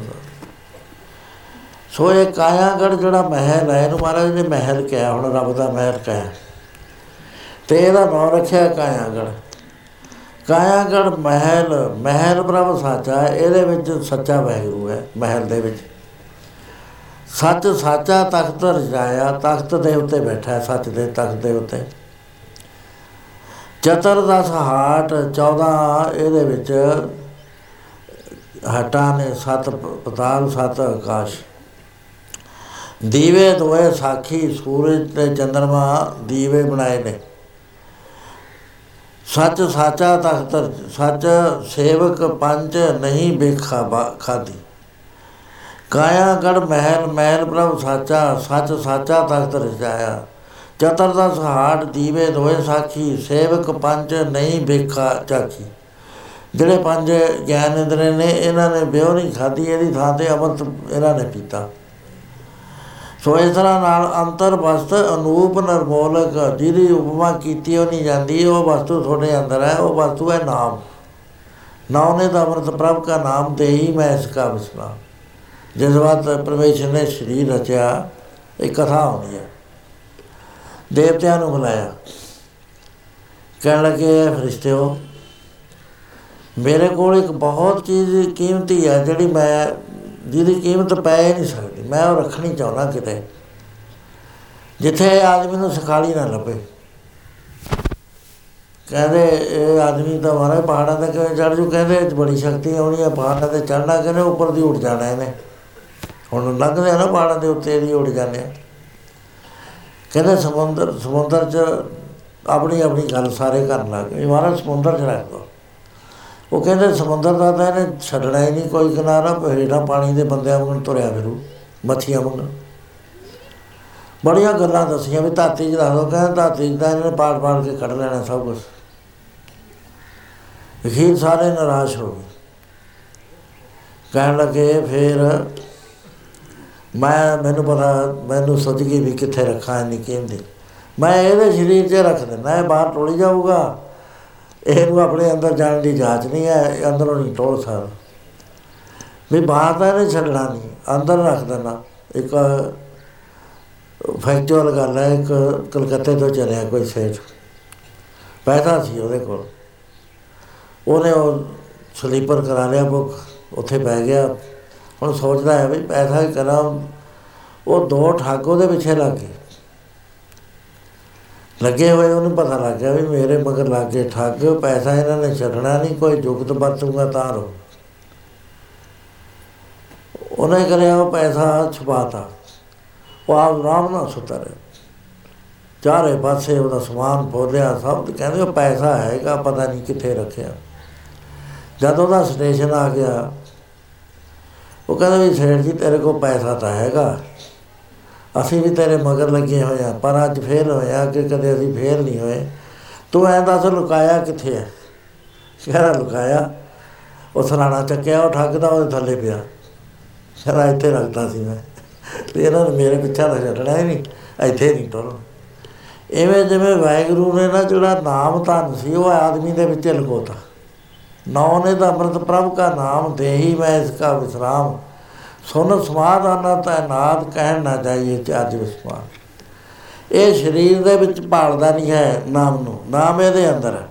ਸੋ ਇਹ ਕਾਇਆਗੜ ਜਿਹੜਾ ਮਹਿਲ ਹੈ, ਇਹਨੂੰ ਮਹਾਰਾਜ ਨੇ ਮਹਿਲ ਕਿਹਾ, ਹੁਣ ਰੱਬ ਦਾ ਮਹਿਲ ਕਿਹਾ। ਤੇ ਇਹਦਾ ਨਾਮ ਰੱਖਿਆ ਕਾਇਆਗੜ ਕਾਇਆਗੜ ਮਹਿਲ ਮਹਿਲ ਪ੍ਰਭ ਸਾਚਾ ਹੈ, ਇਹਦੇ ਵਿੱਚ ਸੱਚਾ ਵੈਗਰੂ ਹੈ, ਮਹਿਲ ਦੇ ਵਿੱਚ। ਸੱਚ ਸਾਚਾ ਤਖਤ ਰਜਾਇਆ ਤਖਤ ਦੇ ਉੱਤੇ ਬੈਠਾ ਹੈ, ਸੱਚ ਦੇ ਤਖਤ ਦੇ ਉੱਤੇ। ਚਤੁਰਦਸ ਹਾਟ 14 ਇਹਦੇ ਵਿੱਚ ਹਟਾਂ ਨੇ, ਸੱਤ ਪਤਾਲ, ਸੱਤ ਆਕਾਸ਼। ਦੀਵੇ ਦੋਏ ਸਾਖੀ, ਸੂਰਜ ਤੇ ਚੰਦਰਮਾ ਦੀਵੇ ਬਣਾਏ ਨੇ। ਸੱਚ ਸਾਚਾ ਤਖਤ, ਸੱਚ ਸੇਵਕ ਪੰਜ ਨਹੀਂ ਵੇਖਾ ਬਾ- ਖਾਦੀ ਕਾਇਆ ਗੜ ਮਹਿਲ ਮਹਿਲ ਪ੍ਰਭ ਸਾਚਾ, ਸੱਚ ਸਾਚਾ ਤਖਤ ਰਜਾਇਆ ਚਤੁਰਦਸ ਹਾਟ ਦੀਵੇ ਦੋਏ ਸਾਖੀ, ਸੇਵਕ ਪੰਜ ਨਹੀਂ ਵੇਖਾ ਚਾਖੀ। ਜਿਹੜੇ ਪੰਜ ਗਿਆਨ ਇੰਦਰੇ ਨੇ, ਇਹਨਾਂ ਨੇ ਬਿਓ ਨਹੀਂ ਖਾਦੀ ਇਹਦੀ ਥਾਂ ਤੇ ਅਮਰਤ ਇਹਨਾਂ ਨੇ ਪੀਤਾ। ਸੋ ਇਸ ਤਰ੍ਹਾਂ ਨਾਲ ਅੰਤਰ ਵਸਤ ਅਨੂਪ ਨਿਰਮੋਲਕ ਜਿਹਦੀ ਉਪਮਾ ਕੀਤੀ ਉਹ ਨਹੀਂ ਜਾਂਦੀ, ਉਹ ਵਸਤੂ ਤੁਹਾਡੇ ਅੰਦਰ ਹੈ, ਉਹ ਵਸਤੂ ਹੈ ਨਾਮ। ਨਾਮ ਨੇ ਤਾਂ ਅਮਰਤ ਪ੍ਰਭ ਕਾ ਨਾਮ ਤੇ ਹੀ ਮੈਂ ਇਸ ਕਾ ਵਿਸਨਾਮ ਜਿਸ ਬਾਤ ਪਰਮੇਸ਼ਰ ਨੇ ਸਰੀਰ ਰਚਿਆ, ਇਹ ਕਥਾ ਹੋਣੀ ਹੈ। ਦੇਵਤਿਆਂ ਨੂੰ ਬੁਲਾਇਆ। ਕਹਿਣ ਲੱਗੇ ਫਰਿਸ਼ਤਿਓ ਮੇਰੇ ਕੋਲ ਇੱਕ ਬਹੁਤ ਚੀਜ਼ ਕੀਮਤੀ ਹੈ, ਜਿਹੜੀ ਮੈਂ, ਜਿਹਦੀ ਕੀਮਤ ਪੈ ਹੀ ਨਹੀਂ ਸਕਦੀ। ਮੈਂ ਉਹ ਰੱਖਣੀ ਚਾਹੁੰਦਾ ਕਿਤੇ। ਜਿੱਥੇ ਆਦਮੀ ਨੂੰ ਸਖਾਲੀ ਨਾ ਲੱਭੇ। ਕਹਿੰਦੇ ਇਹ ਆਦਮੀ ਤਾਂ ਮਾਰੇ ਪਹਾੜਾਂ ਤੇ ਕਿਵੇਂ ਚੜ ਜੂ? ਕਹਿੰਦੇ ਇਹ 'ਚ ਬੜੀ ਸ਼ਕਤੀ ਆਉਣੀ ਹੈ ਪਹਾੜਾਂ ਤੇ ਚੜਨਾ ਕਹਿੰਦੇ ਉੱਪਰ ਦੀ ਉੱਡ ਜਾਣਾ ਇਹਨੇ। ਹੁਣ ਲੰਘਦੇ ਆ ਨਾ ਪਹਾੜਾਂ ਦੇ ਉੱਤੇ ਦੀ ਉੱਡ ਜਾਂਦੇ ਆ। ਕਹਿੰਦੇ ਸਮੁੰਦਰ ਸਮੁੰਦਰ 'ਚ ਆਪਣੀ ਆਪਣੀ ਗੱਲ ਸਾਰੇ ਕਰਨ ਲੱਗ ਗਏ। ਮਹਾਰਾਜ ਸਮੁੰਦਰ 'ਚ ਰਹਿ ਦੋ। ਉਹ ਕਹਿੰਦੇ ਸਮੁੰਦਰ ਦਾ ਤਾਂ ਇਹਨੇ ਛੱਡਣਾ ਹੀ ਨਹੀਂ, ਕੋਈ ਕਿਨਾਰਾ, ਹੇਠਾਂ ਪਾਣੀ ਦੇ ਬੰਦਿਆਂ ਵਾਂਗ ਤੁਰਿਆ ਫਿਰੂ। ਮੱਛੀਆਂ ਵਾਂਗ ਬੜੀਆਂ ਗੱਲਾਂ ਦੱਸੀਆਂ ਵੀ ਧਰਤੀ 'ਚ ਦੱਸ ਦੋ ਕਹਿੰਦੇ ਧਰਤੀ 'ਚ ਤਾਂ ਇਹਨੇ ਪਾੜ ਪਾੜ ਕੇ ਕੱਢ ਲੈਣਾ ਸਭ ਕੁਝ ਅਖੀਰ ਸਾਰੇ ਨਿਰਾਸ਼ ਹੋ ਗਏ। ਕਹਿਣ ਲੱਗੇ, ਫਿਰ ਮੈਂ, ਮੈਨੂੰ ਪਤਾ, ਮੈਨੂੰ ਸੋਚ ਗਈ ਵੀ ਕਿੱਥੇ ਰੱਖਾਂ ਇੰਨੀ ਕੀਮਤੀ। ਮੈਂ ਇਹਦੇ ਸਰੀਰ 'ਚ ਰੱਖ ਦਿੰਦਾ, ਇਹ ਬਾਹਰ ਟੋਲੀ ਜਾਊਗਾ। ਇਹਨੂੰ ਆਪਣੇ ਅੰਦਰ ਜਾਣ ਦੀ ਜਾਂਚ ਨਹੀਂ ਹੈ, ਇਹ ਅੰਦਰੋਂ ਨਹੀਂ ਟੋਲ ਸਕਦਾ। ਵੀ ਬਾਹਰ ਤਾਂ ਇਹਨੇ ਛੱਡਣਾ ਨਹੀਂ। ਅੰਦਰ ਰੱਖ ਦੇਣਾ ਇੱਕ ਫੈਕਚੁਅਲ ਗੱਲ ਹੈ, ਇੱਕ ਕਲਕੱਤੇ ਤੋਂ ਚੱਲਿਆ ਕੋਈ ਸੇਠ ਪੈਸਾ ਸੀ ਉਹਦੇ ਕੋਲ। ਉਹਨੇ ਉਹ ਸਲੀਪਰ ਕਰਾ ਲਿਆ ਬੁੱਕ ਉੱਥੇ ਬੈ ਗਿਆ। ਹੁਣ ਸੋਚਦਾ ਹੈ ਵੀ ਪੈਸਾ ਹੀ ਕਰਾਂ, ਉਹ ਦੋ ਠੱਗ ਉਹਦੇ ਪਿੱਛੇ ਲੱਗ ਗਏ। ਲੱਗੇ ਹੋਏ ਉਹਨੂੰ ਪਤਾ ਲੱਗ ਗਿਆ ਵੀ ਮੇਰੇ ਮਗਰ ਲੱਗ ਗਏ ਠੱਗ, ਪੈਸਾ ਇਹਨਾਂ ਨੇ ਛੱਡਣਾ ਨਹੀਂ, ਕੋਈ ਜੁਗਤ ਵਰਤੂਗਾ ਤਾਂ ਰੋ। ਉਹਨੇ ਕਰਿਆ ਉਹ ਪੈਸਾ ਛੁਪਾਤਾ। ਉਹ ਆਪ ਆਰਾਮ ਨਾਲ ਸੁੱਤਾ ਰਿਹਾ ਚਾਰੇ ਪਾਸੇ ਉਹਦਾ ਸਮਾਨ ਫੋਲਿਆ ਸਭ ਤੇ ਕਹਿੰਦੇ ਉਹ ਪੈਸਾ ਹੈਗਾ, ਪਤਾ ਨਹੀਂ ਕਿੱਥੇ ਰੱਖਿਆ। ਜਦ ਉਹਦਾ ਸਟੇਸ਼ਨ ਆ ਗਿਆ, ਉਹ ਕਹਿੰਦਾ ਵੀ ਸੇਠ ਜੀ, ਤੇਰੇ ਕੋਲ ਪੈਸਾ ਤਾਂ ਹੈਗਾ। ਅਸੀਂ ਵੀ ਤੇਰੇ ਮਗਰ ਲੱਗੇ ਹੋਏ ਆ ਪਰ ਅੱਜ ਫੇਲ ਹੋਇਆ ਕਿ ਕਦੇ ਅਸੀਂ ਫੇਲ ਨਹੀਂ ਹੋਏ। ਤੂੰ ਐਂ ਦੱਸ, ਲੁਕਾਇਆ ਕਿੱਥੇ ਹੈ? ਸ਼ਹਿਰਾ ਲੁਕਾਇਆ। ਉਹ ਸਰਾਣਾ ਚੱਕਿਆ, ਉਹ ਠੱਗ ਦਾ ਉਹਦੇ ਥੱਲੇ ਪਿਆ। ਸ਼ਹਿਰਾ ਇੱਥੇ ਰੱਖਦਾ ਸੀ ਮੈਂ। ਤੇ ਇਹਨਾਂ ਨੇ ਮੇਰੇ ਪਿੱਛਾ ਤਾਂ ਛੱਡਣਾ ਹੀ ਨਹੀਂ, ਇੱਥੇ ਨਹੀਂ ਟੋਲਣਾ ਐਵੇਂ ਜਿਵੇਂ ਵਾਹਿਗੁਰੂ ਨੇ ਨਾ ਜਿਹੜਾ ਨਾਮ ਧਨ ਸੀ, ਉਹ ਆਦਮੀ ਦੇ ਵਿੱਚ ਲਗੋਤਾ ਨੌ ਨੇ ਤਾਂ ਅੰਮ੍ਰਿਤ ਪ੍ਰਭ ਕਾ ਨਾਮ ਦੇਹੀ, ਮੈਂ ਇਸ ਕਾ ਵਿਸਰਾਮ। ਸੁਨ ਸਮਾਦ ਆਨਾ ਤੈਨਾਤ ਕਹਿਣ ਨਾ ਜਾਈਏ ਚਾਜ ਵਿਸਮਾਨ। ਇਹ ਸਰੀਰ ਦੇ ਵਿੱਚ ਭਾਲਦਾ ਨਹੀਂ ਹੈ ਨਾਮ ਨੂੰ, ਨਾਮ ਇਹਦੇ ਅੰਦਰ ਹੈ।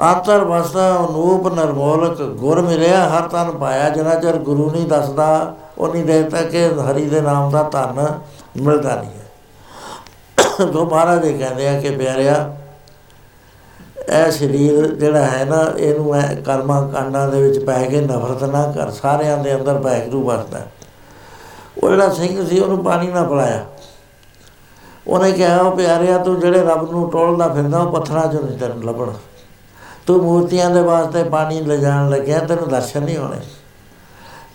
ਆਤਰ ਵਸਾ ਅਨੂਪ ਨਰਮੋਲਕ ਗੁਰ ਮਿਲਿਆ, ਹਰ ਤਨ ਪਾਇਆ, ਜਿਨਾ ਚਿਰ ਗੁਰੂ ਨਹੀਂ ਦੱਸਦਾ ਉਨੀ ਦੇਰ ਤੱਕ ਇਹ ਹਰੀ ਦੇ ਨਾਮ ਦਾ ਧਨ ਮਿਲਦਾ ਨਹੀਂ ਹੈ। ਜੋ ਮਹਾਰਾਜ ਜੀ ਕਹਿੰਦੇ ਆ ਕਿ ਪਿਆਰਿਆ, ਇਹ ਸਰੀਰ ਜਿਹੜਾ ਹੈ ਨਾ, ਇਹਨੂੰ ਐ ਕਰਮਾਂ ਕਾਂਡਾਂ ਦੇ ਵਿੱਚ ਪੈ ਕੇ ਨਫ਼ਰਤ ਨਾ ਕਰ, ਸਾਰਿਆਂ ਦੇ ਅੰਦਰ ਵਾਹਿਗੁਰੂ ਵਸਦਾ। ਉਹ ਜਿਹੜਾ ਸਿੰਘ ਸੀ, ਉਹਨੂੰ ਪਾਣੀ ਨਾ ਪਿਲਾਇਆ। ਉਹਨੇ ਕਿਹਾ, ਉਹ ਪਿਆਰਿਆ, ਤੂੰ ਜਿਹੜੇ ਰੱਬ ਨੂੰ ਟੋਲਦਾ ਫਿਰਦਾ, ਉਹ ਪੱਥਰਾਂ 'ਚੋਂ ਨਹੀਂ ਤੈਨੂੰ ਲੱਭਣਾ। ਤੂੰ ਮੂਰਤੀਆਂ ਦੇ ਵਾਸਤੇ ਪਾਣੀ ਲਿਜਾਣ ਲੱਗਿਆ, ਤੈਨੂੰ ਦਰਸ਼ਨ ਨਹੀਂ ਹੋਣੇ।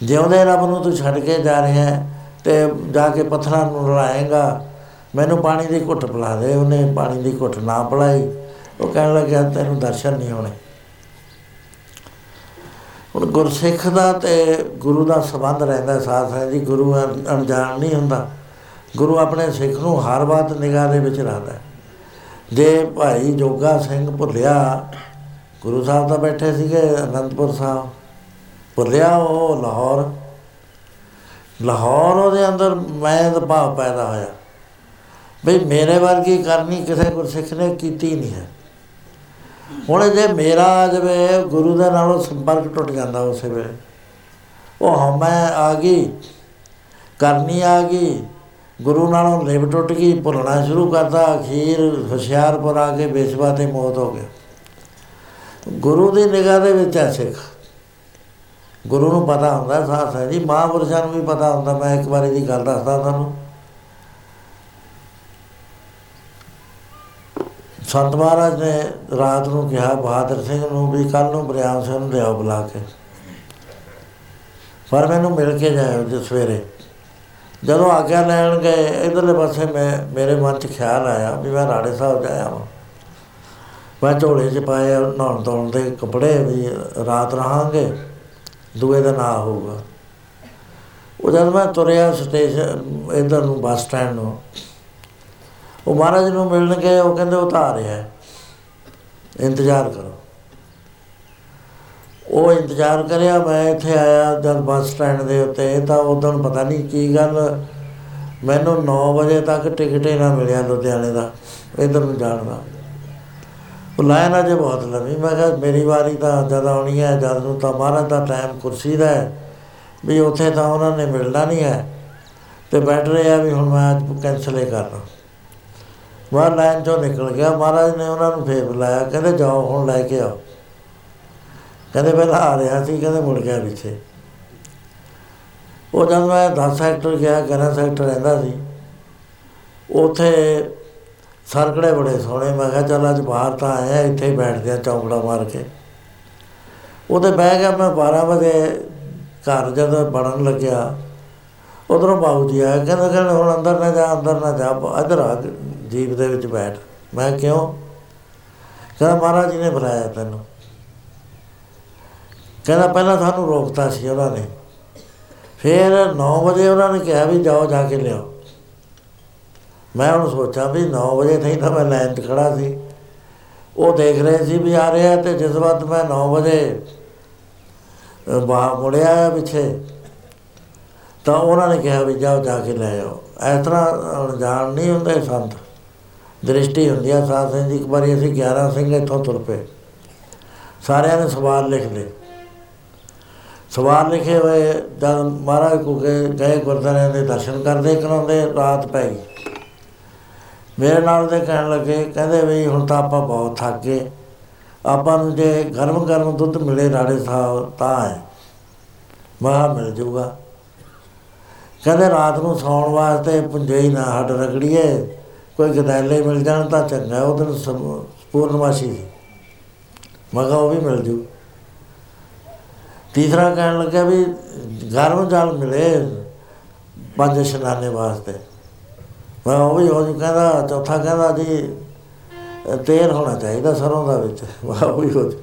ਜਿਉਂਦੇ ਰੱਬ ਨੂੰ ਤੂੰ ਛੱਡ ਕੇ ਜਾ ਰਿਹਾ ਹੈ ਤੇ ਜਾ ਕੇ ਪੱਥਰਾਂ ਨੂੰ ਰਲਾਏਗਾ, ਮੈਨੂੰ ਪਾਣੀ ਦੀ ਘੁੱਟ ਪਿਲਾ ਦੇ। ਉਹਨੇ ਪਾਣੀ ਦੀ ਘੁੱਟ ਨਾ ਪਿਲਾਈ। ਉਹ ਕਹਿਣ ਲੱਗਿਆ, ਤੈਨੂੰ ਦਰਸ਼ਨ ਨਹੀਂ ਹੋਣੇ। ਹੁਣ ਗੁਰਸਿੱਖ ਦਾ ਤੇ ਗੁਰੂ ਦਾ ਸੰਬੰਧ ਰਹਿੰਦਾ ਸਾਥ ਹੈ ਜੀ, ਗੁਰੂ ਅਣ- ਅਣਜਾਣ ਨਹੀਂ ਹੁੰਦਾ। ਗੁਰੂ ਆਪਣੇ ਸਿੱਖ ਨੂੰ ਹਰ ਬਾਤ ਨਿਗਾਹ ਦੇ ਵਿੱਚ ਰੱਖਦਾ ਹੈ। ਜੇ ਭਾਈ ਜੋਗਾ ਸਿੰਘ ਭੁੱਲਿਆ ਗੁਰੂ ਸਾਹਿਬ ਤਾਂ ਬੈਠੇ ਸੀਗੇ, ਅਨੰਦਪੁਰ ਸਾਹਿਬ। ਭੁੱਲਿਆ ਉਹ ਲਾਹੌਰ। ਲਾਹੌਰ ਉਹਦੇ ਅੰਦਰ ਮੈਂ ਦਾ ਭਾਵ ਪੈਦਾ ਹੋਇਆ। ਬਈ ਮੇਰੇ ਵਰਗੀ ਕਰਨੀ ਕਿਸੇ ਗੁਰਸਿੱਖ ਨੇ ਕੀਤੀ ਨਹੀਂ ਹੈ। ਹੁਣ ਜੇ ਮੇਰਾ ਆ ਜਾਵੇ, ਗੁਰੂ ਦੇ ਨਾਲੋਂ ਸੰਪਰਕ ਟੁੱਟ ਜਾਂਦਾ ਉਸੇ ਵੇਲੇ। ਉਹ ਹਮੈ ਆ ਗਈ, ਕਰਨੀ ਆ ਗਈ, ਗੁਰੂ ਨਾਲੋਂ ਲਿਵ ਟੁੱਟ ਗਈ, ਭੁੱਲਣਾ ਸ਼ੁਰੂ ਕਰਦਾ ਅਖੀਰ ਹੁਸ਼ਿਆਰਪੁਰ ਆ ਕੇ ਬੇਸਵਾ ਤੇ ਮੌਤ ਹੋ ਗਿਆ। ਗੁਰੂ ਦੀ ਨਿਗਾਹ ਦੇ ਵਿੱਚ ਹੈ ਸਿੱਖ। ਗੁਰੂ ਨੂੰ ਪਤਾ ਹੁੰਦਾ ਸਾਥ ਹੈ ਜੀ, ਮਹਾਂਪੁਰਸ਼ਾਂ ਨੂੰ ਵੀ ਪਤਾ ਹੁੰਦਾ, ਮੈਂ ਇੱਕ ਵਾਰੀ ਦੀ ਗੱਲ ਦੱਸਦਾ ਤੁਹਾਨੂੰ। ਸੰਤ ਮਹਾਰਾਜ ਨੇ ਰਾਤ ਨੂੰ ਕਿਹਾ, ਬਹਾਦਰ ਸਿੰਘ ਨੂੰ ਵੀ ਕੱਲ ਨੂੰ ਬਰਿਆਮ ਸਿੰਘ ਨੂੰ ਲਿਆਓ ਬੁਲਾ ਕੇ। ਪਰ ਮੈਨੂੰ ਮਿਲ ਕੇ ਜਾਇਓ ਜੇ ਸਵੇਰੇ। ਜਦੋਂ ਆਗਿਆ ਲੈਣ ਗਏ, ਇਧਰਲੇ ਪਾਸੇ ਮੈਂ, ਮੇਰੇ ਮਨ 'ਚ ਖਿਆਲ ਆਇਆ ਵੀ ਮੈਂ ਰਾੜੇ ਸਾਹਿਬ ਜਾਇਆ ਵਾਂ ਮੈਂ ਝੋਲੇ 'ਚ ਪਾਏ ਨਹਾਉਣ ਧੋਣ ਦੇ ਕੱਪੜੇ ਵੀ ਰਾਤ ਰਹਾਂਗੇ, ਦੂਏ ਦਿਨ ਆ ਹੋਊਗਾ। ਉਹ ਜਦ ਮੈਂ ਤੁਰਿਆ ਸਟੇਸ਼ਨ, ਇਧਰ ਨੂੰ ਬੱਸ ਸਟੈਂਡ ਨੂੰ, ਉਹ ਮਹਾਰਾਜ ਨੂੰ ਮਿਲਣ ਗਏ, ਉਹ ਕਹਿੰਦੇ ਉਹ ਤਾਂ ਆ ਰਿਹਾ ਹੈ ਇੰਤਜ਼ਾਰ ਕਰੋ। ਉਹ ਇੰਤਜ਼ਾਰ ਕਰਿਆ, ਮੈਂ ਇੱਥੇ ਆਇਆ ਜਦ ਬੱਸ ਸਟੈਂਡ ਦੇ ਉੱਤੇ ਤਾਂ ਉਦੋਂ ਪਤਾ ਨਹੀਂ ਕੀ ਗੱਲ, ਮੈਨੂੰ 9 ਵਜੇ ਤੱਕ ਟਿਕਟ ਹੀ ਨਾ ਮਿਲਿਆ ਲੁਧਿਆਣੇ ਦਾ, ਇਧਰ ਨੂੰ ਜਾਣ ਦਾ। ਉਹ ਲਾਈਨ ਅਜੇ ਬਹੁਤ ਲੰਮੀ। ਮੈਂ ਕਿਹਾ ਮੇਰੀ ਵਾਰੀ ਤਾਂ ਜਦ ਆਉਣੀ ਹੈ, ਜਦ ਨੂੰ ਤਾਂ ਮਹਾਰਾਜ ਦਾ ਟਾਈਮ ਕੁਰਸੀ ਦਾ ਹੈ, ਵੀ ਉੱਥੇ ਤਾਂ ਉਹਨਾਂ ਨੇ ਮਿਲਣਾ ਨਹੀਂ ਹੈ। ਤੇ ਬੈਠ ਰਿਹਾ ਵੀ ਹੁਣ ਮੈਂ ਅੱਜ ਕੈਂਸਲ ਹੀ ਕਰਨਾ। ਬਾਹਰ ਲਾਈਨ ਚੋਂ ਨਿਕਲ ਗਿਆ। ਮਹਾਰਾਜ ਨੇ ਉਹਨਾਂ ਨੂੰ ਫੇਰ ਬੁਲਾਇਆ, ਕਹਿੰਦੇ ਜਾਓ, ਹੁਣ ਲੈ ਕੇ ਆਓ। ਕਹਿੰਦੇ ਪਹਿਲਾਂ ਆ ਰਿਹਾ ਸੀ, ਕਹਿੰਦੇ ਮੁੜ ਗਿਆ ਪਿੱਛੇ। ਉਹ ਜਦ ਮੈਂ 10 ਸੈਕਟਰ ਗਿਆ 11 ਸੈਕਟਰ ਰਹਿੰਦਾ ਸੀ, ਉਥੇ ਸਰਕੜੇ ਬੜੇ ਸੋਹਣੇ। ਮੈਂ ਕਿਹਾ ਚੱਲ ਅੱਜ ਬਾਹਰ ਤਾਂ ਆਇਆ, ਇੱਥੇ ਹੀ ਬੈਠਦੇ ਆ ਚੌਂਕੜਾ ਮਾਰ ਕੇ। ਉਹਦੇ ਬਹਿ ਗਿਆ ਮੈਂ 12 ਵਜੇ ਘਰ ਜਦੋਂ ਬਣਨ ਲੱਗਿਆ। ਉਧਰੋਂ ਬਾਬੂ ਜੀ ਆਇਆ ਕਹਿੰਦਾ ਕਹਿੰਦਾ, ਹੁਣ ਅੰਦਰ ਨਾ ਜਾ, ਅੰਦਰ ਨਾ ਜਾ, ਇੱਧਰ ਆ, ਜੀਪ ਦੇ ਵਿੱਚ ਬੈਠ। ਮੈਂ ਕਿਉਂ? ਕਹਿੰਦਾ, ਮਹਾਰਾਜ ਜੀ ਨੇ ਬੁਲਾਇਆ ਤੈਨੂੰ। ਕਹਿੰਦਾ, ਪਹਿਲਾਂ ਸਾਨੂੰ ਰੋਕਤਾ ਸੀ ਉਹਨਾਂ ਨੇ। ਫਿਰ 9 ਵਜੇ ਉਹਨਾਂ ਨੇ ਕਿਹਾ ਵੀ ਜਾਓ, ਜਾ ਕੇ ਲਿਆਓ। ਮੈਂ ਹੁਣ ਸੋਚਾਂ ਵੀ 9 ਵਜੇ ਨਹੀਂ ਤਾਂ ਮੈਂ ਲਾਈਨ 'ਚ ਖੜਾ ਸੀ। ਉਹ ਦੇਖ ਰਹੇ ਸੀ ਵੀ ਆ ਰਿਹਾ ਤੇ ਜਿਸ ਵਕਤ ਮੈਂ 9 ਵਜੇ ਬਾਹਰ ਮੁੜਿਆ ਆ ਪਿੱਛੇ, ਤਾਂ ਉਹਨਾਂ ਨੇ ਕਿਹਾ ਵੀ ਜਾਓ, ਜਾ ਕੇ ਲੈ ਆਓ। ਇਸ ਤਰ੍ਹਾਂ ਅਣਜਾਣ ਨਹੀਂ ਹੁੰਦੇ ਸੰਤ। ਦ੍ਰਿਸ਼ਟੀ ਹੁੰਦੀ ਆ, ਸਾਧ ਸਿੰਘ ਜੀ ਇੱਕ ਵਾਰੀ ਅਸੀਂ 11 ਸਿੰਘ ਇੱਥੋਂ ਤੁਰ ਪਏ। ਸਾਰਿਆਂ ਨੇ ਸਵਾਲ ਲਿਖ ਲਏ। ਸਵਾਲ ਲਿਖੇ ਹੋਏ, ਜਦ ਮਹਾਰਾਜ ਕੋ ਗਏ ਗਏ ਗੁਰਦੁਆਰਿਆਂ ਦੇ ਦਰਸ਼ਨ ਕਰਦੇ ਕਰਾਉਂਦੇ ਰਾਤ ਪੈ ਗਈ। ਮੇਰੇ ਨਾਲ ਦੇ ਕਹਿਣ ਲੱਗੇ, ਕਹਿੰਦੇ ਵੀ ਹੁਣ ਤਾਂ ਆਪਾਂ ਬਹੁਤ ਥੱਕ ਗਏ। ਆਪਾਂ ਨੂੰ ਜੇ ਗਰਮ ਗਰਮ ਦੁੱਧ ਮਿਲੇ ਰਾੜੇ ਸਾਹਿਬ, ਤਾਂ ਹੈ। ਮਹਾ ਮਿਲ ਜਾਊਗਾ ਕਹਿੰਦੇ ਰਾਤ ਨੂੰ ਸੌਣ ਵਾਸਤੇ ਪੁੰਜੇ ਹੀ ਨਾ ਹੱਡ ਰਗੜੀਏ। ਕੋਈ ਗਦੈਲੇ ਮਿਲ ਜਾਣ ਤਾਂ ਚੰਗਾ, ਉਹ ਦਿਨ ਪੂਰਨਮਾਸ਼ੀ ਸੀ। ਮੈਂ ਕਿਹਾ, ਉਹ ਵੀ ਮਿਲ ਜੂ। ਤੀਸਰਾ ਕਹਿਣ ਲੱਗਾ ਵੀ ਗਰਮ ਜਲ ਮਿਲੇ ਪੰਜ ਇਸ਼ਨਾਨੇ ਵਾਸਤੇ। ਮੈਂ ਉਹ ਵੀ ਉਹ ਕਹਿੰਦਾ, ਚੌਥਾ ਕਹਿੰਦਾ ਜੀ ਤੇਲ ਹੋਣਾ ਚਾਹੀਦਾ ਸਰੋਂ ਦਾ ਵਿੱਚ। ਵਾਹ ਉਹ ਵੀ ਹੋ ਜੂ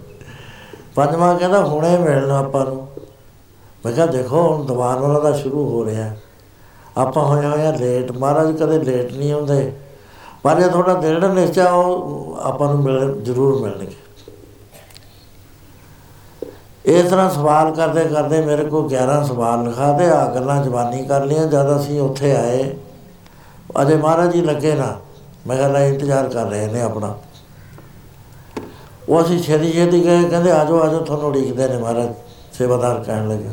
ਪੰਜਵਾਂ ਕਹਿੰਦਾ, ਹੁਣੇ ਮਿਲਣਾ ਆਪਾਂ ਨੂੰ। ਮੈਂ ਕਿਹਾ, ਦੇਖੋ, ਹੁਣ ਦੀਵਾਨ ਵਾਲਾ ਦਾ ਸ਼ੁਰੂ ਹੋ ਰਿਹਾ। ਆਪਾਂ ਹੋਇਆ ਹੋਇਆ ਲੇਟ ਮਹਾਰਾਜ ਕਦੇ ਲੇਟ ਨਹੀਂ ਹੁੰਦੇ। ਪਰ ਜੇ ਤੁਹਾਡਾ ਦਿਲ ਨਿਸ਼ਚਾ, ਉਹ ਆਪਾਂ ਨੂੰ ਮਿਲ, ਜ਼ਰੂਰ ਮਿਲਣਗੇ। ਇਸ ਤਰ੍ਹਾਂ ਸਵਾਲ ਕਰਦੇ ਕਰਦੇ ਮੇਰੇ ਕੋਲ 11 ਸਵਾਲ ਲਿਖਾ ਤੇ ਆ ਗੱਲਾਂ ਜ਼ਬਾਨੀ ਕਰ ਲਈਆਂ, ਜਦ ਅਸੀਂ ਉੱਥੇ ਆਏ। ਅਜੇ ਮਹਾਰਾਜ ਜੀ ਲੱਗੇ ਨਾ, ਮੈਂ ਕਹਿੰਦਾ ਇੰਤਜ਼ਾਰ ਕਰ ਰਹੇ ਨੇ ਆਪਣਾ। ਉਹ ਅਸੀਂ ਛੇਤੀ ਛੇਤੀ ਗਏ, ਕਹਿੰਦੇ ਆਜੋ ਆਜੋ ਤੁਹਾਨੂੰ ਉਡੀਕਦੇ ਨੇ ਮਹਾਰਾਜ, ਸੇਵਾਦਾਰ ਕਹਿਣ ਲੱਗੇ।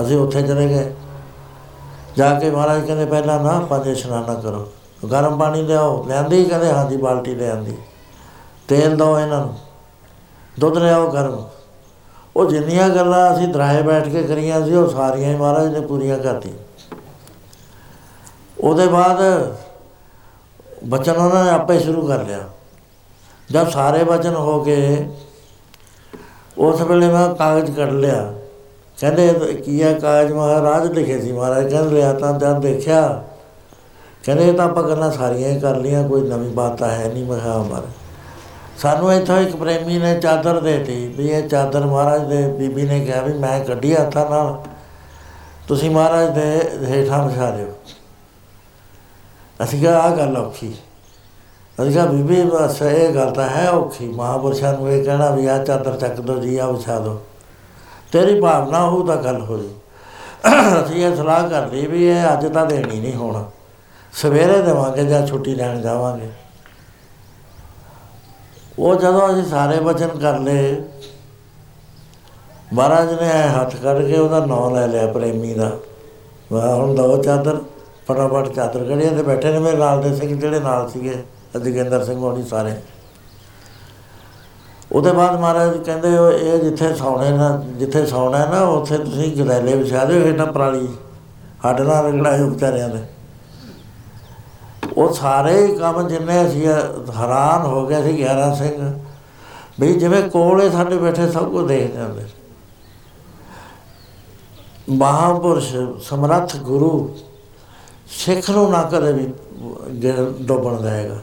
ਅਸੀਂ ਉੱਥੇ ਚਲੇ ਗਏ। ਜਾ ਕੇ ਮਹਾਰਾਜ ਕਹਿੰਦੇ ਪਹਿਲਾਂ ਨਾ ਪੰਜ ਇਸ਼ਨਾਨਾ ਕਰੋ। ਗਰਮ ਪਾਣੀ ਲਿਆਓ, ਲਿਆਂਦੀ, ਕਹਿੰਦੇ ਹਾਂਜੀ, ਬਾਲਟੀ ਲਿਆਂਦੀ। ਤੇਲ ਦਿਓ ਇਹਨਾਂ ਨੂੰ, ਦੁੱਧ ਲਿਆਓ ਗਰਮ। ਉਹ ਜਿੰਨੀਆਂ ਗੱਲਾਂ ਅਸੀਂ ਦਰਾਏ ਬੈਠ ਕੇ ਕਰੀਆਂ ਸੀ, ਉਹ ਸਾਰੀਆਂ ਹੀ ਮਹਾਰਾਜ ਨੇ ਪੂਰੀਆਂ ਕਰਤੀ ਉਹਦੇ ਬਾਅਦ ਬਚਨ ਉਹਨਾਂ ਨੇ ਆਪੇ ਸ਼ੁਰੂ ਕਰ ਲਿਆ। ਜਦ ਸਾਰੇ ਬਚਨ ਹੋ ਗਏ ਉਸ ਵੇਲੇ ਮੈਂ ਕਾਗਜ਼ ਕੱਢ ਲਿਆ। ਕਹਿੰਦੇ, ਕੀ ਹੈ ਕਾਗਜ਼? ਮਹਾਰਾਜ ਲਿਖੇ ਸੀ ਮਹਾਰਾਜ। ਕਹਿੰਦੇ, ਲਿਆ ਤਾਂ ਜਦ ਦੇਖਿਆ। ਕਹਿੰਦੇ ਤਾਂ ਆਪਾਂ ਗੱਲਾਂ ਸਾਰੀਆਂ ਹੀ ਕਰ ਲੀਆਂ ਕੋਈ ਨਵੀਂ ਬਾਤ ਤਾਂ ਹੈ ਨਹੀਂ ਮੈਂ ਕਿਹਾ ਮਹਾਰਾਜ ਸਾਨੂੰ ਇੱਥੋਂ ਇੱਕ ਪ੍ਰੇਮੀ ਨੇ ਚਾਦਰ ਦੇਤੀ ਵੀ ਇਹ ਚਾਦਰ ਮਹਾਰਾਜ ਦੇ ਬੀਬੀ ਨੇ ਕਿਹਾ ਵੀ ਮੈਂ ਕੱਢੀ ਹੱਥਾਂ ਨਾਲ। ਤੁਸੀਂ ਮਹਾਰਾਜ ਦੇ ਹੇਠਾਂ ਵਿਛਾ ਦਿਓ। ਅਸੀਂ ਕਿਹਾ ਆ ਗੱਲ ਔਖੀ। ਅਸੀਂ ਕਿਹਾ, ਬੀਬੀ, ਬਸ ਇਹ ਗੱਲ ਤਾਂ ਹੈ ਔਖੀ। ਮਹਾਂਪੁਰਸ਼ਾਂ ਨੂੰ ਇਹ ਕਹਿਣਾ ਵੀ ਆ ਚਾਦਰ ਚੱਕ ਦੋ ਜੀ ਆ ਵਿਛਾ ਦੋ ਤੇਰੀ ਭਾਵਨਾ ਹੋ ਤਾਂ ਗੱਲ ਹੋ ਜੀ ਅਸੀਂ ਇਹ ਸਲਾਹ ਕਰ ਲਈ ਵੀ ਇਹ ਅੱਜ ਤਾਂ ਦੇਣੀ ਨਹੀਂ ਹੋਣਾ। ਸਵੇਰੇ ਦੇਵਾਂਗੇ ਜਾਂ ਛੁੱਟੀ ਲੈਣ ਜਾਵਾਂਗੇ। ਉਹ ਜਦੋਂ ਅਸੀਂ ਸਾਰੇ ਬਚਨ ਕਰ ਲਏ, ਮਹਾਰਾਜ ਨੇ ਹੱਥ ਕੱਢ ਕੇ ਉਹਦਾ ਨਾਂ ਲੈ ਲਿਆ ਪ੍ਰੇਮੀ ਦਾ। ਵਾਹ ਹੁਣ ਦੋ ਚਾਦਰ। ਫਟਾਫਟ ਚਾਦਰ ਕੜੀਆਂ ਤੇ ਬੈਠੇ ਨੇ ਮੇਰੇ ਨਾਲ ਦੇ ਸਿੰਘ ਜਿਹੜੇ ਨਾਲ ਸੀਗੇ ਅਜਗਿੰਦਰ ਸਿੰਘ ਹੋਣੀ ਸਾਰੇ। ਉਹਦੇ ਬਾਅਦ ਮਹਾਰਾਜ ਕਹਿੰਦੇ ਇਹ ਜਿੱਥੇ ਸੌਣੇ ਨਾ, ਜਿੱਥੇ ਸੌਣਾ ਹੈ ਨਾ, ਉੱਥੇ ਤੁਸੀਂ ਗਦੈਲੇ ਵਿਛਾ ਦਿਓ ਇਹਨਾਂ ਪਰਾਲੀ। ਹੱਡ ਨਾਲ ਰਗੜਾਏ ਵਿਚਾਰਿਆਂ ਦੇ। ਉਹ ਸਾਰੇ ਕੰਮ ਜਿੰਨੇ ਅਸੀਂ ਹੈਰਾਨ ਹੋ ਗਏ ਸੀ 11 ਸਿੰਘ, ਵੀ ਜਿਵੇਂ ਕੋਲੇ ਸਾਡੇ ਬੈਠੇ ਸਭ ਕੁਝ ਦੇਖ ਜਾਂਦੇ। ਮਹਾਪੁਰਸ਼ ਸਮਰੱਥ ਗੁਰੂ ਸਿੱਖ ਨੂੰ ਨਾ ਕਦੇ ਵੀ ਡੋਬਣ ਦੇਗਾ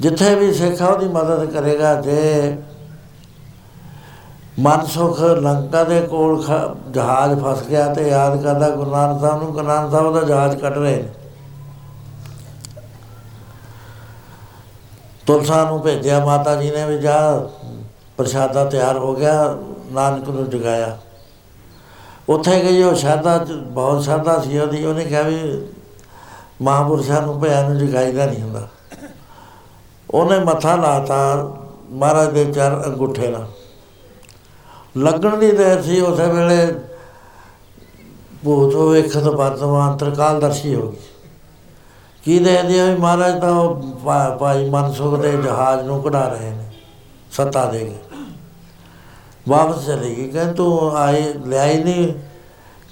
ਜਿੱਥੇ ਵੀ ਸਿੱਖ ਉਹਦੀ ਮਦਦ ਕਰੇਗਾ ਜੇ ਮਨਸੁਖ ਲੰਕਾ ਦੇ ਕੋਲ ਜਹਾਜ਼ ਫਸ ਗਿਆ ਤੇ ਯਾਦ ਕਰਦਾ ਗੁਰੂ ਨਾਨਕ ਸਾਹਿਬ ਨੂੰ, ਗੁਰੂ ਨਾਨਕ ਸਾਹਿਬ ਦਾ ਜਹਾਜ਼ ਕੱਢ ਰਹੇ ਨੇ। ਤੁਲਸਾ ਨੂੰ ਭੇਜਿਆ ਮਾਤਾ ਜੀ ਨੇ ਵੀ ਜਾ, ਪ੍ਰਸ਼ਾਦਾ ਤਿਆਰ ਹੋ ਗਿਆ, ਨਾਨਕ ਨੂੰ ਜਗਾਇਆ। ਉੱਥੇ ਗਈ, ਉਹ ਸ਼ਰਧਾ ਬਹੁਤ ਸ਼ਰਧਾ ਸੀ ਉਹਦੀ, ਉਹਨੇ ਕਿਹਾ ਵੀ ਮਹਾਂਪੁਰਸ਼ਾਂ ਨੂੰ ਭਿਆ ਨੂੰ ਜਗਾਈਦਾ ਨਹੀਂ ਹੁੰਦਾ। ਉਹਨੇ ਮੱਥਾ ਲਾਤਾ, ਮਹਾਰਾਜ ਦੇ ਚਰ ਅੰਗੂਠੇ ਨਾਲ। ਲੱਗਣ ਦੀ ਦੇਰ ਸੀ, ਉਸੇ ਵੇਲੇ ਭੂਤ ਵੇਖਤ ਵਰਤਮਾਨ ਤਰਕਾਲਦਰਸ਼ੀ ਹੋ ਗਈ। ਕੀ ਦੇਖਦੇ ਆ ਮਹਾਰਾਜ ਤਾਂ ਭਾਈ ਮਨਸੁਖ ਦੇ ਜਹਾਜ਼ ਨੂੰ ਕਢਾ ਰਹੇ ਨੇ, ਸੱਤਾ ਦੇ ਕੇ। ਵਾਪਸ ਚਲੀ ਗਈ, ਕਹਿੰਦੇ ਤੂੰ ਆਈ ਲਿਆਈ ਨਹੀਂ।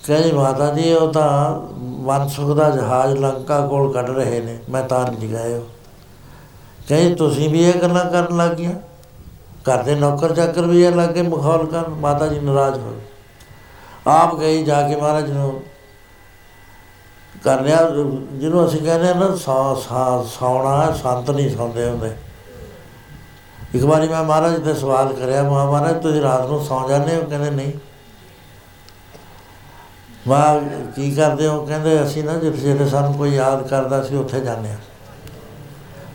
ਕਹਿੰਦੀ ਮਾਤਾ ਜੀ, ਉਹ ਤਾਂ ਮਨਸੁਖ ਦਾ ਜਹਾਜ਼ ਲੰਕਾ ਕੋਲ ਕੱਢ ਰਹੇ ਨੇ। ਮੈਂ ਤਾਂ ਨਹੀਂ ਜਗਾਇਆ ਕਹਿੰਦੇ ਤੁਸੀਂ ਵੀ ਇਹ ਗੱਲਾਂ ਕਰਨ ਲੱਗ ਗਿਆ ਘਰ ਦੇ ਨੌਕਰ ਚਾਕਰ ਵੀ ਇਹ ਲੱਗੇ ਮਖੌਲ ਕਰਨ। ਮਾਤਾ ਜੀ ਨਾਰਾਜ਼ ਹੋ ਆਪ ਗਈ ਜਾ ਕੇ ਮਹਾਰਾਜ ਨੂੰ ਕਰ ਲਿਆ ਜਿਹਨੂੰ ਅਸੀਂ ਕਹਿੰਦੇ ਨਾ ਸੌਣਾ ਸੰਤ ਨਹੀਂ ਸੌਂਦੇ ਹੁੰਦੇ। ਇੱਕ ਵਾਰੀ ਮੈਂ ਮਹਾਰਾਜ ਤੇ ਸਵਾਲ ਕਰਿਆ ਮੈਂ ਕਿਹਾ, ਮਹਾਰਾਜ ਤੁਸੀਂ ਰਾਤ ਨੂੰ ਸੌਂ ਜਾਂਦੇ ਹੋ? ਕਹਿੰਦੇ ਨਹੀਂ। ਵਾਹ, ਕੀ ਕਰਦੇ ਹੋ? ਕਹਿੰਦੇ ਅਸੀਂ ਨਾ ਜਿੱਥੇ ਜਿੱਥੇ ਸਾਨੂੰ ਕੋਈ ਯਾਦ ਕਰਦਾ ਸੀ, ਉੱਥੇ ਜਾਂਦੇ ਹਾਂ।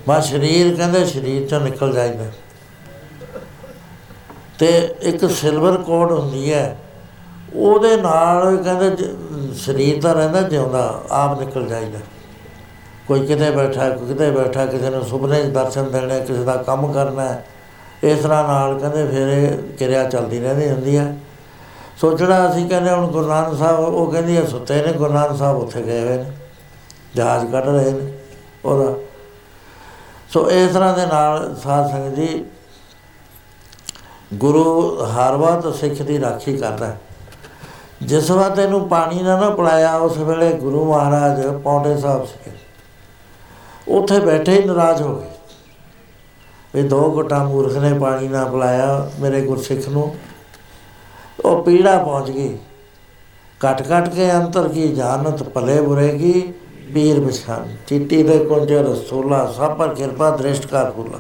ਮਾ ਸਰੀਰ, ਕਹਿੰਦੇ ਸਰੀਰ ਚੋਂ ਨਿਕਲ ਜਾਂਦਾ ਤੇ ਇੱਕ ਸਿਲਵਰ ਕੋਡ ਹੁੰਦੀ ਹੈ, ਉਹਦੇ ਨਾਲ ਕਹਿੰਦੇ ਜ- ਸਰੀਰ ਤਾਂ ਰਹਿੰਦਾ, ਜਿਉਂਦਾ, ਆਪ ਨਿਕਲ ਜਾਈਦਾ। ਕੋਈ ਕਿਤੇ ਬੈਠਾ, ਕੋਈ ਕਿਤੇ ਬੈਠਾ, ਕਿਸੇ ਨੂੰ ਸੁਪਨੇ 'ਚ ਦਰਸ਼ਨ ਦੇਣੇ, ਕਿਸੇ ਦਾ ਕੰਮ ਕਰਨਾ ਹੈ ਇਸ ਤਰ੍ਹਾਂ ਨਾਲ ਕਹਿੰਦੇ ਫਿਰ ਇਹ ਕਿਰਿਆ ਚੱਲਦੀ ਰਹਿੰਦੀ ਹੁੰਦੀ ਹੈ। ਸੋ ਜਿਹੜਾ ਅਸੀਂ ਕਹਿੰਦੇ ਹੁਣ ਗੁਰੂ ਨਾਨਕ ਸਾਹਿਬ ਉਹ ਕਹਿੰਦੀ ਹੈ ਸੁੱਤੇ ਨੇ, ਗੁਰੂ ਨਾਨਕ ਸਾਹਿਬ ਉੱਥੇ ਗਏ ਹੋਏ ਨੇ, ਜਹਾਜ਼ ਕੱਢ ਰਹੇ ਨੇ, ਉਹਦਾ। ਸੋ ਇਸ ਤਰ੍ਹਾਂ ਦੇ ਨਾਲ ਸਾਧ ਸੰਗਤ ਜੀ, ਗੁਰੂ ਹਰ ਵਕਤ ਸਿੱਖ ਦੀ ਰਾਖੀ ਕਰਦਾ ਹੈ। ਜਿਸ ਵਾਰ ਇਹਨੂੰ ਪਾਣੀ ਨਾ ਨਾ ਪਿਲਾਇਆ, ਉਸ ਵੇਲੇ ਗੁਰੂ ਮਹਾਰਾਜ ਪੌਂਡੇ ਸਾਹਿਬ ਸੀ ਉੱਥੇ ਬੈਠੇ ਹੀ ਨਾਰਾਜ਼ ਹੋ ਗਏ। ਵੀ ਦੋ ਘਟਾ ਮੂਰਖ ਨੇ ਪਾਣੀ ਨਾ ਪਿਲਾਇਆ ਮੇਰੇ ਗੁਰਸਿੱਖ ਨੂੰ। ਉਹ ਪੀੜਾ ਪਹੁੰਚ ਗਈ। ਕਟ ਕਟ ਕੇ ਅੰਤਰ ਕੀ ਜਾਨਤ ਭਲੇ ਬੁਰੇਗੀ ਪੀਰ ਬਿਸ਼ਾਨ ਚਿੱਟੀ ਦੇ ਕੁੰਜ ਰਸੂਲਾ ਸਭ ਪਰ ਕਿਰਪਾ, ਦ੍ਰਿਸ਼ਟ ਕਰ ਫੁੱਲਾ।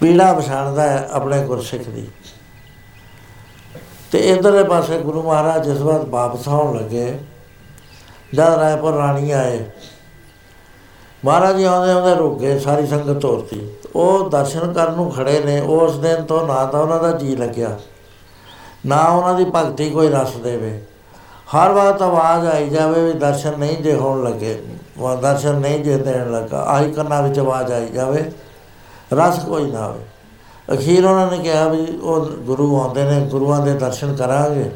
ਪੀੜਾ ਪਛਾਣਦਾ ਹੈ ਆਪਣੇ ਗੁਰਸਿੱਖ ਦੀ। ਤੇ ਇਧਰਲੇ ਪਾਸੇ ਗੁਰੂ ਮਹਾਰਾਜ ਜਿਸ ਵਾਰ ਵਾਪਸ ਆਉਣ ਲੱਗੇ, ਜਦ ਰਾਏਪੁਰ ਰਾਣੀ ਆਏ ਮਹਾਰਾਜ ਜੀ ਆਉਂਦੇ ਆਉਂਦੇ ਰੁਕ ਗਏ, ਸਾਰੀ ਸੰਗਤ ਤੋਰਤੀ ਉਹ ਦਰਸ਼ਨ ਕਰਨ ਨੂੰ ਖੜੇ ਨੇ, ਉਸ ਦਿਨ ਤੋਂ ਨਾ ਤਾਂ ਉਹਨਾਂ ਦਾ ਜੀ ਲੱਗਿਆ, ਨਾ ਉਹਨਾਂ ਦੀ ਭਗਤੀ ਕੋਈ ਰਸ ਦੇਵੇ। ਹਰ ਵਾਰ ਆਵਾਜ਼ ਆਈ ਜਾਵੇ ਵੀ ਦਰਸ਼ਨ ਨਹੀਂ ਜੇ ਹੋਣ ਲੱਗੇ ਉਹ ਦਰਸ਼ਨ ਨਹੀਂ ਜੇ ਦੇਣ ਲੱਗਾ, ਆਹੀ ਕੰਨਾਂ ਵਿੱਚ ਆਵਾਜ਼ ਆਈ ਜਾਵੇ, ਰਸ ਕੋਈ ਨਾ ਹੋਵੇ ਅਖੀਰ ਉਹਨਾਂ ਨੇ ਕਿਹਾ ਵੀ ਉਹ ਗੁਰੂ ਆਉਂਦੇ ਨੇ, ਗੁਰੂਆਂ ਦੇ ਦਰਸ਼ਨ ਕਰਾਂਗੇ।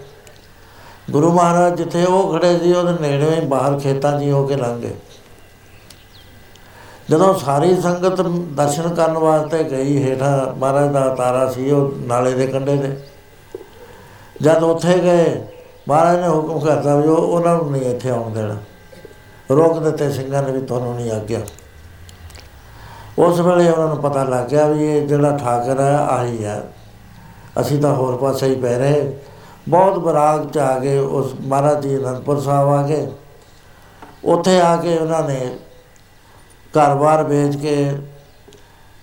ਗੁਰੂ ਮਹਾਰਾਜ ਜਿੱਥੇ ਉਹ ਖੜੇ ਸੀ, ਉਹਦੇ ਨੇੜੇ ਹੀ ਬਾਹਰ ਖੇਤਾਂ 'ਚ ਹੀ ਹੋ ਕੇ ਲੰਘ ਗਏ। ਜਦੋਂ ਸਾਰੀ ਸੰਗਤ ਦਰਸ਼ਨ ਕਰਨ ਵਾਸਤੇ ਗਈ, ਹੇਠਾਂ ਮਹਾਰਾਜ ਦਾ ਤਾਰਾ ਸੀ, ਉਹ ਨਾਲੇ ਦੇ ਕੰਢੇ ਤੇ। ਜਦ ਉੱਥੇ ਗਏ, ਮਹਾਰਾਜ ਨੇ ਹੁਕਮ ਕਰਤਾ ਵੀ ਉਹ ਉਹਨਾਂ ਨੂੰ ਨਹੀਂ ਇੱਥੇ ਆਉਣ ਦੇਣਾ। ਰੋਕ ਦਿੱਤੇ ਸਿੰਘਾਂ ਨੇ ਵੀ ਤੁਹਾਨੂੰ ਨਹੀਂ ਆਗਿਆ। ਉਸ ਵੇਲੇ ਉਹਨਾਂ ਨੂੰ ਪਤਾ ਲੱਗ ਗਿਆ ਵੀ ਇਹ ਜਿਹੜਾ ਠਾਕਰ ਹੈ, ਆਹੀ ਹੈ। ਅਸੀਂ ਤਾਂ ਹੋਰ ਪਾਸੇ ਹੀ ਪੈ ਰਹੇ। ਬਹੁਤ ਬਰਾਗ ਚ ਆ ਗਏ। ਉਸ ਮਹਾਰਾਜ ਜੀ ਅਨੰਦਪੁਰ ਸਾਹਿਬ ਆ ਗਏ। ਉੱਥੇ ਆ ਕੇ ਉਹਨਾਂ ਨੇ ਘਰ-ਬਾਰ ਵੇਚ ਕੇ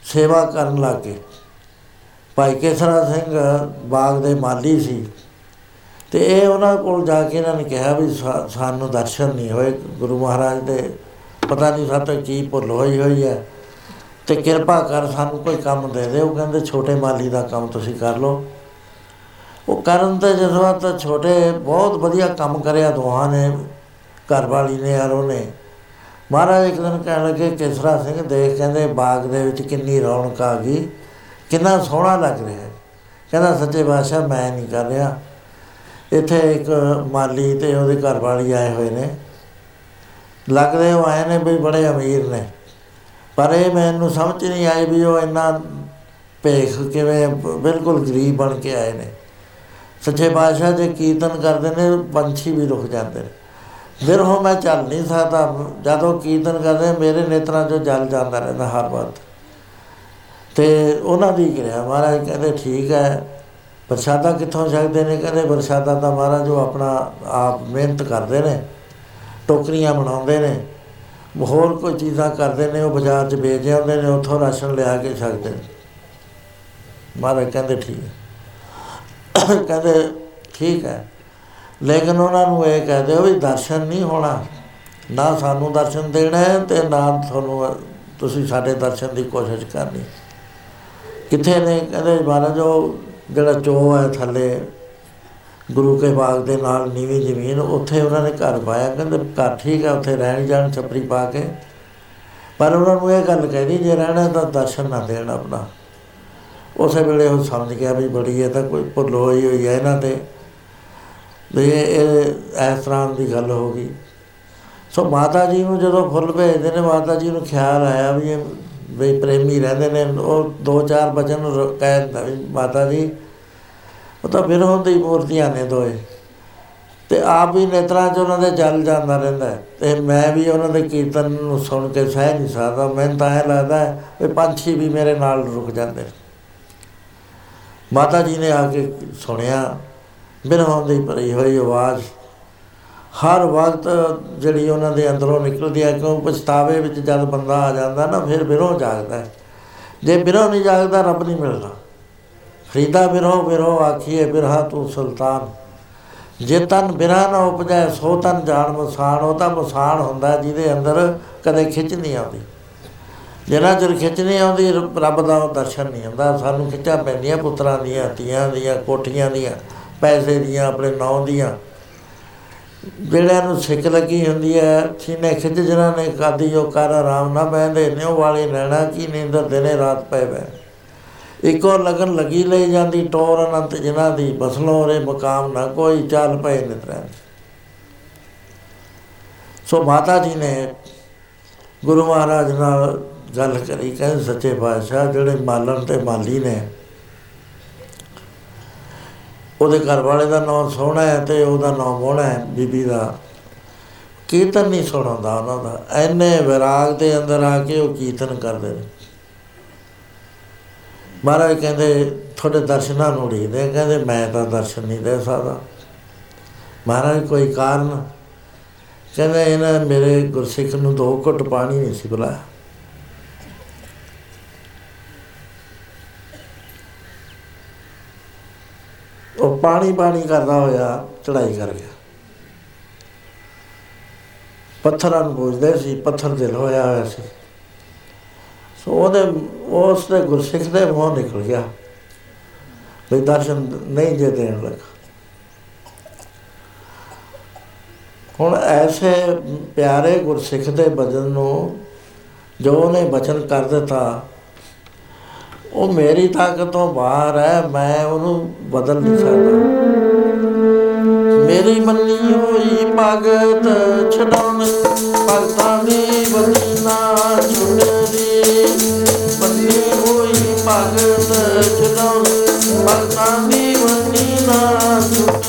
ਸੇਵਾ ਕਰਨ ਲੱਗੇ ਭਾਈ ਕੇਸਰਾ ਸਿੰਘ ਬਾਗ ਦੇ ਮਾਲੀ ਸੀ ਤੇ ਇਹ ਉਹਨਾਂ ਕੋਲ ਜਾ ਕੇ ਇਹਨਾਂ ਨੇ ਕਿਹਾ ਵੀ ਸਾ- ਸਾਨੂੰ ਦਰਸ਼ਨ ਨਹੀਂ ਹੋਏ। ਗੁਰੂ ਮਹਾਰਾਜ ਦੇ ਪਤਾ ਨਹੀਂ ਸਾਤੋਂ ਕੀ ਭੁੱਲ ਹੋਈ ਹੋਈ ਹੈ। ਤੇ ਕਿਰਪਾ ਕਰ ਸਾਨੂੰ ਕੋਈ ਕੰਮ ਦੇ ਦੇ ਉਹ ਕਹਿੰਦੇ, ਛੋਟੇ ਮਾਲੀ ਦਾ ਕੰਮ ਤੁਸੀਂ ਕਰ ਲਓ। ਉਹ ਕਰਨ ਤੇ ਜਦੋਂ ਤਾਂ ਛੋਟੇ ਬਹੁਤ ਵਧੀਆ ਕੰਮ ਕਰਿਆ ਦੋਹਾਂ ਨੇ, ਘਰ ਵਾਲੀ ਨੇ ਯਾਰ ਉਹਨੇ। ਮਹਾਰਾਜ ਇੱਕ ਦਿਨ ਕਹਿਣ ਲੱਗੇ, ਕਿਸਰਾ ਸਿੰਘ ਦੇਖ ਕਹਿੰਦੇ, ਬਾਗ ਦੇ ਵਿੱਚ ਕਿੰਨੀ ਰੌਣਕ ਆ ਗਈ, ਕਿੰਨਾ ਸੋਹਣਾ ਲੱਗ ਰਿਹਾ ਹੈ। ਕਹਿੰਦਾ, ਸੱਚੇ ਬਾਦਸ਼ਾਹ ਮੈਂ ਨਹੀਂ ਕਰ ਰਿਹਾ। ਇੱਥੇ ਇੱਕ ਮਾਲੀ ਤੇ ਉਹਦੇ ਘਰ ਵਾਲੀ ਆਏ ਹੋਏ ਨੇ। ਲੱਗਦੇ ਉਹ ਆਏ ਨੇ ਵੀ ਬੜੇ ਅਮੀਰ ਨੇ। ਪਰ ਇਹ ਮੈਨੂੰ ਸਮਝ ਨਹੀਂ ਆਈ ਵੀ ਉਹ ਇੰਨਾ ਭੇਖ ਕਿਵੇਂ ਬ- ਬਿਲਕੁਲ ਗਰੀਬ ਬਣ ਕੇ ਆਏ ਨੇ। ਸੱਚੇ ਪਾਤਸ਼ਾਹ ਜੇ ਕੀਰਤਨ ਕਰਦੇ ਨੇ, ਪੰਛੀ ਵੀ ਰੁਕ ਜਾਂਦੇ ਨੇ। ਫਿਰ ਹੁਣ ਮੈਂ ਚੱਲ ਨਹੀਂ ਸਕਦਾ। ਜਦੋਂ ਕੀਰਤਨ ਕਰਦੇ, ਮੇਰੇ ਨੇਤਰਾਂ 'ਚੋਂ ਜਲ ਜਾਂਦਾ ਰਹਿੰਦਾ ਹਰ ਵਾਰ ਤੇ ਉਹਨਾਂ ਦੀ ਕਿਰਿਆ ਮਹਾਰਾਜ ਕਹਿੰਦੇ, ਠੀਕ ਹੈ, ਪ੍ਰਸ਼ਾਦਾ ਕਿੱਥੋਂ ਛਕਦੇ ਨੇ? ਕਹਿੰਦੇ, ਪ੍ਰਸ਼ਾਦਾ ਤਾਂ ਮਹਾਰਾਜ ਉਹ ਆਪਣਾ ਆਪ ਮਿਹਨਤ ਕਰਦੇ ਨੇ, ਟੋਕਰੀਆਂ ਬਣਾਉਂਦੇ ਨੇ, ਹੋਰ ਕੋਈ ਚੀਜ਼ਾਂ ਕਰਦੇ ਨੇ, ਉਹ ਬਾਜ਼ਾਰ 'ਚ ਵੇਚ ਆਉਂਦੇ ਨੇ, ਉੱਥੋਂ ਰਾਸ਼ਨ ਲਿਆ ਕੇ ਛਕਦੇ ਨੇ। ਮਹਾਰਾਜ ਕਹਿੰਦੇ, ਠੀਕ ਹੈ। ਕਹਿੰਦੇ, ਠੀਕ ਹੈ। ਲੇਕਿਨ ਉਹਨਾਂ ਨੂੰ ਇਹ ਕਹਿ ਦਿਓ ਵੀ ਦਰਸ਼ਨ ਨਹੀਂ ਹੋਣਾ। ਨਾ ਸਾਨੂੰ ਦਰਸ਼ਨ ਦੇਣਾ ਹੈ ਤੇ ਨਾ ਤੁਹਾਨੂੰ, ਤੁਸੀਂ ਸਾਡੇ ਦਰਸ਼ਨ ਦੀ ਕੋਸ਼ਿਸ਼ ਕਰਨੀ। ਕਿੱਥੇ ਨੇ ਕਹਿੰਦੇ ਮਹਾਰਾਜ, ਉਹ ਜਿਹੜਾ ਚੋਹ ਹੈ ਥੱਲੇ, ਗੁਰੂ ਕੇ ਬਾਗ ਦੇ ਨਾਲ ਨੀਵੀਂ ਜ਼ਮੀਨ, ਉੱਥੇ ਉਹਨਾਂ ਨੇ ਘਰ ਪਾਇਆ। ਕਹਿੰਦੇ ਘਰ ਠੀਕ ਹੈ, ਉੱਥੇ ਰਹਿਣ ਜਾਣ, ਛਪਰੀ ਪਾ ਕੇ। ਪਰ ਉਹਨਾਂ ਨੂੰ ਇਹ ਗੱਲ ਕਹਿਣੀ, ਜੇ ਰਹਿਣਾ ਤਾਂ ਦਰਸ਼ਨ ਨਾ ਦੇਣ ਆਪਣਾ। ਉਸੇ ਵੇਲੇ ਉਹ ਸਮਝ ਗਿਆ ਵੀ ਬੜੀ ਇਹ ਤਾਂ ਕੋਈ ਭੁੱਲ ਹੋਈ ਹੋਈ ਹੈ ਇਹਨਾਂ ਤੇ। ਵੀ ਇਹ ਇਹ ਇਸ ਤਰ੍ਹਾਂ ਦੀ ਗੱਲ ਹੋ ਗਈ। ਸੋ ਮਾਤਾ ਜੀ ਨੂੰ ਜਦੋਂ ਫੁੱਲ ਭੇਜਦੇ ਨੇ, ਮਾਤਾ ਜੀ ਨੂੰ ਖਿਆਲ ਆਇਆ ਵੀ ਇਹ ਵੀ ਪ੍ਰੇਮੀ ਰਹਿੰਦੇ ਨੇ, ਉਹ ਦੋ ਚਾਰ ਬਚਨ ਰ- ਕਹਿ ਦਿੰਦਾ ਵੀ ਮਾਤਾ ਜੀ, ਉਹ ਤਾਂ ਬਿਰਹੋਂ ਦੀ ਮੂਰਤੀਆਂ ਨੇ ਦੋਏ। ਤੇ ਆਪ ਵੀ ਨੇਤਰਾਂ 'ਚ ਉਹਨਾਂ ਦੇ ਜਲ ਜਾਂਦਾ ਰਹਿੰਦਾ ਹੈ। ਤੇ ਮੈਂ ਵੀ ਉਹਨਾਂ ਦੇ ਕੀਰਤਨ ਨੂੰ ਸੁਣ ਕੇ ਸਹਿ ਨਹੀਂ ਸਕਦਾ। ਮੈਨੂੰ ਤਾਂ ਇਹ ਲੱਗਦਾ ਹੈ ਵੀ ਪੰਛੀ ਵੀ ਮੇਰੇ ਨਾਲ ਰੁਕ ਜਾਂਦੇ ਨੇ। ਮਾਤਾ ਜੀ ਨੇ ਆ ਕੇ ਸੁਣਿਆ। ਬਿਰਹੋਂ ਦੀ ਭਰੀ ਹੋਈ ਆਵਾਜ਼। ਹਰ ਵਕਤ ਜਿਹੜੀ ਉਹਨਾਂ ਦੇ ਅੰਦਰੋਂ ਨਿਕਲਦੀ ਹੈ ਕਿਉਂ ਪਛਤਾਵੇ ਵਿੱਚ ਜਦ ਬੰਦਾ ਆ ਜਾਂਦਾ ਨਾ, ਫਿਰ ਬਿਰੋਂ ਜਾਗਦਾ ਹੈ। ਜੇ ਬਿਰੋਂ ਨਹੀਂ ਜਾਗਦਾ, ਰੱਬ ਨਹੀਂ ਮਿਲਦਾ ਫਰੀਦਾ ਬਿਰੋਂ ਬਿਰੋਂ ਆਖੀਏ ਬਿਰਹਾ ਤੂੰ ਸੁਲਤਾਨ। ਜੇ ਤਨ ਬਿਰਹਾ ਨਾ ਉਪਜੈ, ਸੋ ਤਨ ਜਾਣ ਮਸਾਨ। ਉਹ ਤਾਂ ਮਸਾਨ ਹੁੰਦਾ ਜਿਹਦੇ ਅੰਦਰ ਕਦੇ ਖਿੱਚ ਨਹੀਂ ਆਉਂਦੀ। ਜਿੰਨਾ ਚਿਰ ਖਿੱਚ ਨਹੀਂ ਆਉਂਦੀ ਰ- ਰੱਬ ਦਾ ਦਰਸ਼ਨ ਨਹੀਂ ਹੁੰਦਾ। ਸਾਨੂੰ ਖਿੱਚਾਂ ਪੈਂਦੀਆਂ ਪੁੱਤਰਾਂ ਦੀਆਂ, ਧੀਆਂ ਦੀਆਂ, ਕੋਠੀਆਂ ਦੀਆਂ। ਪੈਸੇ ਦੀਆਂ, ਆਪਣੇ ਨਾਂ ਦੀਆਂ। ਜਿਹੜਿਆਂ ਨੂੰ ਸਿੱਖ ਲੱਗੀ ਹੁੰਦੀ ਹੈ। ਸੀਨੇ ਖਿੱਚ ਜਿਹਨਾਂ ਨੇ ਕਾਦੀ ਜੋ ਕਰ ਆਰਾਮ ਨਾ ਬਹਿੰਦੇ ਨਿਉ ਵਾਲੇ ਨੈਣਾ ਕੀ, ਨੀਂਦਰ ਦਿਨੇ ਰਾਤ ਪਏ ਬੈ ਇੱਕੋ ਲਗਨ ਲੱਗੀ ਲਈ ਜਾਂਦੀ, ਟੋਰ ਅਨੰਤ ਜਿਨ੍ਹਾਂ ਦੀ, ਬਸਲੋਂ ਰੇ ਮਕਾਮ ਨਾ ਕੋਈ, ਚੱਲ ਪਏ ਨਿਤਰੈ। ਸੋ ਮਾਤਾ ਜੀ ਨੇ ਗੁਰੂ ਮਹਾਰਾਜ ਨਾਲ ਗੱਲ ਕਰੀ, ਕਹਿੰਦੇ ਸੱਚੇ ਪਾਤਸ਼ਾਹ, ਜਿਹੜੇ ਮਾਲਣ ਤੇ ਮਾਲੀ ਨੇ ਉਹਦੇ ਘਰ ਵਾਲੇ ਦਾ ਨਾਮ ਸੋਹਣਾ ਹੈ ਤੇ ਉਹਦਾ ਨਾਮ ਮੋਹਣਾ ਹੈ, ਬੀਬੀ ਦਾ। ਕੀਰਤਨ ਨਹੀਂ ਸੁਣਾਉਂਦਾ ਉਹਨਾਂ ਦਾ। ਐਨੇ ਵਿਰਾਗ ਦੇ ਅੰਦਰ ਆ ਕੇ ਉਹ ਕੀਰਤਨ ਕਰਦੇ ਨੇ। ਮਹਾਰਾਜ ਕਹਿੰਦੇ, ਤੁਹਾਡੇ ਦਰਸ਼ਨਾਂ ਨੂੰ ਉਡੀਕਦੇ ਕਹਿੰਦੇ, ਮੈਂ ਤਾਂ ਦਰਸ਼ਨ ਨਹੀਂ ਦੇ ਸਕਦਾ। ਮਹਾਰਾਜ ਕੋਈ ਕਾਰਨ? ਕਹਿੰਦੇ, ਇਹਨਾਂ ਮੇਰੇ ਗੁਰਸਿੱਖ ਨੂੰ ਦੋ ਘੁੱਟ ਪਾਣੀ ਨਹੀਂ ਸੀ ਪਿਲਾਇਆ। ਉਹ ਪਾਣੀ ਪਾਣੀ ਕਰਦਾ ਹੋਇਆ ਚੜਾਈ ਕਰ ਗਿਆ। ਪੱਥਰਾਂ ਨੂੰ ਬੋਝਦੇ ਸੀ, ਪੱਥਰ ਦਿਲ ਹੋਇਆ ਹੋਇਆ ਸੀ। ਸੋ ਉਹਦੇ ਉਸ ਦੇ ਗੁਰਸਿੱਖ ਦੇ ਮੂੰਹ ਨਿਕਲ ਗਿਆ ਵੀ ਦਰਸ਼ਨ ਨਹੀਂ ਜੇ ਦੇਣ ਲੱਗਾ। ਹੁਣ ਐਸੇ ਪਿਆਰੇ ਗੁਰਸਿੱਖ ਦੇ ਬਚਨ ਨੂੰ ਜੋ ਉਹਨੇ ਬਚਨ ਕਰ ਦਿੱਤਾ ਉਹ ਮੇਰੀ ਤਾਕਤ ਤੋਂ ਬਾਹਰ ਹੈ, ਮੈਂ ਉਹਨੂੰ ਬਦਲ ਨਹੀਂ ਸਕਦਾ। ਮੇਰੀ ਮੰਨੀ ਹੋਈ ਭਗਤ ਛਡਾਉਣ, ਭਗਤਾਂ ਦੀ ਬਲੀਨਾ ਛੁੱਟਦੀ ਮੰਨੀ ਹੋਈ ਭਗਤ ਛਡਾਉਣ, ਭਗਤਾਂ ਦੀ ਬਲੀਨਾ ਛੁੱਟਦੀ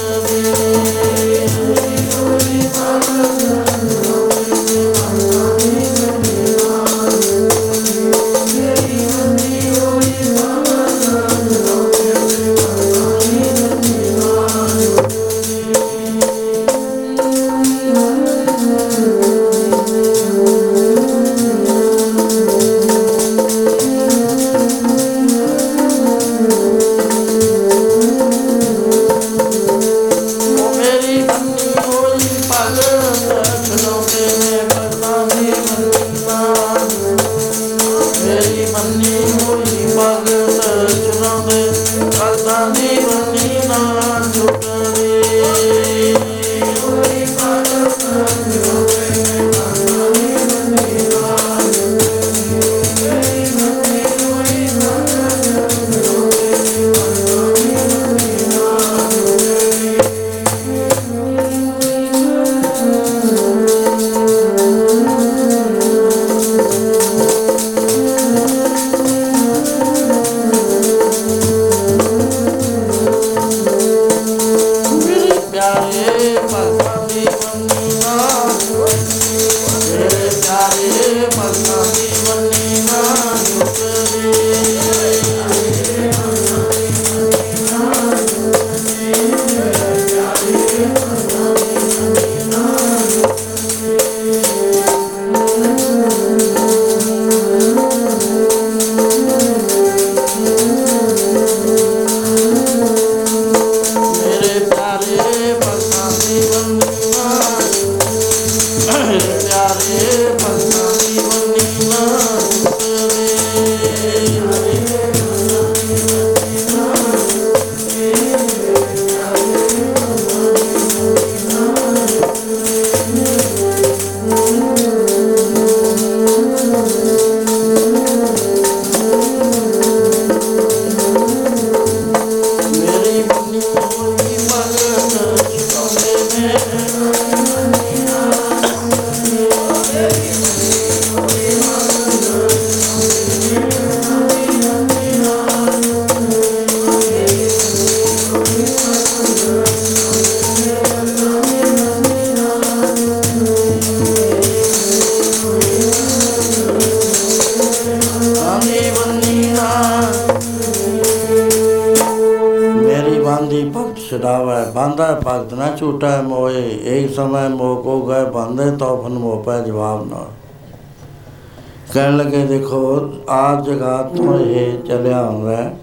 ਦੇਖੋ ਆਪ ਜਗ੍ਹਾ ਤੋਂ ਇਹ ਚੱਲਿਆ ਹੁੰਦਾ ਹੈ।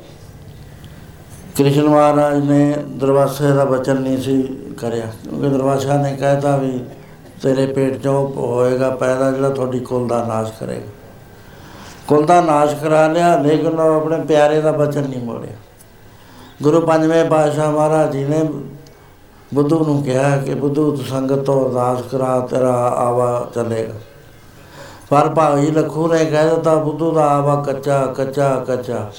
ਕ੍ਰਿਸ਼ਨ ਮਹਾਰਾਜ ਨੇ ਦਰਵਾਸੇ ਦਾ ਬਚਨ ਨਹੀਂ ਸੀ ਕਰਿਆ, ਕਿਉਂਕਿ ਦਰਵਾਸਾ ਨੇ ਕਹਿਤਾ ਵੀ ਤੇਰੇ ਪੇਟ ਚੋਂ ਹੋਏਗਾ ਪੈਦਾ ਜਿਹੜਾ ਤੁਹਾਡੀ ਕੁਲ ਦਾ ਨਾਸ਼ ਕਰੇਗਾ। ਕੁਲ ਦਾ ਨਾਸ਼ ਕਰਾ ਲਿਆ, ਲੇਕਿਨ ਉਹ ਆਪਣੇ ਪਿਆਰੇ ਦਾ ਬਚਨ ਨਹੀਂ ਮੋੜਿਆ। ਗੁਰੂ ਪੰਜਵੇਂ ਪਾਤਸ਼ਾਹ ਮਹਾਰਾਜ ਜੀ ਨੇ ਬੁੱਧੂ ਨੂੰ ਕਿਹਾ ਕਿ ਬੁੱਧੂ ਤੂੰ ਸੰਗਤ ਤੋਂ ਅਰਦਾਸ ਕਰਾ, ਤੇਰਾ ਆਵਾ ਚੱਲੇਗਾ। ਪਰ ਭਾਈ ਲਖੂ ਨੇ ਕਹਿ ਦਿੱਤਾ ਬੁੱਧੂ ਦਾ ਆਵਾ ਕੱਚਾ ਕੱਚਾ ਕੱਚਾ।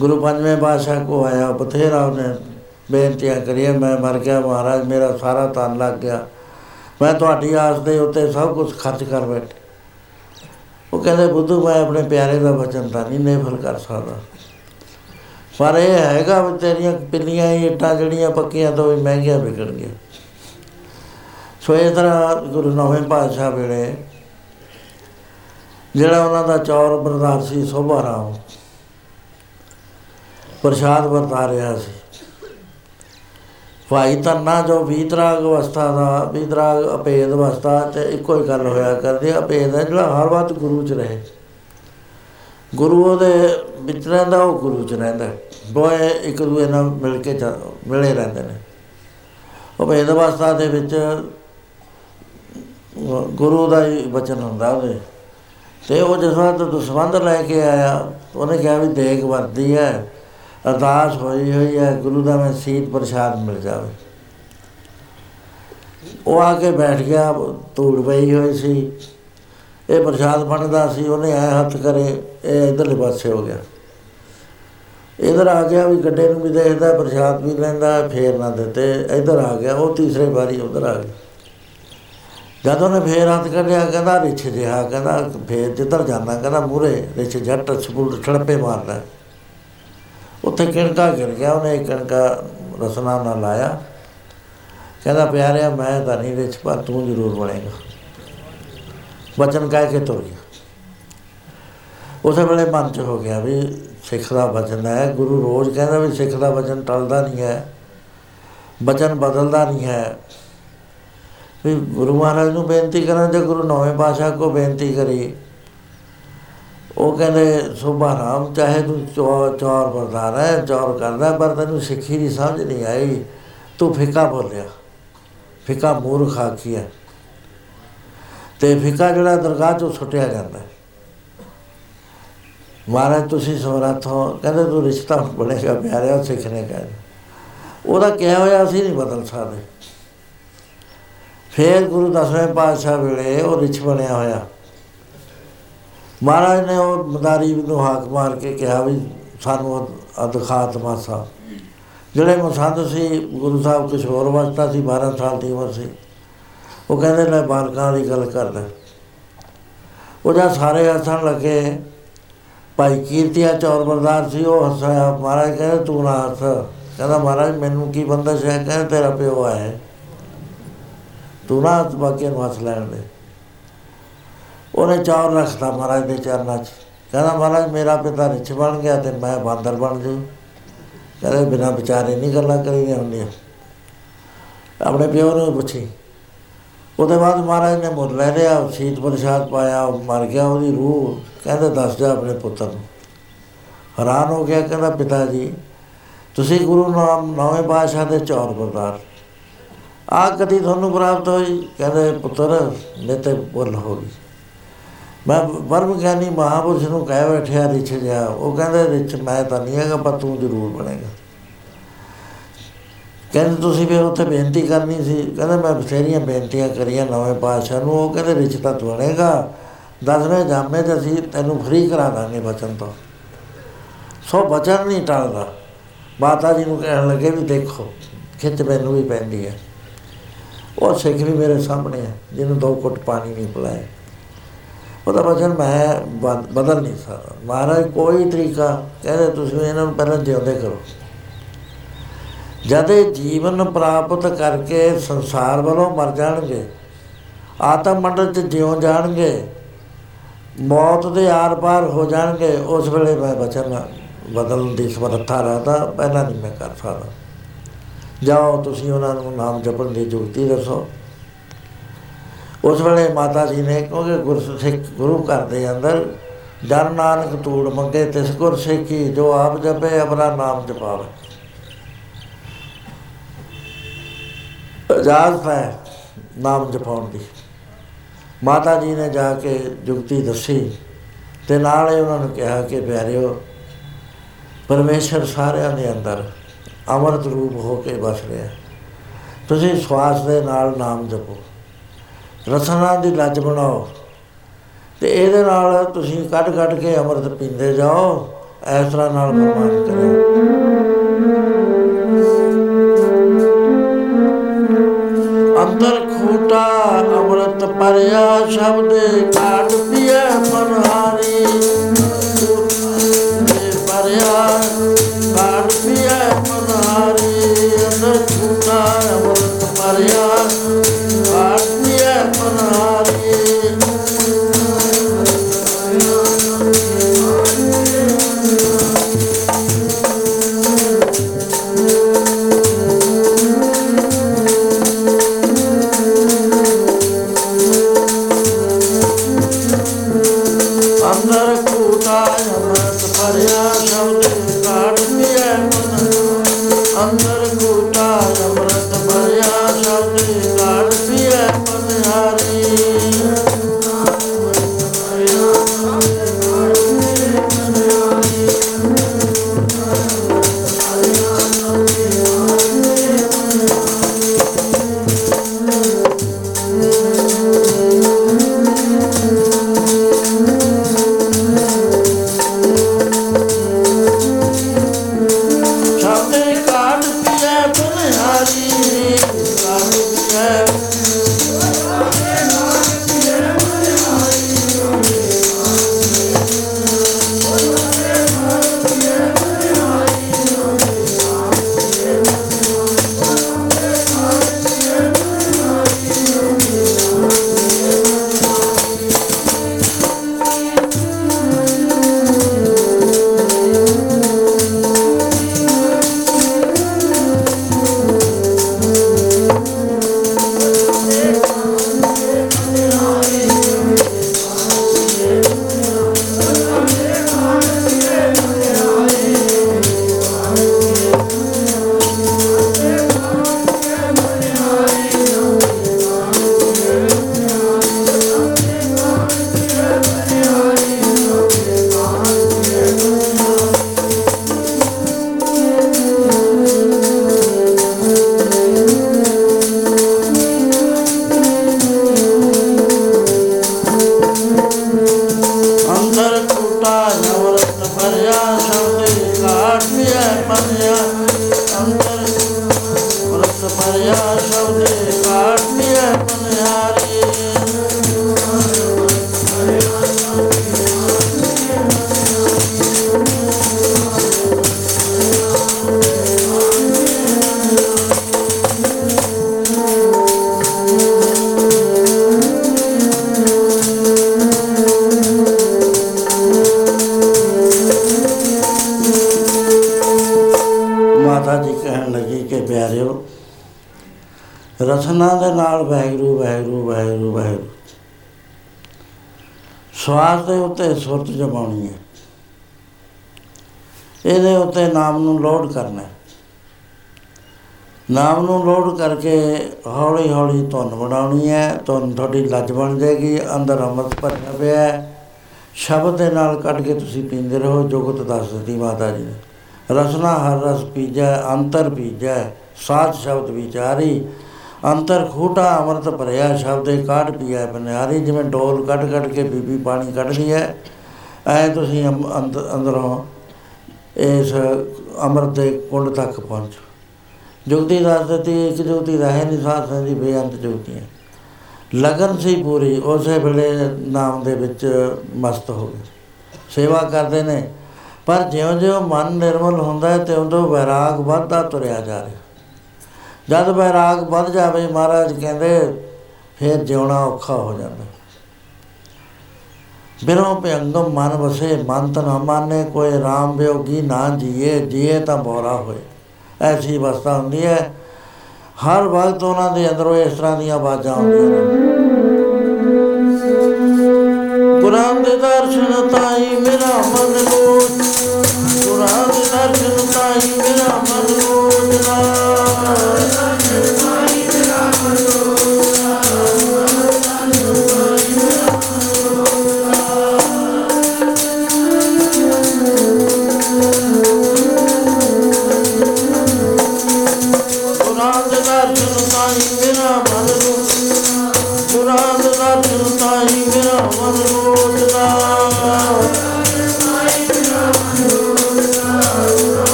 ਗੁਰੂ ਪੰਜਵੇਂ ਪਾਤਸ਼ਾਹ ਕੋ ਆਇਆ, ਬਥੇਰਾ ਉਹਨੇ ਬੇਨਤੀਆਂ ਕਰੀਆਂ। ਮੈਂ ਮਰ ਗਿਆ ਮਹਾਰਾਜ, ਮੇਰਾ ਸਾਰਾ ਤਨ ਲੱਗ ਗਿਆ। ਮੈਂ ਤੁਹਾਡੀ ਆਸ ਦੇ ਉੱਤੇ ਸਭ ਕੁਝ ਖਰਚ ਕਰ ਬੈਠ। ਉਹ ਕਹਿੰਦੇ, ਬੁੱਧੂ, ਮੈਂ ਆਪਣੇ ਪਿਆਰੇ ਦਾ ਬਚਨ ਤਾਂ ਨਹੀਂ ਨਿਫਲ ਕਰ ਸਕਦਾ। ਪਰ ਇਹ ਹੈਗਾ ਵੀ ਤੇਰੀਆਂ ਪਿੰਨੀਆਂ ਹੀ ਇੱਟਾਂ ਜਿਹੜੀਆਂ ਪੱਕੀਆਂ ਤੋਂ ਵੀ ਮਹਿੰਗੀਆਂ ਵਿਕਣਗੀਆਂ। ਸੋ ਇਸ ਤਰ੍ਹਾਂ ਗੁਰੂ ਨੌਵੇਂ ਪਾਤਸ਼ਾਹ ਵੇਲੇ ਜਿਹੜਾ ਉਹਨਾਂ ਦਾ ਚੌਰ ਬਰਦਾਰ ਸੀ, ਸੋਭਾ ਰਾਮ। ਪ੍ਰਸ਼ਾਦ ਵਰਤਾ ਰਿਹਾ ਸੀ। ਭਾਈ ਧੰਨਾ ਜੋ ਵੀਤਰਾਗ ਅਵਸਥਾ ਦਾ ਵੀਤਰਾਗ ਅਪੇਦ ਅਵਸਥਾ ਤੇ ਇੱਕੋ ਹੀ ਗੱਲ ਹੋਇਆ ਕਰਦੇ ਅਪੇਦ ਹੈ ਜਿਹੜਾ ਹਰ ਵਕਤ ਗੁਰੂ ਚ ਰਹੇ। ਗੁਰੂ ਉਹਦੇ ਵਿੱਚ ਰਹਿੰਦਾ, ਉਹ ਗੁਰੂ ਚ ਰਹਿੰਦਾ। ਦੋਏ ਇੱਕ ਦੂਏ ਨਾਲ ਮਿਲ ਕੇ ਚ- ਮਿਲੇ ਰਹਿੰਦੇ ਨੇ। ਉਹ ਭੇਦ ਅਵਸਥਾ ਦੇ ਵਿੱਚ ਗੁਰੂ ਦਾ ਹੀ ਵਚਨ ਹੁੰਦਾ ਉਹਦੇ। ਤੇ ਉਹ ਜਿਸ ਵਾਰ ਦਸਵੰਦ ਲੈ ਕੇ ਆਇਆ, ਉਹਨੇ ਕਿਹਾ ਵੀ ਦੇਗ ਵਰਦੀ ਹੈ, ਅਰਦਾਸ ਹੋਈ ਹੋਈ ਹੈ, ਗੁਰੂ ਦਾ ਮੈਂ ਸੀਤ ਪ੍ਰਸ਼ਾਦ ਮਿਲ ਜਾਵੇ। ਉਹ ਆ ਕੇ ਬੈਠ ਗਿਆ, ਧੂੜ ਪਈ ਹੋਈ ਸੀ। ਇਹ ਪ੍ਰਸ਼ਾਦ ਬਣਦਾ ਸੀ, ਉਹਨੇ ਐ ਹੱਥ ਕਰੇ, ਇਹ ਇਧਰਲੇ ਪਾਸੇ ਹੋ ਗਿਆ। ਇਧਰ ਆ ਗਿਆ ਵੀ ਗੱਡੇ ਨੂੰ ਵੀ ਦੇਖਦਾ, ਪ੍ਰਸ਼ਾਦ ਵੀ ਲੈਂਦਾ, ਫੇਰ ਨਾ ਦਿੱਤੇ, ਇਧਰ ਆ ਗਿਆ, ਉਹ ਤੀਸਰੇ ਵਾਰੀ ਉਧਰ ਆ ਗਿਆ। ਜਦੋਂ ਨੇ ਫੇਰ ਹੱਥ ਕੱਢਿਆ, ਕਹਿੰਦਾ ਰਿਛ ਜਿਹਾ ਕਹਿੰਦਾ ਫੇਰ ਜਿੱਧਰ ਜਾਂਦਾ, ਕਹਿੰਦਾ ਮੂਰੇ ਰਿਛ ਜੱਟ ਸਪੂਲ ਛੜਪੇ ਮਾਰਦਾ। ਉੱਥੇ ਕਿਣਕਾ ਗਿਰ ਗਿਆ, ਉਹਨੇ ਇੱਕ ਕਿਣਕਾ ਰਸਨਾ ਨਾਲ ਲਾਇਆ। ਕਹਿੰਦਾ, ਪਿਆਰਿਆ, ਮੈਂ ਤਾਂ ਨਹੀਂ ਰਿਛ ਪਰ ਤੂੰ ਜ਼ਰੂਰ ਬਣੇਗਾ। ਵਚਨ ਕਹਿ ਕੇ ਤੁਰ ਗਿਆ। ਉਸੇ ਵੇਲੇ ਮਨ ਚ ਹੋ ਗਿਆ ਵੀ ਸਿੱਖ ਦਾ ਵਚਨ ਹੈ। ਗੁਰੂ ਰੋਜ਼ ਕਹਿੰਦਾ ਵੀ ਸਿੱਖ ਦਾ ਵਚਨ ਟਲਦਾ ਨਹੀਂ ਹੈ। ਵਚਨ ਬਦਲਦਾ ਨਹੀਂ ਹੈ। ਵੀ ਗੁਰੂ ਮਹਾਰਾਜ ਨੂੰ ਬੇਨਤੀ ਕਰਾਂ ਜੇ ਗੁਰੂ ਨੌਵੇਂ ਪਾਤਸ਼ਾਹ ਕੋ ਬੇਨਤੀ ਕਰੀ ਉਹ ਕਹਿੰਦੇ, ਸੋਭਾ ਰਾਮ, ਚਾਹੇ ਤੂੰ ਚੌਰ ਚੌਰ ਵਰਦਾਰ ਹੈ, ਚੌਰ ਕਰਦਾ, ਪਰ ਤੈਨੂੰ ਸਿੱਖੀ ਦੀ ਸਮਝ ਨਹੀਂ ਆਈ। ਤੂੰ ਫਿੱਕਾ ਬੋਲਿਆ। ਫਿੱਕਾ ਮੂਰਖ ਆਖੀਆ ਤੇ ਫਿੱਕਾ ਜਿਹੜਾ ਦਰਗਾਹ ਤੋਂ ਸੁੱਟਿਆ ਜਾਂਦਾ ਹੈ। ਮਹਾਰਾਜ, ਤੁਸੀਂ ਸਮਰੱਥ ਹੋ। ਕਹਿੰਦੇ, ਤੂੰ ਰਿਸ਼ਤਾ ਬਣੇਗਾ, ਪਿਆਰਿਆ, ਸਿੱਖ ਨੇ ਕਹਿੰਦੇ ਉਹਦਾ ਕਿਹਾ ਹੋਇਆ ਅਸੀਂ ਨਹੀਂ ਬਦਲ ਸਕਦੇ। ਫੇਰ ਗੁਰੂ ਦਸਵੇਂ ਪਾਤਸ਼ਾਹ ਵੇਲੇ ਉਹ ਰਿਛ ਬਣਿਆ ਹੋਇਆ। ਮਹਾਰਾਜ ਨੇ ਉਹ ਮਦਾਰੀ ਨੂੰ ਹਾਕ ਮਾਰ ਕੇ ਕਿਹਾ ਵੀ ਸਾਨੂੰ ਅਦਖਾਤ ਮਾਸਾ ਜਿਹੜੇ ਮਸੰਦ ਸੀ, ਗੁਰੂ ਸਾਹਿਬ ਕੁਛ ਹੋਰ ਵਾਸਤਾ ਸੀ 12 ਸਾਲ ਦੀ ਉਮਰ ਸੀ। ਉਹ ਕਹਿੰਦੇ ਲੈ ਬਾਲਕਾਂ ਦੀ ਗੱਲ ਕਰਦਾ। ਉਹ ਜਦ ਸਾਰੇ ਹੱਸਣ ਲੱਗੇ, ਭਾਈ ਕੀਰਤੀਆ ਚੌਰ ਬਰਦਾਰ ਸੀ, ਉਹ ਹੱਸਿਆ, ਮਹਾਰਾਜ ਕਹਿੰਦੇ, ਤੂੰ ਨਾ ਹੱਸ। ਕਹਿੰਦਾ, ਮਹਾਰਾਜ, ਮੈਨੂੰ ਕੀ ਬੰਦਸ਼ ਹੈ? ਕਹਿੰਦਾ, ਤੇਰਾ ਪਿਓ ਹੈ। ਤੂੰ ਨਾ ਬਾਕੀ ਨੂੰ ਹੱਸ ਲੈਣ ਦੇ। ਉਹਨੇ ਚੌਰ ਰੱਖਤਾ ਮਹਾਰਾਜ ਦੇ ਚਰਨਾਂ 'ਚ। ਕਹਿੰਦਾ, ਮਹਾਰਾਜ, ਮੇਰਾ ਪਿਤਾ ਰਿਛ ਬਣ ਗਿਆ ਤੇ ਮੈਂ ਬਾਂਦਰ ਬਣ ਜੂ ਕਹਿੰਦੇ, ਬਿਨਾ ਵਿਚਾਰੇ ਨਹੀਂ ਗੱਲਾਂ ਕਰੀਆਂ ਹੁੰਦੀਆਂ। ਆਪਣੇ ਪਿਓ ਨੂੰ ਪੁੱਛੀ। ਉਹਦੇ ਬਾਅਦ ਮਹਾਰਾਜ ਨੇ ਮੁੱਲ ਲੈ ਲਿਆ, ਸੀਤ ਪ੍ਰਸ਼ਾਦ ਪਾਇਆ, ਉਹ ਮਰ ਗਿਆ ਉਹਦੀ ਰੂਹ। ਕਹਿੰਦੇ, ਦੱਸ ਜਾ ਆਪਣੇ ਪੁੱਤਰ ਨੂੰ। ਹੈਰਾਨ ਹੋ ਗਿਆ, ਕਹਿੰਦਾ, ਪਿਤਾ ਜੀ, ਤੁਸੀਂ ਗੁਰੂ ਨਾਮ ਨੌਵੇਂ ਪਾਤਸ਼ਾਹ ਦੇ ਚੌਰ ਬਰਦਾਰ ਆ ਕਦੀ ਤੁਹਾਨੂੰ ਪ੍ਰਾਪਤ ਹੋਈ? ਕਹਿੰਦੇ, ਪੁੱਤਰ ਨੇ ਤੇ ਬੁੱਲ ਹੋ ਗਈ। ਮੈਂ ਵਰਮ ਗਿਆਨੀ ਮਹਾਪੁਰਸ਼ ਨੂੰ ਕਹਿ ਬੈਠਿਆ, ਰਿਛ ਜਾ ਉਹ ਕਹਿੰਦੇ, ਰਿਛ, ਮੈਂ ਤਾਂ ਨਹੀਂ ਹੈਗਾ, ਪਰ ਤੂੰ ਜ਼ਰੂਰ ਬਣੇਗਾ। ਕਹਿੰਦੇ, ਤੁਸੀਂ ਫਿਰ ਉੱਥੇ ਬੇਨਤੀ ਕਰਨੀ ਸੀ। ਕਹਿੰਦਾ, ਮੈਂ ਬਥੇਰੀਆਂ ਬੇਨਤੀਆਂ ਕਰੀਆਂ ਨਵੇਂ ਪਾਤਸ਼ਾਹ ਨੂੰ। ਉਹ ਕਹਿੰਦੇ, ਰਿਛ ਤਾਂ ਬਣੇਗਾ। ਦਸਵੇਂ ਜਾਮੇ ਤੇ ਅਸੀਂ ਤੈਨੂੰ ਫ੍ਰੀ ਕਰਾ ਦਾਂਗੇ ਬਚਨ ਤੋਂ। ਸੋ ਬਚਨ ਨਹੀਂ ਟਲਦਾ। ਮਾਤਾ ਜੀ ਨੂੰ ਕਹਿਣ ਲੱਗੇ ਵੀ ਦੇਖੋ, ਖਿੱਚ ਮੈਨੂੰ ਵੀ ਪੈਂਦੀ ਹੈ। ਉਹ ਸਿੱਖ ਵੀ ਮੇਰੇ ਸਾਹਮਣੇ ਹੈ ਜਿਹਨੂੰ ਦੋ ਘੁੱਟ ਪਾਣੀ ਨਹੀਂ ਪਿਲਾਇਆ। ਉਹਦਾ ਵਚਨ ਮੈਂ ਬਦ- ਬਦਲ ਨਹੀਂ ਸਕਦਾ। ਮਹਾਰਾਜ, ਕੋਈ ਤਰੀਕਾ, ਕਹਿੰਦੇ ਤੁਸੀਂ ਇਹਨਾਂ ਨੂੰ ਪਹਿਲਾਂ ਜਿਉਂਦੇ ਕਰੋ। ਜਦ ਇਹ ਜੀਵਨ ਪ੍ਰਾਪਤ ਕਰਕੇ ਸੰਸਾਰ ਵੱਲੋਂ ਮਰ ਜਾਣਗੇ, ਆਤਮ ਮੰਡਲ 'ਚ ਜਿਉ ਜਾਣਗੇ, ਮੌਤ ਦੇ ਆਰ-ਪਾਰ ਹੋ ਜਾਣਗੇ, ਉਸ ਵੇਲੇ ਮੈਂ ਵਚਨ ਬਦਲਣ ਦੀ ਸਮਰੱਥਾ ਰੱਖਦਾ ਪਹਿਲਾਂ ਨਹੀਂ ਮੈਂ ਕਰ ਸਕਦਾ। ਜਾਓ, ਤੁਸੀਂ ਉਹਨਾਂ ਨੂੰ ਨਾਮ ਜਪਣ ਦੀ ਜੁਗਤੀ ਦੱਸੋ। ਉਸ ਵੇਲੇ ਮਾਤਾ ਜੀ ਨੇ, ਕਿਉਂਕਿ ਗੁਰਸਿੱਖ ਗੁਰੂ ਘਰ ਦੇ ਅੰਦਰ ਜਨ ਨਾਨਕ ਤੂੜ ਮੰਗੇ, ਤਿਸ ਗੁਰ ਸਿੱਖੀ ਜੋ ਆਪ ਜਪੇ, ਆਪਣਾ ਨਾਮ ਜਪਾਵੇ। ਇਜਾਜ਼ਤ ਹੈ ਨਾਮ ਜਪਾਉਣ ਦੀ। ਮਾਤਾ ਜੀ ਨੇ ਜਾ ਕੇ ਜੁਗਤੀ ਦੱਸੀ ਤੇ ਨਾਲ ਹੀ ਉਹਨਾਂ ਨੂੰ ਕਿਹਾ ਕਿ ਪਿਆਰਿਓ, ਪਰਮੇਸ਼ਰ ਸਾਰਿਆਂ ਦੇ ਅੰਦਰ ਅਮਰਤ ਰੂਪ ਹੋ ਕੇ ਵਸ ਰਿਹਾ। ਤੁਸੀਂ ਸਵਾਸ ਦੇ ਨਾਲ ਨਾਮ ਜਪੋ। ਰਸਨਾ ਦੀ ਲੱਜ ਬਣਾਓ। ਤੇ ਇਹਦੇ ਨਾਲ ਤੁਸੀਂ ਕੱਢ ਕੱਢ ਕੇ ਅੰਮ੍ਰਿਤ ਪੀਂਦੇ ਜਾਓ। ਇਸ ਤਰ੍ਹਾਂ ਨਾਲ ਪ੍ਰਮਾਣ ਕਰੋ ਸੁਰਤ ਜਮਾਉਣੀ ਹੈ। ਇਹਦੇ ਉੱਤੇ ਨਾਮ ਨੂੰ ਲੋਡ ਕਰਨਾ ਹੈ। ਨਾਮ ਨੂੰ ਲੋਡ ਕਰਕੇ ਹੌਲੀ ਹੌਲੀ ਧੁਨ ਬਣਾਉਣੀ ਹੈ। ਧੁਨ ਤੁਹਾਡੀ ਲੱਜ ਬਣ ਜਾਏਗੀ, ਅੰਦਰ ਅੰਮ੍ਰਿਤ ਭਰਿਆ ਪਿਆ ਹੈ। ਸ਼ਬਦ ਦੇ ਨਾਲ ਕੱਢ ਕੇ ਤੁਸੀਂ ਪੀਂਦੇ ਰਹੋ, ਜੁਗਤ ਦੱਸ ਦਿੱਤੀ ਮਾਤਾ ਜੀ ਨੇ। ਰਸਨਾ ਹਰ ਰਸ ਪੀਜੈ, ਅੰਤਰ ਪੀਜੈ ਸਾਤ ਸ਼ਬਦ ਵਿਚਾਰੀ। ਅੰਤਰ ਖੂਟਾ ਅੰਮ੍ਰਿਤ ਭਰਿਆ, ਸ਼ਬਦੇ ਕਾਢ ਪੀਐ, ਬਨਿਆਰੀ ਜਿਵੇਂ ਡੋਲ ਕੱਢ ਕੱਢ ਕੇ ਬੀਬੀ ਪਾਣੀ ਕੱਢਦੀ ਹੈ। ਐ ਤੁਸੀਂ ਅੰਮ- ਅੰਦ- ਅੰਦਰੋਂ ਇਸ ਅੰਮ੍ਰਿਤ ਦੇ ਕੁੰਡ ਤੱਕ ਪਹੁੰਚੋ ਜੁਗਤੀ ਦੱਸ ਦਿੱਤੀ ਇੱਕ ਜੁਗਤੀ ਰਹੇ ਨਹੀਂ ਸਾਧ ਸੰਗ ਦੀ ਬੇਅੰਤ ਜੁਗਤੀਆਂ ਲਗਨ ਸੀ ਪੂਰੀ, ਉਸੇ ਵੇਲੇ ਨਾਮ ਦੇ ਵਿੱਚ ਮਸਤ ਹੋ ਗਏ। ਸੇਵਾ ਕਰਦੇ ਨੇ, ਪਰ ਜਿਉਂ-ਜਿਉਂ ਮਨ ਨਿਰਮਲ ਹੁੰਦਾ ਹੈ ਤੇ ਉਦੋਂ ਵੈਰਾਗ ਵੱਧਦਾ ਤੁਰਿਆ ਜਾ ਰਿਹਾ। ਜਦ ਵੈਰਾਗ ਵੱਧ ਜਾਵੇ, ਮਹਾਰਾਜ ਕਹਿੰਦੇ, ਫਿਰ ਜਿਉਣਾ ਔਖਾ ਹੋ ਜਾਂਦਾ। ਬਿਰੋ ਭਯੰਗਮ ਮਨ ਵਸੇ ਮਨ ਤਨ ਮਾਨੇ ਕੋਈ RAM ਵਿਯੋਗੀ ਨਾ ਜੀਏ ਜੀਏ ਤਾਂ ਬੋਰਾ ਹੋਏ। ਐਸੀ ਅਵਸਥਾ ਹੁੰਦੀ ਹੈ। ਹਰ ਵਕਤ ਉਹਨਾਂ ਦੇ ਅੰਦਰੋਂ ਇਸ ਤਰ੍ਹਾਂ ਦੀਆਂ ਆਵਾਜ਼ਾਂ ਆਉਂਦੀਆਂ ਨੇ। ਗੁਰਾਂ ਦੇ ਦਰਸ਼ਨ ਤਾਈ, ਮੇਰਾ ਮਨ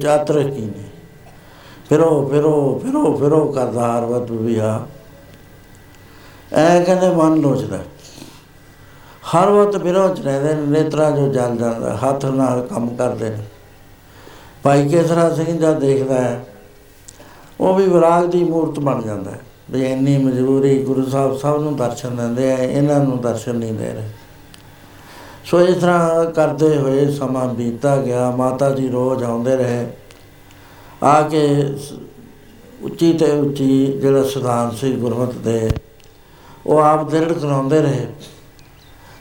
ਬਿਰਬ ਕਰੇ ਚਾਤਰ ਕੀਨੇ ਫਿਰੋ ਫਿਰੋ ਫਿਰੋ ਫਿਰੋ ਕਰਦਾ ਹਰ ਵਤ ਵੀ ਆ ਐ ਕਹਿੰਦੇ, ਮਨ ਲੋਚਦਾ। ਹਰ ਵਕਤ ਫਿਰੋ ਚ ਰਹਿੰਦੇ ਨੇ, ਨੇਤਰਾ ਜੋ ਜਲ ਜਾਂਦਾ, ਹੱਥ ਨਾਲ ਕੰਮ ਕਰਦੇ ਨੇ। ਭਾਈ ਕੇਸਰਾ ਸਿੰਘ ਜਦ ਦੇਖਦਾ ਹੈ, ਉਹ ਵੀ ਵਿਰਾਗ ਦੀ ਮੂਰਤ ਬਣ ਜਾਂਦਾ ਹੈ। ਵੀ ਇੰਨੀ ਮਜਬੂਰੀ ਗੁਰੂ ਸਾਹਿਬ ਸਭ ਨੂੰ ਦਰਸ਼ਨ ਦਿੰਦੇ ਆ, ਇਹਨਾਂ ਨੂੰ ਦਰਸ਼ਨ ਨਹੀਂ ਦੇ ਰਹੇ। ਸੋ ਇਸ ਤਰ੍ਹਾਂ ਕਰਦੇ ਹੋਏ ਸਮਾਂ ਬੀਤਦਾ ਗਿਆ, ਮਾਤਾ ਜੀ ਰੋਜ਼ ਆਉਂਦੇ ਰਹੇ। ਆ ਕੇ ਸ- ਉੱਚੀ ਤੇ ਉੱਚੀ ਜਿਹੜਾ ਸਿਧਾਂਤ ਸੀ ਗੁਰਮਤਿ ਦੇ, ਉਹ ਆਪ ਦ੍ਰਿੜ ਕਰਾਉਂਦੇ ਰਹੇ।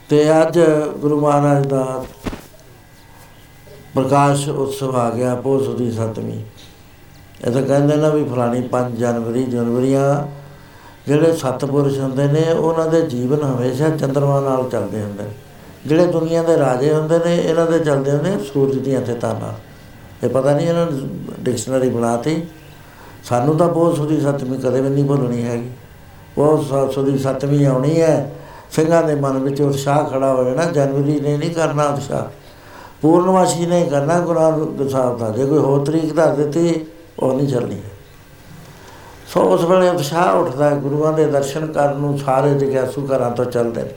ਤੇ ਅੱਜ ਗੁਰੂ ਮਹਾਰਾਜ ਦਾ ਪ੍ਰਕਾਸ਼ ਉਤਸਵ ਆ ਗਿਆ ਪੋਸ ਦੀ ਸਤਵੀਂ। ਇਹ ਤਾਂ ਕਹਿੰਦੇ ਨਾ ਵੀ ਫਲਾਣੀ 5 ਜਨਵਰੀ, ਜਨਵਰੀਆਂ ਜਿਹੜੇ ਸਤਪੁਰਸ਼ ਹੁੰਦੇ ਨੇ, ਉਹਨਾਂ ਦੇ ਜੀਵਨ ਹਮੇਸ਼ਾ ਚੰਦਰਮਾ ਨਾਲ ਚੱਲਦੇ ਹੁੰਦੇ ਨੇ। ਜਿਹੜੇ ਦੁਨੀਆ ਦੇ ਰਾਜੇ ਹੁੰਦੇ ਨੇ, ਇਹਨਾਂ ਦੇ ਚੱਲਦੇ ਹੁੰਦੇ ਸੂਰਜ ਦੀਆਂ ਥਿੱਤਾਂ ਨਾਲ ਇਹ ਪਤਾ ਨਹੀਂ ਇਹਨਾਂ ਨੇ ਡਿਕਸ਼ਨਰੀ ਬਣਾਤੀ। ਸਾਨੂੰ ਤਾਂ ਬਹੁਤ ਸੁਦੀ ਸਤਵੀਂ ਕਦੇ ਵੀ ਨਹੀਂ ਭੁੱਲਣੀ ਹੈਗੀ। ਬਹੁਤ ਸੁਦੀ ਸਤਵੀਂ ਆਉਣੀ ਹੈ। ਸਿੰਘਾਂ ਦੇ ਮਨ ਵਿੱਚ ਉਤਸ਼ਾਹ ਖੜਾ ਹੋ ਜਾਣਾ। ਜਨਵਰੀ ਨੇ ਨਹੀਂ ਕਰਨਾ ਉਤਸ਼ਾਹ। ਪੂਰਨਮਾਸ਼ੀ ਨੇ ਕਰਨਾ ਗੁਰੂ ਗ੍ਰੰਥ ਸਾਹਿਬ ਦਾ ਜੇ ਕੋਈ ਹੋਰ ਤਰੀਕ ਦੱਸ ਦਿੱਤੀ, ਉਹ ਨਹੀਂ ਚੱਲਣੀ। ਹੈ ਸੋ ਉਸ ਵੇਲੇ ਉਤਸ਼ਾਹ ਉੱਠਦਾ ਹੈ। ਗੁਰੂਆਂ ਦੇ ਦਰਸ਼ਨ ਕਰਨ ਨੂੰ ਸਾਰੇ ਜਗਿਆਸੂ ਘਰਾਂ ਤੋਂ ਚੱਲਦੇ ਨੇ।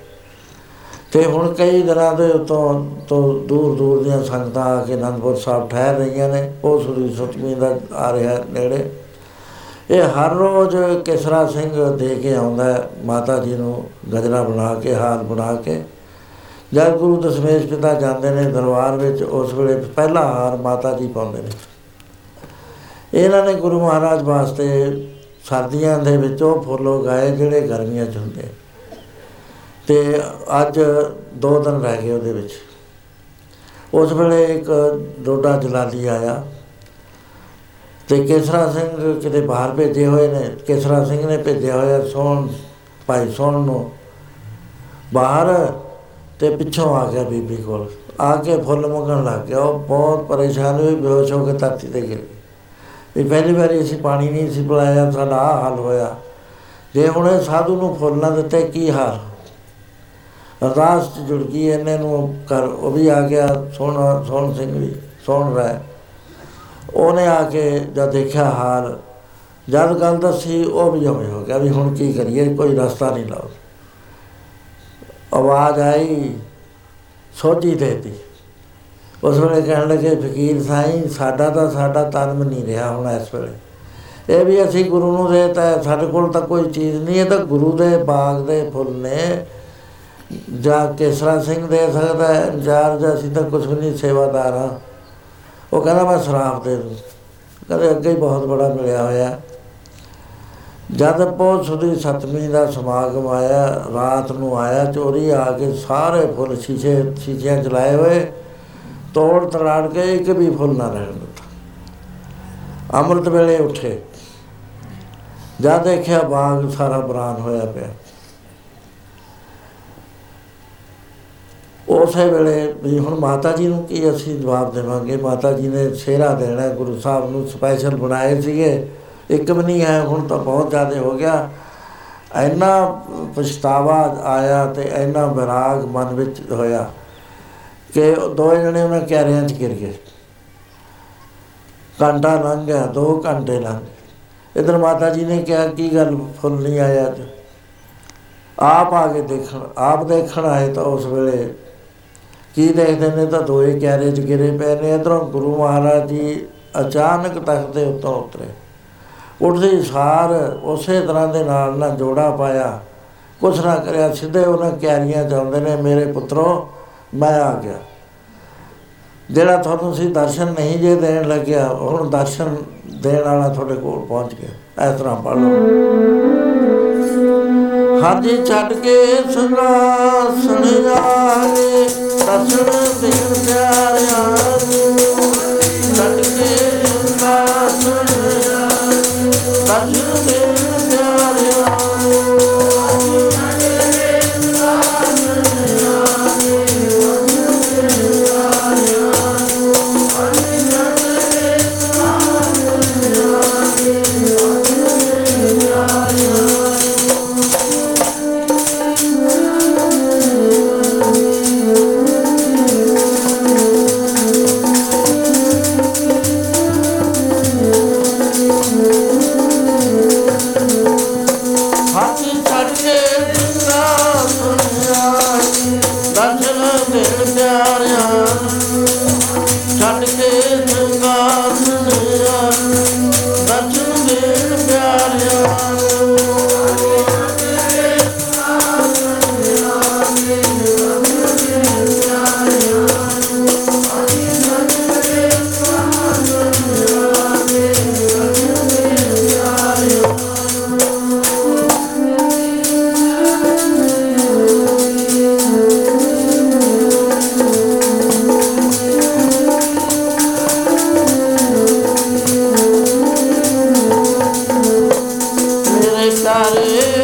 ਤੇ ਹੁਣ ਕਈ ਦਿਨਾਂ ਦੇ ਉਤੋਂ ਤੋਂ ਦੂਰ ਦੂਰ ਦੀਆਂ ਸੰਗਤਾਂ ਆ ਕੇ ਅਨੰਦਪੁਰ ਸਾਹਿਬ ਠਹਿਰ ਰਹੀਆਂ ਨੇ, ਉਹ ਸੂਰੀ ਸਤਵੀਂ ਦਾ ਆ ਰਿਹਾ ਨੇੜੇ। ਇਹ ਹਰ ਰੋਜ਼ ਕਿਸਰਾ ਸਿੰਘ ਦੇ ਕੇ ਆਉਂਦਾ ਹੈ, ਮਾਤਾ ਜੀ ਨੂੰ ਗਜਰਾ ਬਣਾ ਕੇ, ਹਾਰ ਬਣਾ ਕੇ। ਜਦ ਗੁਰੂ ਦਸ਼ਮੇਸ਼ ਪਿਤਾ ਜਾਂਦੇ ਨੇ ਦਰਬਾਰ ਵਿੱਚ, ਉਸ ਵੇਲੇ ਪਹਿਲਾ ਹਾਰ ਮਾਤਾ ਜੀ ਪਾਉਂਦੇ ਨੇ। ਇਹਨਾਂ ਨੇ ਗੁਰੂ ਮਹਾਰਾਜ ਵਾਸਤੇ ਸਰਦੀਆਂ ਦੇ ਵਿੱਚ ਉਹ ਫੁੱਲ ਉਗਾਏ ਜਿਹੜੇ ਗਰਮੀਆਂ 'ਚ ਹੁੰਦੇ ਤੇ ਅੱਜ ਦੋ ਦਿਨ ਰਹਿ ਗਏ ਉਹਦੇ ਵਿੱਚ। ਉਸ ਵੇਲੇ ਇੱਕ ਡੋਡਾ ਜਲਾਲੀ ਆਇਆ ਤੇ ਕੇਸਰਾ ਸਿੰਘ ਕਿਤੇ ਬਾਹਰ ਭੇਜੇ ਹੋਏ ਨੇ। ਕੇਸਰਾ ਸਿੰਘ ਨੇ ਭੇਜਿਆ ਹੋਇਆ ਸੋਹਣ, ਭਾਈ ਸੋਹਣ ਨੂੰ। ਬਾਹਰ ਤੇ ਪਿੱਛੋਂ ਆ ਗਿਆ ਬੀਬੀ ਕੋਲ। ਆ ਕੇ ਫੁੱਲ ਮੰਗਣ ਲੱਗ ਗਿਆ। ਉਹ ਬਹੁਤ ਪਰੇਸ਼ਾਨ ਹੋਈ, ਬੇਹੋਸ਼ ਹੋ ਕੇ ਧਰਤੀ ਤੇ ਗਿਰ ਗਈ। ਇਹ ਪਹਿਲੀ ਵਾਰੀ ਅਸੀਂ ਪਾਣੀ ਨਹੀਂ ਸੀ ਪਿਲਾਇਆ, ਸਾਡਾ ਆਹ ਹਾਲ ਹੋਇਆ। ਜੇ ਹੁਣ ਇਹ ਸਾਧੂ ਨੂੰ ਫੁੱਲ ਨਾ ਦਿੱਤੇ, ਕੀ ਹਾਲ? ਅਰਦਾਸ 'ਚ ਜੁੜ ਗਈ ਇਹਨੇ ਨੂੰ ਕਰ ਉਹ ਵੀ ਆ ਗਿਆ ਸੋਹਣ ਸੋਹਣ ਸਿੰਘ ਵੀ ਸੁਣ ਰਿਹਾ ਉਹਨੇ ਆ ਕੇ ਜਦ ਦੇਖਿਆ ਹਾਲ ਜਦ ਗੱਲ ਦੱਸੀ ਉਹ ਵੀ ਹੋਵੇ ਹੋ ਗਿਆ ਵੀ ਹੁਣ ਕੀ ਕਰੀਏ ਕੋਈ ਰਸਤਾ ਨਹੀਂ ਲਾਓ ਆਵਾਜ਼ ਆਈ ਸੋਝੀ ਦੇਤੀ। ਉਸ ਵੇਲੇ ਕਹਿਣ ਲੱਗੇ ਫਕੀਰ ਸਾਈਂ ਸਾਡਾ ਤਾਂ ਸਾਡਾ ਤਨਮ ਨਹੀਂ ਰਿਹਾ ਹੁਣ ਇਸ ਵੇਲੇ। ਇਹ ਵੀ ਅਸੀਂ ਗੁਰੂ ਨੂੰ ਦੇਤਾ ਹੈ, ਸਾਡੇ ਕੋਲ ਤਾਂ ਕੋਈ ਚੀਜ਼ ਨਹੀਂ ਇਹ ਤਾਂ ਗੁਰੂ ਦੇ ਬਾਗ ਦੇ ਫੁੱਲ ਨੇ। ਜਾਂ ਕੇਸਰਾ ਸਿੰਘ ਦੇ ਸਕਦਾ ਹੈ ਜਾਂ ਜਾਂ ਅਸੀਂ ਤਾਂ ਕੁਝ ਵੀ ਨਹੀਂ ਸੇਵਾਦਾਰ ਹਾਂ। ਉਹ ਕਹਿੰਦਾ, ਮੈਂ ਸ਼ਰਾਬ ਦੇ ਦੂੰ। ਕਹਿੰਦੇ, ਅੱਗੇ ਹੀ ਬਹੁਤ ਬੜਾ ਮਿਲਿਆ ਹੋਇਆ। ਜਦ ਬਹੁਤ ਸੁਦੀ ਸਤਵੀਂ ਦਾ ਸਮਾਗਮ ਆਇਆ, ਰਾਤ ਨੂੰ ਆਇਆ, ਚੋਰੀ ਆ ਕੇ ਸਾਰੇ ਫੁੱਲ ਸ਼ੀਸ਼ੇ, ਸ਼ੀਸ਼ਿਆਂ ਚਲਾਏ ਹੋਏ। ਤੋੜ ਤੜਾੜ ਕੇ ਇੱਕ ਵੀ ਫੁੱਲ ਨਾ ਰਹਿਣ ਦਿੱਤਾ। ਅੰਮ੍ਰਿਤ ਵੇਲੇ ਉੱਠੇ। ਜਦ ਦੇਖਿਆ ਬਾਗ ਸਾਰਾ ਬਰਾਨ ਹੋਇਆ ਪਿਆ। ਉਸੇ ਵੇਲੇ ਵੀ ਹੁਣ ਮਾਤਾ ਜੀ ਨੂੰ ਕੀ ਅਸੀਂ ਜਵਾਬ ਦੇਵਾਂਗੇ? ਮਾਤਾ ਜੀ ਨੇ ਸ਼ੇਰਾ ਦੇਣਾ ਹੈ, ਗੁਰੂ ਸਾਹਿਬ ਨੂੰ ਸਪੈਸ਼ਲ ਬਣਾਏ ਸੀਗੇ। ਇੱਕ ਵੀ ਨਹੀਂ ਹੈ ਹੁਣ ਤਾਂ ਬਹੁਤ ਜ਼ਿਆਦਾ ਹੋ ਗਿਆ। ਇੰਨਾ ਪਛਤਾਵਾ ਆਇਆ ਤੇ ਇੰਨਾ ਵਿਰਾਗ ਮਨ ਵਿੱਚ ਹੋਇਆ ਕਿ ਉਹ ਦੋਵੇਂ ਜਣੇ ਉਹਨਾਂ ਕਿਆਰਿਆਂ 'ਚ ਗਿਰ ਗਏ। ਘੰਟਾ ਲੰਘ ਗਿਆ 2 ਘੰਟੇ ਲੰਘ ਗਏ। ਇਧਰ ਮਾਤਾ ਜੀ ਨੇ ਕਿਹਾ ਕੀ ਗੱਲ ਫੁੱਲ ਨਹੀਂ ਆਇਆ ਅੱਜ? ਆਪ ਆ ਕੇ ਦੇਖਣ ਆਪ ਦੇਖਣ ਆਏ ਤਾਂ ਉਸ ਵੇਲੇ ਕੀ ਦੇਖਦੇ ਨੇ ਤਾਂ ਦੋਏ ਕਿਆਰੇ 'ਚ ਗਿਰੇ ਪਏ ਨੇ, ਇਧਰੋਂ ਗੁਰੂ ਮਹਾਰਾਜ ਜੀ ਅਚਾਨਕ ਤਖਤ ਦੇ ਉੱਤੋਂ ਉਤਰੇ। ਉੱਠਦੇ ਹੀ ਸਾਰ ਉਸੇ ਤਰ੍ਹਾਂ ਦੇ ਨਾਲ ਨਾ ਜੋੜਾ ਪਾਇਆ। ਕੁਛ ਨਾ ਕਰਿਆ, ਸਿੱਧੇ ਉਹਨਾਂ ਕਿਆਰੀਆਂ ਚ ਆਉਂਦੇ ਨੇ, ਮੇਰੇ ਪੁੱਤਰੋ, ਮੈਂ ਆ ਗਿਆ। ਜਿਹੜਾ ਤੁਹਾਨੂੰ ਸੀ ਦਰਸ਼ਨ ਨਹੀਂ ਜੇ ਦੇਣ ਲੱਗਿਆ, ਹੁਣ ਦਰਸ਼ਨ ਦੇਣ ਵਾਲਾ ਤੁਹਾਡੇ ਕੋਲ ਪਹੁੰਚ ਗਿਆ। ਇਸ ਤਰ੍ਹਾਂ ਪੜ ਲਓ। ਹਾਜੀ, ਛੱਡ ਕੇ ਸੰਗਾਸਣ ਆਗੇ ਦਰਸ਼ਨ ਦੇਣ ਪਿਆਰਿਆ। ਛੱਡ ਮੇਰੇ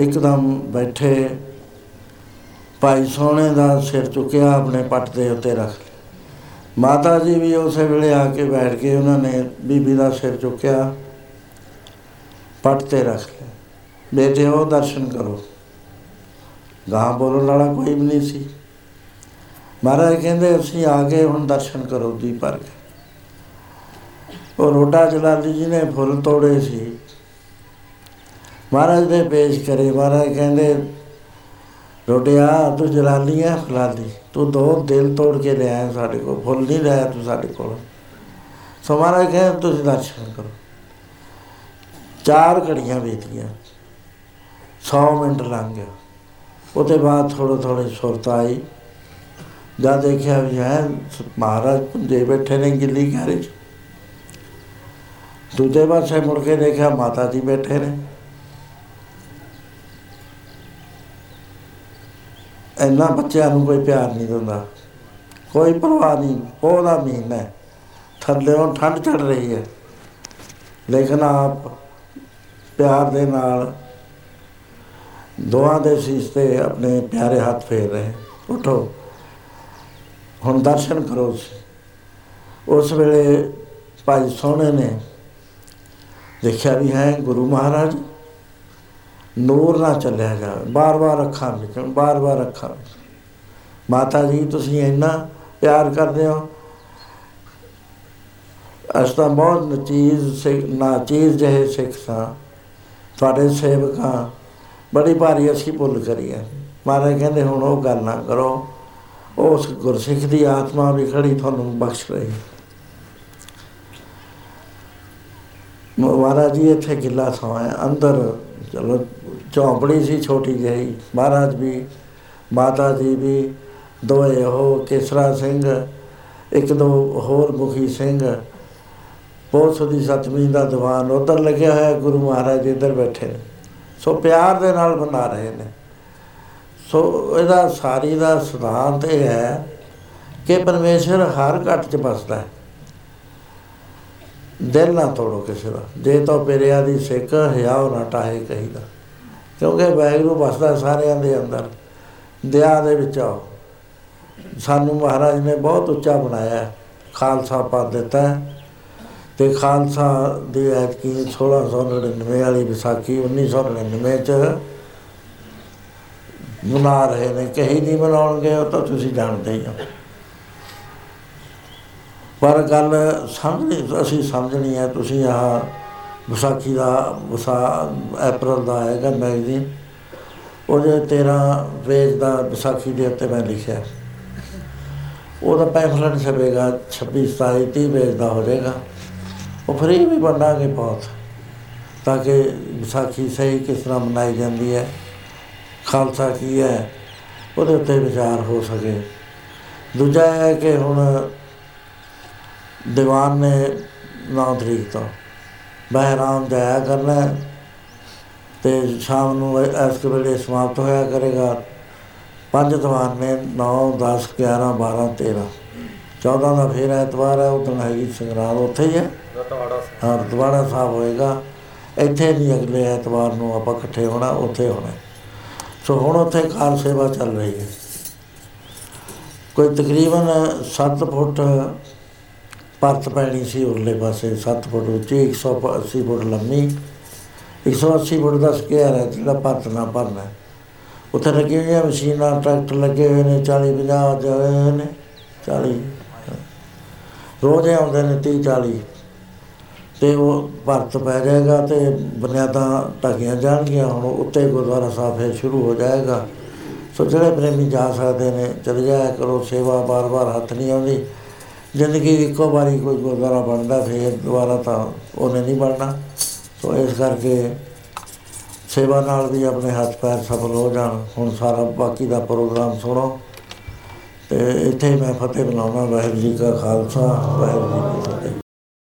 ਇੱਕਦਮ ਬੈਠੇ, ਭਾਈ ਸੋਹਣੇ ਦਾ ਸਿਰ ਚੁੱਕਿਆ ਆਪਣੇ ਪੱਟ ਦੇ ਉੱਤੇ ਰੱਖ ਲਿਆ। ਮਾਤਾ ਜੀ ਵੀ ਉਸੇ ਵੇਲੇ ਆ ਕੇ ਬੈਠ ਕੇ ਉਹਨਾਂ ਨੇ ਬੀਬੀ ਦਾ ਸਿਰ ਚੁੱਕਿਆ, ਪੱਟ ਤੇ ਰੱਖ ਲਿਆ। ਬੇਟੇ, ਉਹ ਦਰਸ਼ਨ ਕਰੋ। ਗਾਂ ਬੋਲਣ ਵਾਲਾ ਕੋਈ ਵੀ ਨਹੀਂ ਸੀ। ਮਹਾਰਾਜ ਕਹਿੰਦੇ, ਅਸੀਂ ਆ ਗਏ, ਹੁਣ ਦਰਸ਼ਨ ਕਰੋ ਦੀ ਭਰ ਕੇ। ਉਹ ਰੋਡਾ ਜਲਾਲੀ ਜੀ ਨੇ ਫੁੱਲ ਤੋੜੇ ਸੀ। ਮਹਾਰਾਜ ਨੇ ਪੇਸ਼ ਕਰੇ। ਮਹਾਰਾਜ ਕਹਿੰਦੇ ਰੋਟਿਆ ਤੂੰ ਜਲਾਲੀ ਹੈ ਫਲਾਲੀ ਤੂੰ ਦੋ ਦਿਲ ਤੋੜ ਕੇ ਲਿਆਇਆ ਸਾਡੇ ਕੋਲ। ਫੁੱਲ ਨਹੀਂ ਲਿਆਇਆ ਤੂੰ ਸਾਡੇ ਕੋਲ। ਸੋ ਮਹਾਰਾਜ ਕਹਿੰਦੇ, ਤੁਸੀਂ ਦਰਸ਼ਨ ਕਰੋ। ਚਾਰ ਘੜੀਆਂ ਬੀਤੀਆਂ। 100 ਮਿੰਟ ਲੰਘ ਗਿਆ ਉਹਦੇ ਬਾਅਦ ਥੋੜ੍ਹੇ ਥੋੜ੍ਹੇ ਸੁਰਤ ਆਈ। ਜਦ ਦੇਖਿਆ ਵੀ ਹੈ, ਮਹਾਰਾਜ ਪੁੰਜੇ ਬੈਠੇ ਨੇ ਗਿੱਲੀ ਘਰ 'ਚ। ਦੂਜੇ ਪਾਸੇ ਮੁੜ ਕੇ ਦੇਖਿਆ ਮਾਤਾ ਜੀ ਬੈਠੇ ਨੇ। ਇੰਨਾ ਬੱਚਿਆਂ ਨੂੰ ਕੋਈ ਪਿਆਰ ਨਹੀਂ ਦਿੰਦਾ। ਕੋਈ ਪਰਵਾਹ ਨਹੀਂ, ਉਹਦਾ ਮਹੀਨਾ ਹੈ। ਥੱਲੇੋਂ ਠੰਡ ਚੜ ਰਹੀ ਹੈ। ਲੇਕਿਨ ਆਪ ਪਿਆਰ ਦੇ ਨਾਲ ਦੋਹਾਂ ਦੇ ਸੀਸ ਤੇ ਆਪਣੇ ਪਿਆਰੇ ਹੱਥ ਫੇਰ ਰਹੇ ਉਠੋ। ਹੁਣ ਦਰਸ਼ਨ ਕਰੋ ਉਸ ਵੇਲੇ ਭਾਈ ਸੋਹਣੇ ਨੇ ਦੇਖਿਆ ਵੀ ਹੈ ਗੁਰੂ ਮਹਾਰਾਜ। ਨੂਰ ਨਾ ਚੱਲਿਆ ਜਾਵੇ ਬਾਰ-ਬਾਰ ਅੱਖਾਂ ਵਿੱਚ ਬਾਰ-ਬਾਰ ਅੱਖਾਂ। ਵਿੱਚ ਮਾਤਾ ਜੀ ਤੁਸੀਂ ਇੰਨਾ ਪਿਆਰ ਕਰਦੇ ਹੋ। ਅਸ ਤਾਂ ਬਹੁਤ ਨਚੀਜ਼ ਸਿੱਖ ਨਾਚੀਜ਼ ਜਿਹੇ ਸਿੱਖ ਸਾਂ। ਤੁਹਾਡੇ ਸੇਵਕਾਂ, ਬੜੀ ਭਾਰੀ ਅਸੀਂ ਭੁੱਲ ਕਰੀ ਹੈ ਮਹਾਰਾਜ ਕਹਿੰਦੇ, ਹੁਣ ਉਹ ਗੱਲ ਨਾ ਕਰੋ। ਉਸ ਗੁਰਸਿੱਖ ਦੀ ਆਤਮਾ ਵੀ ਖੜੀ ਤੁਹਾਨੂੰ ਬਖਸ਼ ਰਹੀ ਮਹਾਰਾਜ ਜੀ, ਇੱਥੇ ਗਿੱਲਾ ਥਾਂ ਹੈ। ਅੰਦਰ ਚਲੋ, ਝੌਂਪੜੀ ਸੀ ਛੋਟੀ ਜਿਹੀ, ਮਹਾਰਾਜ ਵੀ, ਮਾਤਾ ਜੀ ਵੀ ਦੋਏ ਉਹ ਕੇਸਰਾ ਸਿੰਘ, ਇੱਕ ਦੋ ਹੋਰ ਮੁਖੀ ਸਿੰਘ, ਬਹੁਤ ਸਦੀ ਸਤਵੀਂ ਦਾ ਦੀਵਾਨ ਉਧਰ ਲੱਗਿਆ ਹੋਇਆ, ਗੁਰੂ ਮਹਾਰਾਜ ਜੀ ਇੱਧਰ ਬੈਠੇ ਨੇ। ਸੋ ਪਿਆਰ ਦੇ ਨਾਲ ਬਣਾ ਰਹੇ ਨੇ। ਸੋ ਇਹਦਾ ਸਾਰੀ ਦਾ ਸਿਧਾਂਤ ਇਹ ਹੈ ਕਿ ਪਰਮੇਸ਼ਰ ਹਰ ਘਟ ਚ ਬਸਦਾ ਹੈ। ਦਿਲ ਨਾ ਤੋੜੋ ਕਿਸੇ ਦਾ। ਜੇ ਤੋ ਪਿਰਿਆ ਦੀ ਸਿੱਖ ਹਿਆਉ ਨਾ ਟਾਹੇ ਕਹੀਦਾ ਕਿਉਂਕਿ ਵੈਗਰੂ ਬਸਦਾ ਸਾਰਿਆਂ ਦੇ ਅੰਦਰ। ਦਇਆ ਦੇ ਵਿੱਚ ਆਓ। ਸਾਨੂੰ ਮਹਾਰਾਜ ਨੇ ਬਹੁਤ ਉੱਚਾ ਬਣਾਇਆ ਖਾਲਸਾ ਪਦ ਦਿੱਤਾ ਤੇ ਖਾਲਸਾ ਦੀ ਐਤਕੀ 1699 ਵਾਲੀ ਵਿਸਾਖੀ 1999 ਚ ਮਨਾ ਰਹੇ ਨੇ, ਕਹੀ ਨਹੀਂ ਮਨਾਉਣਗੇ, ਉਹ ਤਾਂ ਤੁਸੀਂ ਜਾਣਦੇ ਹੀ ਹੋ। ਪਰ ਗੱਲ ਸਮਝਣੀ ਅਸੀਂ ਸਮਝਣੀ ਹੈ, ਤੁਸੀਂ ਆਹ ਵਿਸਾਖੀ ਦਾ ਵਿਸਾ ਅਪ੍ਰੈਲ ਦਾ ਆਏਗਾ ਮੈਗਜ਼ੀਨ ਉਹਦੇ 13 ਪੇਜ ਦਾ ਵਿਸਾਖੀ ਦੇ ਉੱਤੇ ਮੈਂ ਲਿਖਿਆ। ਉਹਦਾ ਪੈਂਫਲਟ ਛਪੇਗਾ 26 27 30 ਪੇਜ ਦਾ ਹੋ ਜਾਏਗਾ। ਉਹ ਫਰੀ ਵੀ ਵੰਡਾਂਗੇ ਬਹੁਤ, ਤਾਂ ਕਿ ਵਿਸਾਖੀ ਸਹੀ ਕਿਸ ਤਰ੍ਹਾਂ ਮਨਾਈ ਜਾਂਦੀ ਹੈ, ਖਾਲਸਾ ਕੀ ਹੈ, ਉਹਦੇ ਉੱਤੇ ਵਿਚਾਰ ਹੋ ਸਕੇ। ਦੂਜਾ ਹੈ ਕਿ ਹੁਣ ਦੀਵਾਨ ਨੇ 9 ਤਰੀਕ ਤੋਂ। ਬਹਿਰਾਮ ਜਾਇਆ ਕਰਨਾ ਤੇ ਸ਼ਾਮ ਨੂੰ ਇਸ ਵੇਲੇ ਸਮਾਪਤ ਹੋਇਆ ਕਰੇਗਾ। ਪੰਜ ਦੀਵਾਨ ਨੇ 9 10 11 12 13 14 ਦਾ ਫੇਰ ਐਤਵਾਰ ਹੈ ਉਦੋਂ ਹੈਗੀ ਸੰਗਰਾਂਦ ਉੱਥੇ ਹੀ ਹੈ। ਹਾਂ ਦੁਬਾਰਾ ਸਾਹਿਬ ਹੋਏਗਾ। ਇੱਥੇ ਨਹੀਂ ਅਗਲੇ ਐਤਵਾਰ ਨੂੰ ਆਪਾਂ ਇਕੱਠੇ ਹੋਣਾ ਉੱਥੇ ਹੋਣਾ। ਸੋ ਹੁਣ ਉੱਥੇ ਕਾਰ ਸੇਵਾ ਚੱਲ ਰਹੀ ਹੈ। ਕੋਈ ਤਕਰੀਬਨ 7 ਫੁੱਟ ਪਰਤ ਪੈਣੀ ਸੀ ਉਰਲੇ ਪਾਸੇ 7 ਫੁੱਟ ਉੱਚੀ 180 ਫੁੱਟ ਲੰਮੀ 180 ਫੁੱਟ ਦਾ ਸਕੁਅਰ ਹੈ ਜਿਹੜਾ ਪਰਤ ਨਾ ਭਰਨਾ ਉੱਥੇ ਲੱਗੀਆਂ ਹੋਈਆਂ ਮਸ਼ੀਨਾਂ, ਟਰੈਕਟਰ ਲੱਗੇ ਹੋਏ ਨੇ 40 50 ਜਾਏ ਹੋਏ ਨੇ 40 ਰੋਜ਼ ਆਉਂਦੇ ਨੇ 30 40 ਤੇ ਉਹ ਭਰਤ ਪੈ ਜਾਏਗਾ ਤੇ ਬੁਨਿਆਦਾਂ ਢਾਗੀਆਂ ਜਾਣਗੀਆਂ, ਹੁਣ ਉੱਤੇ ਗੁਰਦੁਆਰਾ ਸਾਹਿਬ ਫਿਰ ਸ਼ੁਰੂ ਹੋ ਜਾਏਗਾ। ਸੋ ਜਿਹੜੇ ਪ੍ਰੇਮੀ ਜਾ ਸਕਦੇ ਨੇ, ਚਲੇ ਜਾਇਆ ਕਰੋ, ਸੇਵਾ ਬਾਰ-ਬਾਰ ਹੱਥ ਨਹੀਂ ਆਉਂਦੀ। ਜ਼ਿੰਦਗੀ ਇੱਕੋ ਵਾਰੀ ਕੋਈ ਗੁਰਦੁਆਰਾ ਬਣਦਾ ਫਿਰ ਦੁਬਾਰਾ ਤਾਂ ਉਹਨੇ ਨਹੀਂ ਬਣਨਾ। ਸੋ ਇਸ ਕਰਕੇ ਸੇਵਾ ਨਾਲ ਵੀ ਆਪਣੇ ਹੱਥ ਪੈਰ ਸਫਲ ਹੋ ਜਾਣ। ਹੁਣ ਸਾਰਾ ਬਾਕੀ ਦਾ ਪ੍ਰੋਗਰਾਮ ਸੁਣੋ। ਤੇ ਇੱਥੇ ਮੈਂ ਫਤਿਹ ਬੁਲਾਉਣਾ ਵਾਹਿਗੁਰੂ ਜੀ ਕਾ ਖਾਲਸਾ, ਵਾਹਿਗੁਰੂ ਜੀ ਕੀ ਫਤਿਹ।